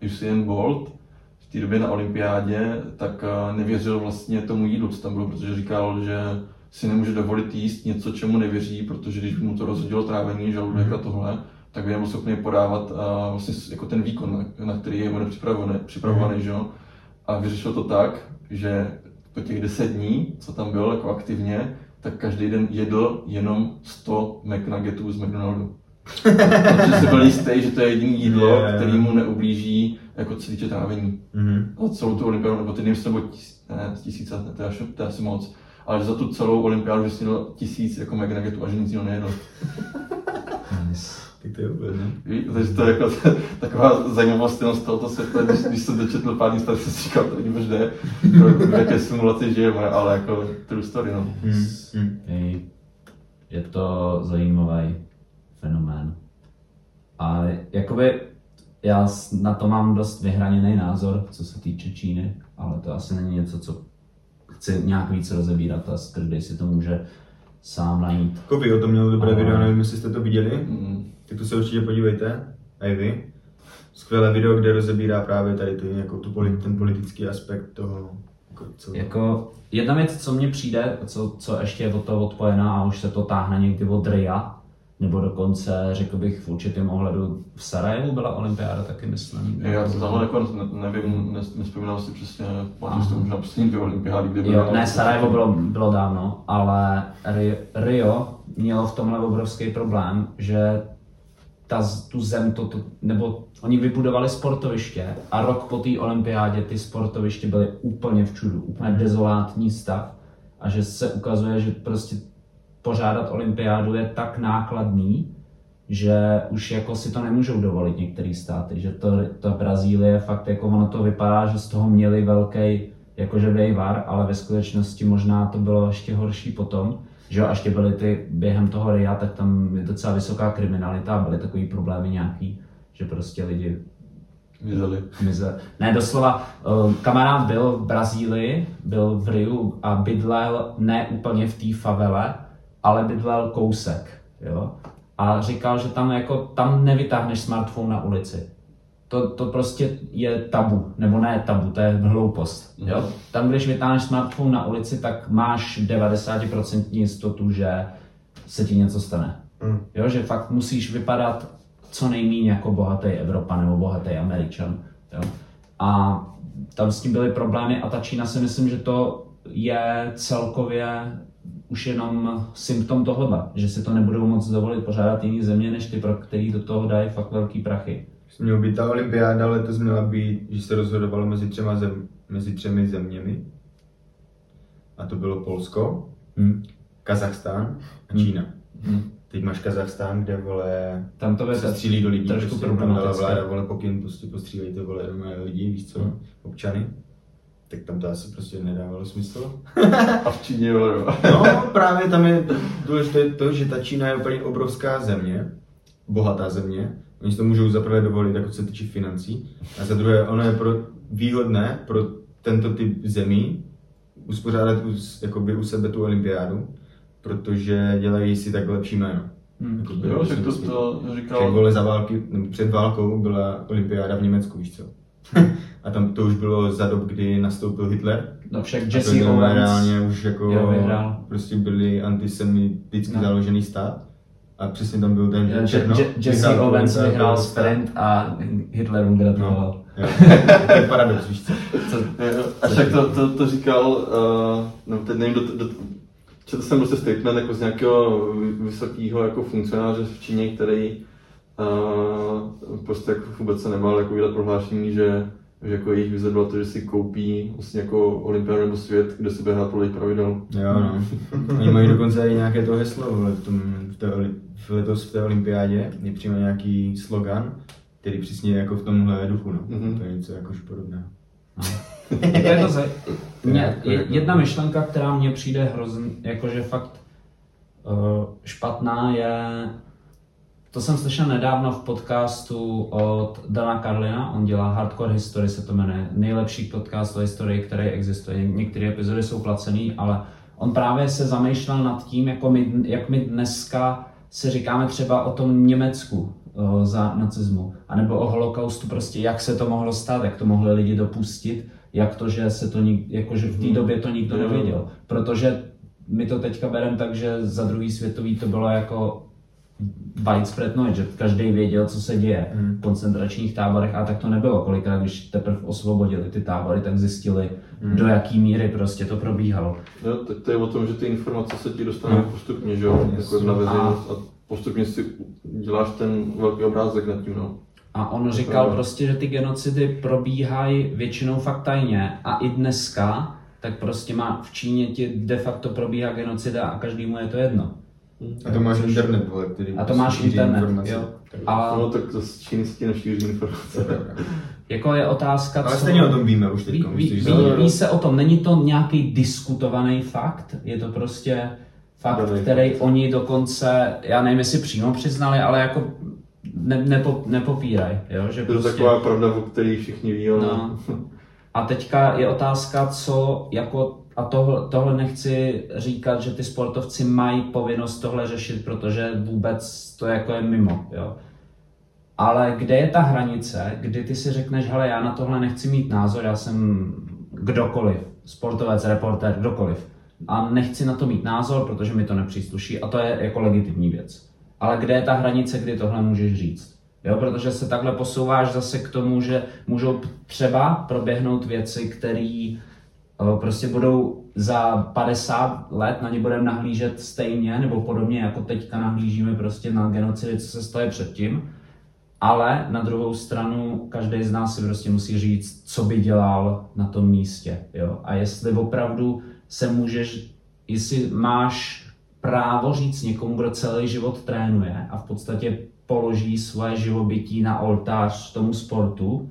Usain Bolt, v té době na olympiádě, tak uh, nevěřil vlastně tomu jídlu, co tam bylo, protože říkal, že si nemůže dovolit jíst něco, čemu nevěří, protože když mu to rozhodilo trávení, žaludek a tohle, tak by nebyl schopný podávat uh, vlastně jako ten výkon, na, na který je on připravovaný, připravovaný že jo. A vyřešil to tak, že po těch 10 dní, co tam byl jako aktivně, tak každý den jedl jenom 100 McNuggetů z McDonaldu. Protože si byl jistý, že to je jediné jídlo, Yeah. který mu neublíží, jako co se týče trávení. Mhm. A celou tu olympiádu, nebo ty nevím, nebo tis, ne, tisíce, ne, to je, až, to je asi moc. Ale za tu celou olympiádu, že snědl tisíc jako McNuggetů a že nic jiného nejedl. Nice. Tak to je vůbec, ne? Ví- Takže to je jako taková zajímavost jenom z tohoto světa, když, když jsem dočetl pár dní jsem si říkal, to není možné, v jaké simulaci žijeme, ale jako true story, no. Mhm. Mhm. Hej, je to zajímavý fenomén. A jakoby já na to mám dost vyhraněný názor, co se týče Číny, ale to asi není něco, co chci nějak víc rozebírat a každý si to může sám najít. Vy o tom měl dobré Ale- video, nevím, jestli jste to viděli. Mm. Tak to se určitě podívejte, a i vy. Skvělé video, kde rozebírá právě tady ty, jako tu, poli- ten politický aspekt toho, jako co Jako jedna věc, co mně přijde, co, co ještě je od toho odpojená a už se to táhne někdy od RIA, nebo dokonce, řekl bych, v určitém ohledu v Sarajevu byla olympiáda taky, myslím. Já to tam jako ne- nevím, nes, nespomínal si přesně, pamatuju si to možná poslední dvě olympiády, kde Jo, ne, Sarajevo bylo, bylo dávno, ale Rio, mělo v tomhle obrovský problém, že ta, tu zem, to, to, nebo oni vybudovali sportoviště a rok po té olympiádě ty sportoviště byly úplně v čudu, úplně dezolátní stav a že se ukazuje, že prostě pořádat olympiádu je tak nákladný, že už jako si to nemůžou dovolit některé státy, že to, to Brazílie fakt jako ono to vypadá, že z toho měli velký jakože vejvar, ale ve skutečnosti možná to bylo ještě horší potom, že jo, a ještě byly ty během toho RIA, tak tam je docela vysoká kriminalita a byly takový problémy nějaký, že prostě lidi Vizeli. mize. Ne, doslova, eh, kamarád byl v Brazílii, byl v Riu a bydlel ne úplně v té favele, ale bydlel kousek, jo. A říkal, že tam jako, tam nevytáhneš smartphone na ulici. To, to prostě je tabu, nebo ne tabu, to je hloupost, jo. Tam, když vytáhneš smartphone na ulici, tak máš 90% jistotu, že se ti něco stane. Mm. Jo, že fakt musíš vypadat co nejméně jako bohatý Evropa nebo bohatý Američan. Jo. A tam s tím byly problémy a ta Čína si myslím, že to je celkově už jenom symptom tohohle, že si to nebudou moc dovolit pořádat jiný země, než ty, pro který do toho dají fakt velký prachy. Měla být ta olympiáda, letos měla být, že se rozhodovalo mezi, třema zem, mezi třemi zeměmi. A to bylo Polsko, Hm. Kazachstán a Čína. Hm. Teď máš Kazachstán, kde vole Tam to se střílí do lidí, trošku prostě tam dala vláda vole pokyn, prostě postřílejte vole lidi, víš co, občany. Tak tam to asi prostě nedávalo smysl. A v Číně, jo, jo. No, právě tam je důležité to, že ta Čína je úplně obrovská země, bohatá země. Oni si to můžou za prvé dovolit, jako se týče financí, a za druhé, ono je pro, výhodné pro tento typ zemí uspořádat u, jakoby u sebe tu olympiádu, protože dělají si tak lepší jméno. Hm. Jakoby, Jo, to, to Však říkal, vole za války, před válkou byla olympiáda v Německu, víš co? A tam to už bylo za dob, kdy nastoupil Hitler. No však A Jesse to znamená, Owens, reálně už jako Jo, vyhrál. prostě byli antisemiticky No. založený stát A přesně tam byl ten Je- Černo. Je- Jesse vyhrál Owens vyhrál sprint a Hitler mu gratuloval. No, to je paradox, víš co? Jo, A však to, to, to říkal, uh, no teď nevím, do, do, četl jsem prostě statement jako z nějakého vysokého jako funkcionáře v Číně, který uh, prostě jako vůbec se nebál jako vydat prohlášení, že, že jako jejich vize byla to, že si koupí vlastně jako olympiádu nebo svět, kde se bude hrát podle jejich pravidel. Jo, no. Oni mají dokonce i nějaké to heslo v, tom, v, té, v letos v té olympiádě. Je přímo nějaký slogan, který přesně jako v tomhle duchu, no. Mhm. To je něco jakož podobného. To je to zaj... mě, jako- je- jedna myšlenka, která mně přijde hrozně, jakože fakt uh, špatná je, to jsem slyšel nedávno v podcastu od Dana Carlina, on dělá Hardcore History, se to jmenuje, nejlepší podcast o historii, který existuje. Některé epizody jsou placený, ale on právě se zamýšlel nad tím, jako my, jak my dneska si říkáme třeba o tom Německu o, za nacismu, anebo o holokaustu, prostě jak se to mohlo stát, jak to mohli lidi dopustit, jak to, že se to nik, jako, že v té době to nikdo nevěděl. Protože my to teďka bereme tak, že za druhý světový to bylo jako widespread knowledge, že každý věděl, co se děje v koncentračních táborech a tak to nebylo. Kolikrát, když teprve osvobodili ty tábory, tak zjistili, do jaký míry prostě to probíhalo. Jo, tak to je o tom, že ty informace se ti dostanou No. postupně, že jo, jako na veřejnost a postupně si děláš ten velký obrázek nad tím, no. A on říkal prostě, že ty genocidy probíhají většinou fakt tajně a i dneska, tak prostě má v Číně ti de facto probíhá genocida a každému je to jedno. A to máš internet, vole, který A to máš internet, informace. jo. Tak- A No tak z Číny se ti nešíří informace. jako je otázka, Ale co... stejně o tom víme už teď. Ví, ví, ví, ví se o tom, není to nějaký diskutovaný fakt, je to prostě fakt, Daný který oni dokonce, já nevím, jestli přímo přiznali, ale jako ne, nepo, nepopírají, jo, že Je to prostě... taková pravda, o které všichni ví, ale... No. A teďka je otázka, co jako, a tohle, tohle nechci říkat, že ty sportovci mají povinnost tohle řešit, protože vůbec to jako je mimo, jo. Ale kde je ta hranice, kdy ty si řekneš, hele, já na tohle nechci mít názor, já jsem kdokoliv, sportovec, reportér, kdokoliv. A nechci na to mít názor, protože mi to nepřísluší a to je jako legitimní věc. Ale kde je ta hranice, kdy tohle můžeš říct? Jo, protože se takhle posouváš zase k tomu, že můžou třeba proběhnout věci, které prostě budou za 50 let na ně budeme nahlížet stejně nebo podobně, jako teďka nahlížíme prostě na genocidy, co se stojí předtím. Ale na druhou stranu každý z nás si prostě musí říct, co by dělal na tom místě. Jo? A jestli opravdu se můžeš, jestli máš právo říct někomu, kdo celý život trénuje a v podstatě položí svoje živobytí na oltář tomu sportu,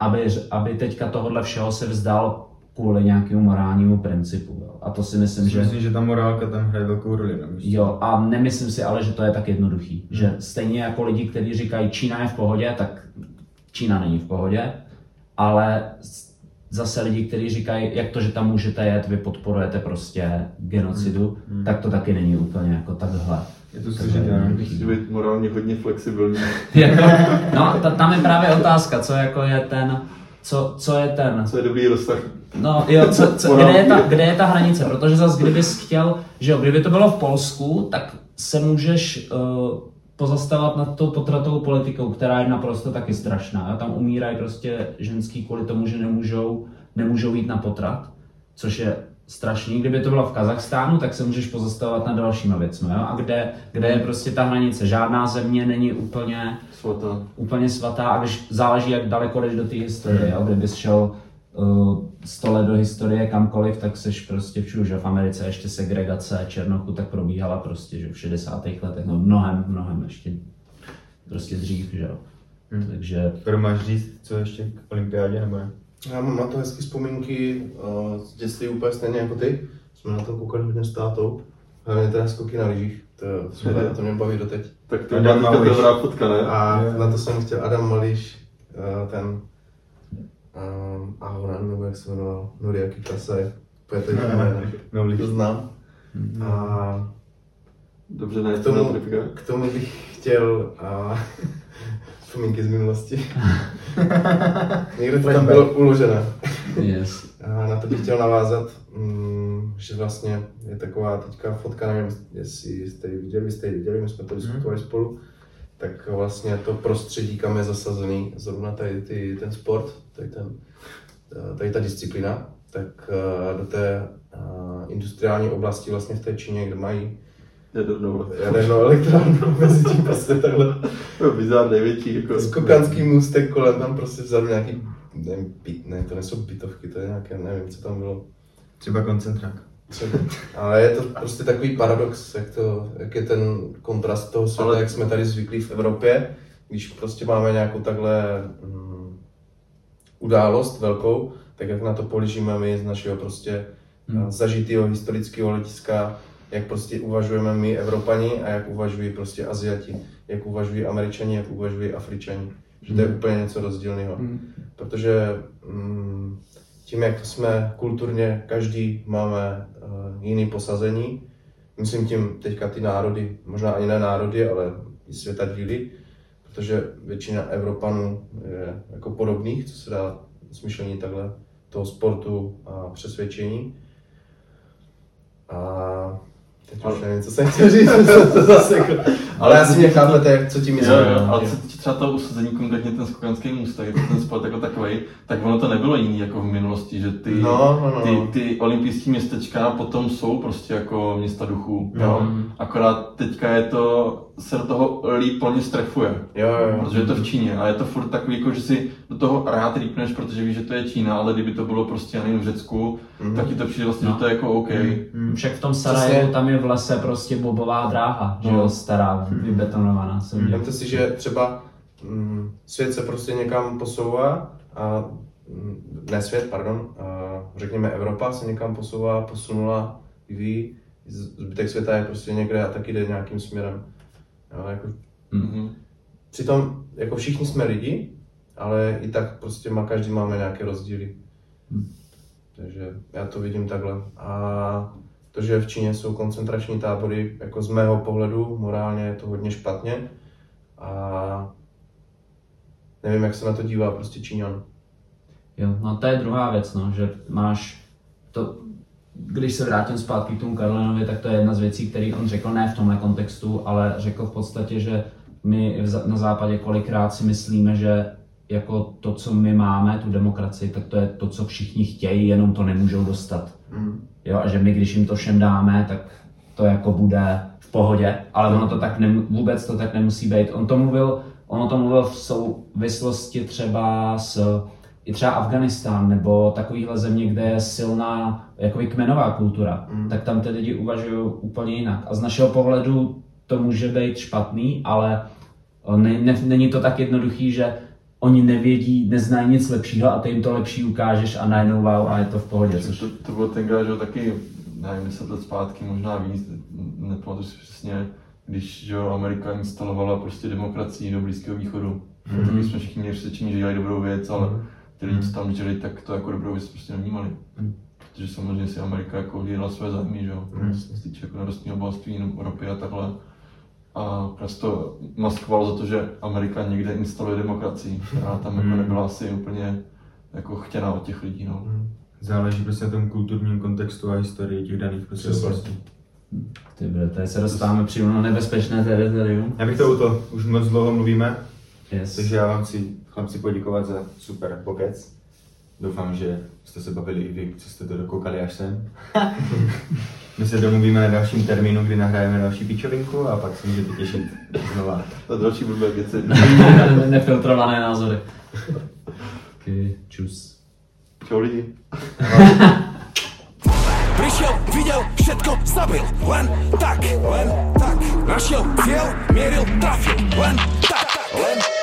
aby, aby teďka tohohle všeho se vzdal kvůli nějakému morálnímu principu. Jo? A to si myslím, že... Myslím, že ta morálka tam hraje velkou roli. Co? Jo, a nemyslím si ale, že to je tak jednoduchý. Že stejně jako lidi, kteří říkají, Čína je v pohodě, tak Čína není v pohodě, ale zase lidi, kteří říkají, jak to, že tam můžete jet, vy podporujete prostě genocidu, tak to taky není úplně jako takhle. Je to složité. Musí být morálně hodně flexibilní. Jako, no, ta, tam je právě otázka, co jako je ten, co, co je ten, Co je dobrý rozsah. No jo, co, co, kde, je ta, kde je ta hranice? Protože zase kdybys chtěl, že jo, kdyby to bylo v Polsku, tak se můžeš uh, pozastavovat nad tou potratovou politikou, která je naprosto taky strašná. Jo? Tam umírají prostě ženský kvůli tomu, že nemůžou, nemůžou jít na potrat, což je strašný. Kdyby to bylo v Kazachstánu, tak se můžeš pozastavovat nad dalšíma věcmi. Jo? A kde, kde je prostě ta hranice? Žádná země není úplně Svatá. úplně svatá a když záleží, jak daleko jdeš do té historie. Jo? Kdybys šel uh, 100 let do historie kamkoliv, tak seš prostě všude, že v Americe ještě segregace černochu tak probíhala prostě, že v 60. letech, no mnohem, mnohem ještě prostě dřív, že jo. Hmm. Takže Skoro máš říct, co ještě k olympiádě, nebo ne? Já mám na to hezké vzpomínky uh, z dětství úplně stejně jako ty. Jsme na to koukali hodně s tátou. Hlavně teda skoky na lyžích. To, jsme, to mě baví doteď. Tak to Mališ. dobrá fotka, ne? A Jo. na to jsem chtěl Adam Mališ, uh, ten um, Ahoran, nebo jak se jmenoval, Nuriaki Kasai. To je teď jméno. No, To znám. A Dobře, ne, k to tomu, k tomu bych chtěl uh, vzpomínky z minulosti. Někde to tam bylo uložené. yes. A na to bych chtěl navázat, mm, že vlastně je taková teďka fotka, nevím, jestli jste ji viděli, jste ji viděli, my jsme to diskutovali mm. spolu, tak vlastně to prostředí, kam je zasazený, zrovna tady ty, ten sport, tady, ten, tady ta disciplína, tak do té industriální oblasti vlastně v té Číně, kde mají jadernou jadernou elektrárnu, mezi tím prostě takhle bizár největší. Jako... Skokanský můstek kolem tam prostě vzadu nějaký, nevím, byt, ne, to nejsou bytovky, to je nějaké, nevím, co tam bylo. Třeba koncentrák. Třeba. Ale je to prostě takový paradox, jak, to, jak je ten kontrast toho světa, Ale... jak jsme tady zvyklí v Evropě, když prostě máme nějakou takhle um, událost velkou, tak jak na to poližíme my z našeho prostě hmm. zažitého historického letiska, jak prostě uvažujeme my Evropani a jak uvažují prostě Aziati, jak uvažují Američani, jak uvažují Afričani. Že to je hmm. úplně něco rozdílného. Hmm. Protože mm, tím, jak jsme kulturně, každý máme uh, jiný posazení, myslím tím teďka ty národy, možná ani ne národy, ale i světa díly, protože většina Evropanů je jako podobných, co se dá smyšlení takhle toho sportu a přesvědčení. A Teď už nevím, co jsem chtěl říct, to zase jako... Ale já si mě chápete, co tím myslím. Ale co týče třeba toho usazení, konkrétně ten skokanský můstek, ten sport jako takový, tak ono to nebylo jiný jako v minulosti, že ty, no, no, no. ty, ty olympijské městečka potom jsou prostě jako města duchů. No. Jo? Akorát teďka je to, se do toho líp plně strefuje. Jo, jo, jo. Protože je to v Číně a je to furt takový, jako, že si do toho rád rýpneš, protože víš, že to je Čína, ale kdyby to bylo prostě jen v Řecku, mm. tak ti to přijde vlastně, no. že to je jako OK. Mm. Však v tom Sarajevu tam je v lese prostě bobová dráha, no. že jo, stará, vybetonovaná. Vemte si, že třeba mm, svět se prostě někam posouvá a mm, ne svět, pardon, a řekněme Evropa se někam posouvá, posunula, vyvíjí, zbytek světa je prostě někde a taky jde nějakým směrem. Jo, jako, mm-hmm. Přitom jako všichni jsme lidi, ale i tak prostě má, každý máme nějaké rozdíly. Mm. Takže já to vidím takhle. A to, že v Číně jsou koncentrační tábory, jako z mého pohledu morálně je to hodně špatně. A nevím, jak se na to dívá prostě Číňan. Jo, no to je druhá věc, no, že máš to, když se vrátím zpátky k tomu Karolinovi, tak to je jedna z věcí, které on řekl ne v tomhle kontextu, ale řekl v podstatě, že my na západě kolikrát si myslíme, že jako to, co my máme, tu demokracii, tak to je to, co všichni chtějí, jenom to nemůžou dostat. Mm. Jo, a že my, když jim to všem dáme, tak to jako bude v pohodě, ale ono to tak ne, vůbec to tak nemusí být. On to mluvil, ono to mluvil v souvislosti třeba s i třeba Afganistán nebo takovýhle země, kde je silná jakoby kmenová kultura, mm. tak tam ty lidi uvažují úplně jinak. A z našeho pohledu to může být špatný, ale ne, ne, není to tak jednoduchý, že oni nevědí, neznají nic lepšího a ty jim to lepší ukážeš a najednou wow a je to v pohodě. Což... To, to bylo tenkrát, že taky, nevím, 10 let zpátky, možná víc, nepamatuji si přesně, když že Amerika instalovala prostě demokracii do Blízkého východu. Mm-hmm. Tak jsme všichni měli přesvědčení, že dělají dobrou věc, ale mm-hmm ty lidi, co tam žili, tak to jako dobrou věc prostě nevnímali. Mm. Protože samozřejmě si Amerika jako hlídala své zájmy, že jo, mm. se týče jako nerostního bohatství Evropy a takhle. A to maskovalo za to, že Amerika někde instaluje demokracii, která tam jako nebyla asi úplně jako chtěná od těch lidí. No. Záleží prostě na tom kulturním kontextu a historii těch daných prostě oblastí. Ty tady se dostáváme přímo na nebezpečné teritorium. Já bych to u to už moc dlouho mluvíme, yes. takže já vám chci chlapci poděkovat za super pokec. Doufám, že jste se bavili i vy, co jste to dokoukali až sem. My se domluvíme na dalším termínu, kdy nahrajeme další píčovinku a pak se můžete těšit znova. Na další blbé věci. Nefiltrované názory. Okay, čus. Čau lidi. Prišiel, videl, všetko zabil, len tak, len tak. Našiel cieľ, mieril, trafil, len tak.